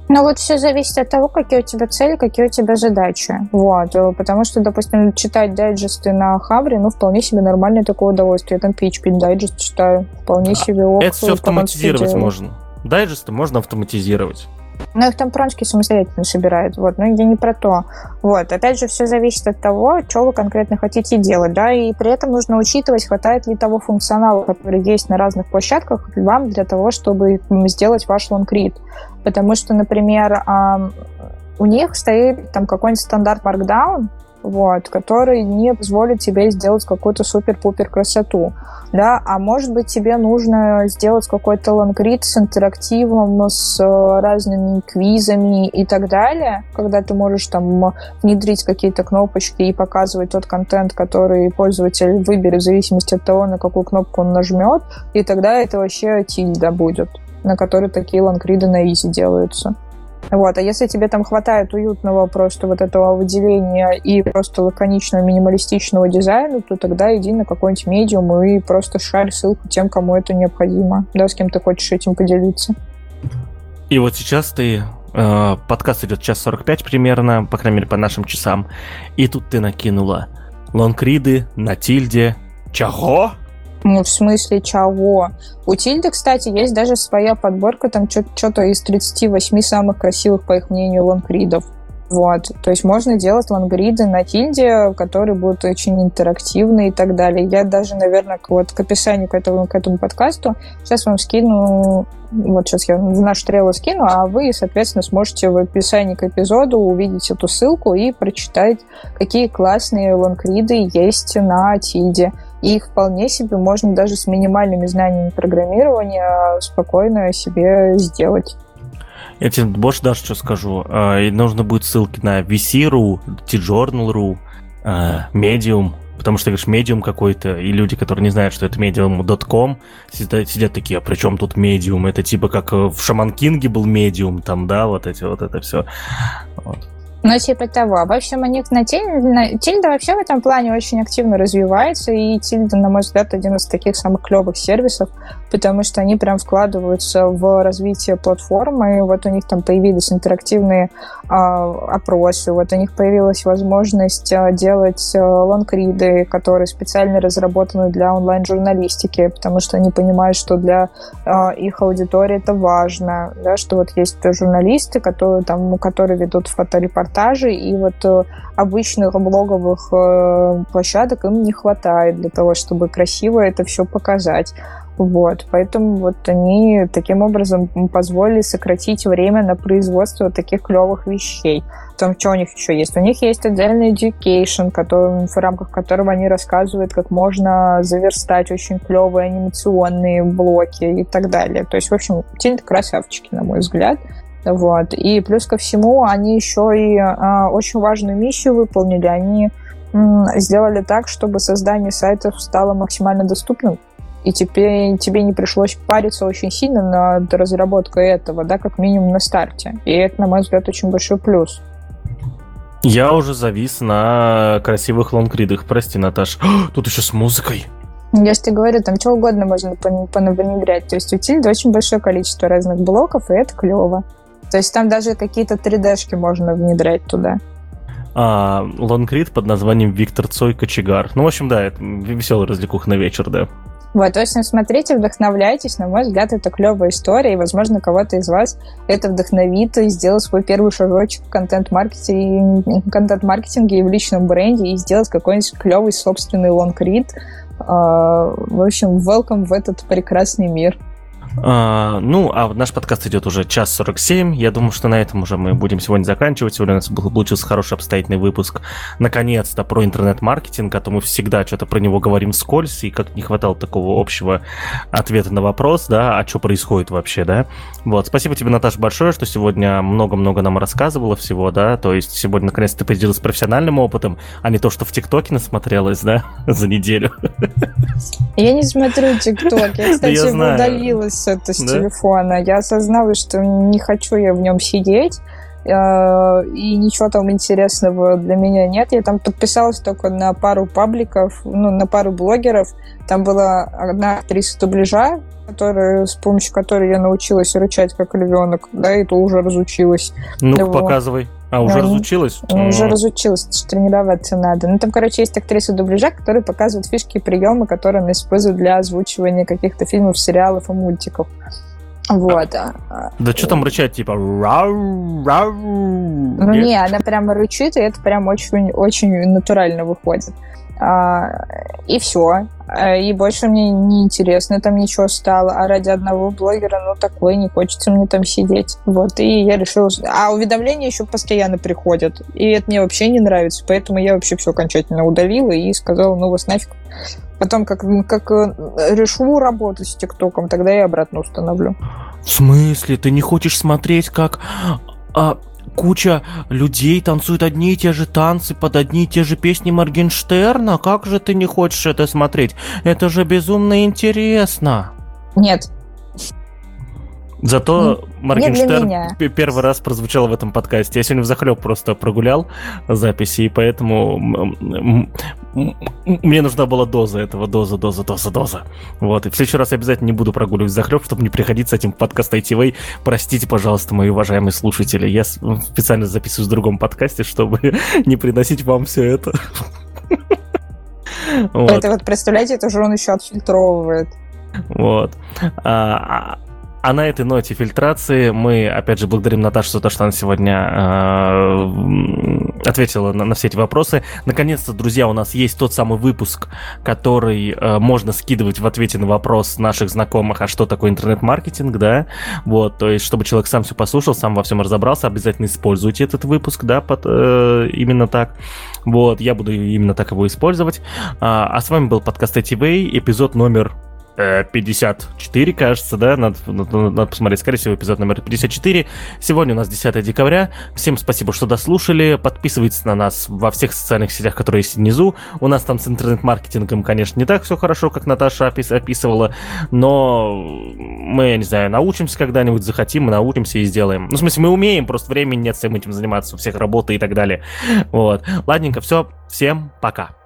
A: Ну вот все зависит от того, какие у тебя цели, какие у тебя задачи. Вот. Потому что, допустим, читать дайджесты на Хабре, ну, вполне себе нормальное такое удовольствие. Я там PHP дайджест читаю. Вполне себе
B: ок. Это все автоматизировать можно. Дайджесты можно автоматизировать.
A: Но их там прончики самостоятельно собирают. Вот. Но я не про то. Вот. Опять же, все зависит от того, что вы конкретно хотите делать. Да? И при этом нужно учитывать, хватает ли того функционала, который есть на разных площадках вам для того, чтобы сделать ваш лонгрид. Потому что, например, у них стоит там какой-нибудь стандарт Markdown, вот, который не позволит тебе сделать какую-то супер-пупер красоту, да, а может быть тебе нужно сделать какой-то лонгрид с интерактивом, с разными квизами и так далее, когда ты можешь там внедрить какие-то кнопочки и показывать тот контент, который пользователь выберет в зависимости от того, на какую кнопку он нажмет, и тогда это вообще тильда будет, на который такие лонгриды на изи делаются. Вот. А если тебе там хватает уютного просто вот этого выделения и просто лаконичного минималистичного дизайна, то тогда иди на какой-нибудь медиум и просто шарь ссылку тем, кому это необходимо, да, с кем ты хочешь этим поделиться.
B: И вот сейчас ты э, подкаст идет час 45 примерно, по крайней мере, по нашим часам, и тут ты накинула лонгриды на тильде. Чего?
A: Ну, в смысле, чего? У Тильды, кстати, есть даже своя подборка, там что-то из 38 самых красивых, по их мнению, лонгридов. Вот. То есть можно делать лонгриды на Тильде, которые будут очень интерактивные и так далее. Я даже, наверное, к, вот, к описанию к этому, к этому подкасту сейчас вам скину, вот сейчас я в наш трейлер скину, а вы, соответственно, сможете в описании к эпизоду увидеть эту ссылку и прочитать, какие классные лонгриды есть на Тильде. И вполне себе можно даже с минимальными знаниями программирования спокойно себе сделать.
B: Я тебе больше даже что скажу. А, и нужно будет ссылки на VC.ru, T-Journal.ru, а, Medium, потому что, говоришь, Medium какой-то, и люди, которые не знают, что это Medium.com, сидят, сидят такие, а при чем тут Medium? Это типа как в Шаман Кинге был Medium, там, да, вот эти вот это все. Вот.
A: Ну, типа того. В общем, у них на Тильда, Тильда вообще в этом плане очень активно развивается, и Тильда, на мой взгляд, один из таких самых клевых сервисов, потому что они прям вкладываются в развитие платформы, вот у них там появились интерактивные э, опросы, вот у них появилась возможность э, делать э, лонгриды, которые специально разработаны для онлайн-журналистики, потому что они понимают, что для э, их аудитории это важно, да, что вот есть журналисты, которые, там, которые ведут фоторепортажи, репортажей, и вот э, обычных блоговых э, площадок им не хватает для того, чтобы красиво это все показать. Вот, поэтому вот они таким образом позволили сократить время на производство таких клевых вещей. Там что у них еще есть? У них есть отдельный education, который, в рамках которого они рассказывают, как можно заверстать очень клевые анимационные блоки и так далее. То есть, в общем, те красавчики, на мой взгляд. Вот. И плюс ко всему они еще и а, очень важную миссию выполнили. Они м, сделали так, чтобы создание сайтов стало максимально доступным. И тебе, тебе не пришлось париться очень сильно над разработкой этого, да, как минимум на старте. И это, на мой взгляд, очень большой плюс.
B: Я уже завис на красивых лонгридах. Прости, Наташ. (gasps) Тут еще с музыкой.
A: Я же тебе говорю, там что угодно можно понавнедрять. То есть у Тильда очень большое количество разных блоков, и это клево. То есть там даже какие-то 3D-шки можно внедрять туда.
B: А, лонгрид под названием Виктор Цой Кочегар. Ну, в общем, да, это веселый развлекух на вечер, да.
A: Вот, в общем, смотрите, вдохновляйтесь. На мой взгляд, это клевая история, и, возможно, кого-то из вас это вдохновит и сделать свой первый шажочек в контент-маркетинге, контент-маркетинге и в личном бренде, и сделать какой-нибудь клевый собственный лонгрид. А, в общем, welcome в этот прекрасный мир.
B: А, ну, а наш подкаст идет уже час 47. Я думаю, что на этом уже мы будем сегодня заканчивать. Сегодня у нас был, получился хороший обстоятельный выпуск. Наконец-то про интернет-маркетинг, а то мы всегда что-то про него говорим скользь, и как не хватало такого общего ответа на вопрос, да, а что происходит вообще, да. Вот, спасибо тебе, Наташа, большое, что сегодня много-много нам рассказывала всего, да, то есть сегодня наконец-то ты поделилась профессиональным опытом, а не то, что в ТикТоке насмотрелась, да, (laughs) за неделю.
A: Я не смотрю ТикТок, я, кстати, удалилась это с да? телефона. Я осознала, что не хочу я в нем сидеть э, и ничего там интересного для меня нет. Я там подписалась только на пару пабликов, ну, на пару блогеров. Там была одна актриса дубляжа, которая, с помощью которой я научилась рычать как львенок, да, и то уже разучилась.
B: Ну, показывай. А, уже ну, разучилась?
A: Уже разучилась, тренироваться надо. Ну, там, короче, есть актриса дубляжа, которая показывает фишки и приемы, которые она использует для озвучивания каких-то фильмов, сериалов и мультиков. Вот. А,
B: а, да что там рычать, типа рау, рау?
A: Ну не, она прямо рычит, и это прям очень, очень натурально выходит. А, и все. Э, и больше мне не интересно там ничего стало. А ради одного блогера, ну, такое, не хочется мне там сидеть. Вот, и я решила... А уведомления еще постоянно приходят. И это мне вообще не нравится. Поэтому я вообще все окончательно удалила и сказала, ну, вас нафиг. Потом, как, как э, решу работать с ТикТоком, тогда я обратно установлю.
B: В смысле? Ты не хочешь смотреть, как а, куча людей танцуют одни и те же танцы под одни и те же песни Моргенштерна. Как же ты не хочешь это смотреть? Это же безумно интересно.
A: Нет,
B: Зато Моргенштерн первый раз прозвучал в этом подкасте. Я сегодня в захлеб просто прогулял записи, и поэтому мне нужна была доза этого, доза, доза, доза, доза. Вот, и в следующий раз я обязательно не буду прогуливать захлеб, чтобы не приходить с этим подкаст ITV. Простите, пожалуйста, мои уважаемые слушатели, я специально записываю в другом подкасте, чтобы (laughs) не приносить вам все это. (laughs)
A: Вот. Это вот, представляете, это же он еще отфильтровывает.
B: Вот. А, а на этой ноте фильтрации мы, опять же, благодарим Наташу за то, что она сегодня э, ответила на, на все эти вопросы. Наконец-то, друзья, у нас есть тот самый выпуск, который э, можно скидывать в ответе на вопрос наших знакомых, а что такое интернет-маркетинг, да? Вот, то есть, чтобы человек сам все послушал, сам во всем разобрался, обязательно используйте этот выпуск, да, под, э, именно так. Вот, я буду именно так его использовать. А, а с вами был подкаст ITV, эпизод номер 54, кажется, да, надо, надо, надо посмотреть, скорее всего, эпизод номер 54. Сегодня у нас 10 декабря. Всем спасибо, что дослушали. Подписывайтесь на нас во всех социальных сетях, которые есть внизу. У нас там с интернет-маркетингом, конечно, не так все хорошо, как Наташа опис описывала, но мы, я не знаю, научимся когда-нибудь, захотим, мы научимся и сделаем. Ну, в смысле, мы умеем, просто времени нет всем этим заниматься, у всех работы и так далее. Вот. Ладненько, все. Всем пока.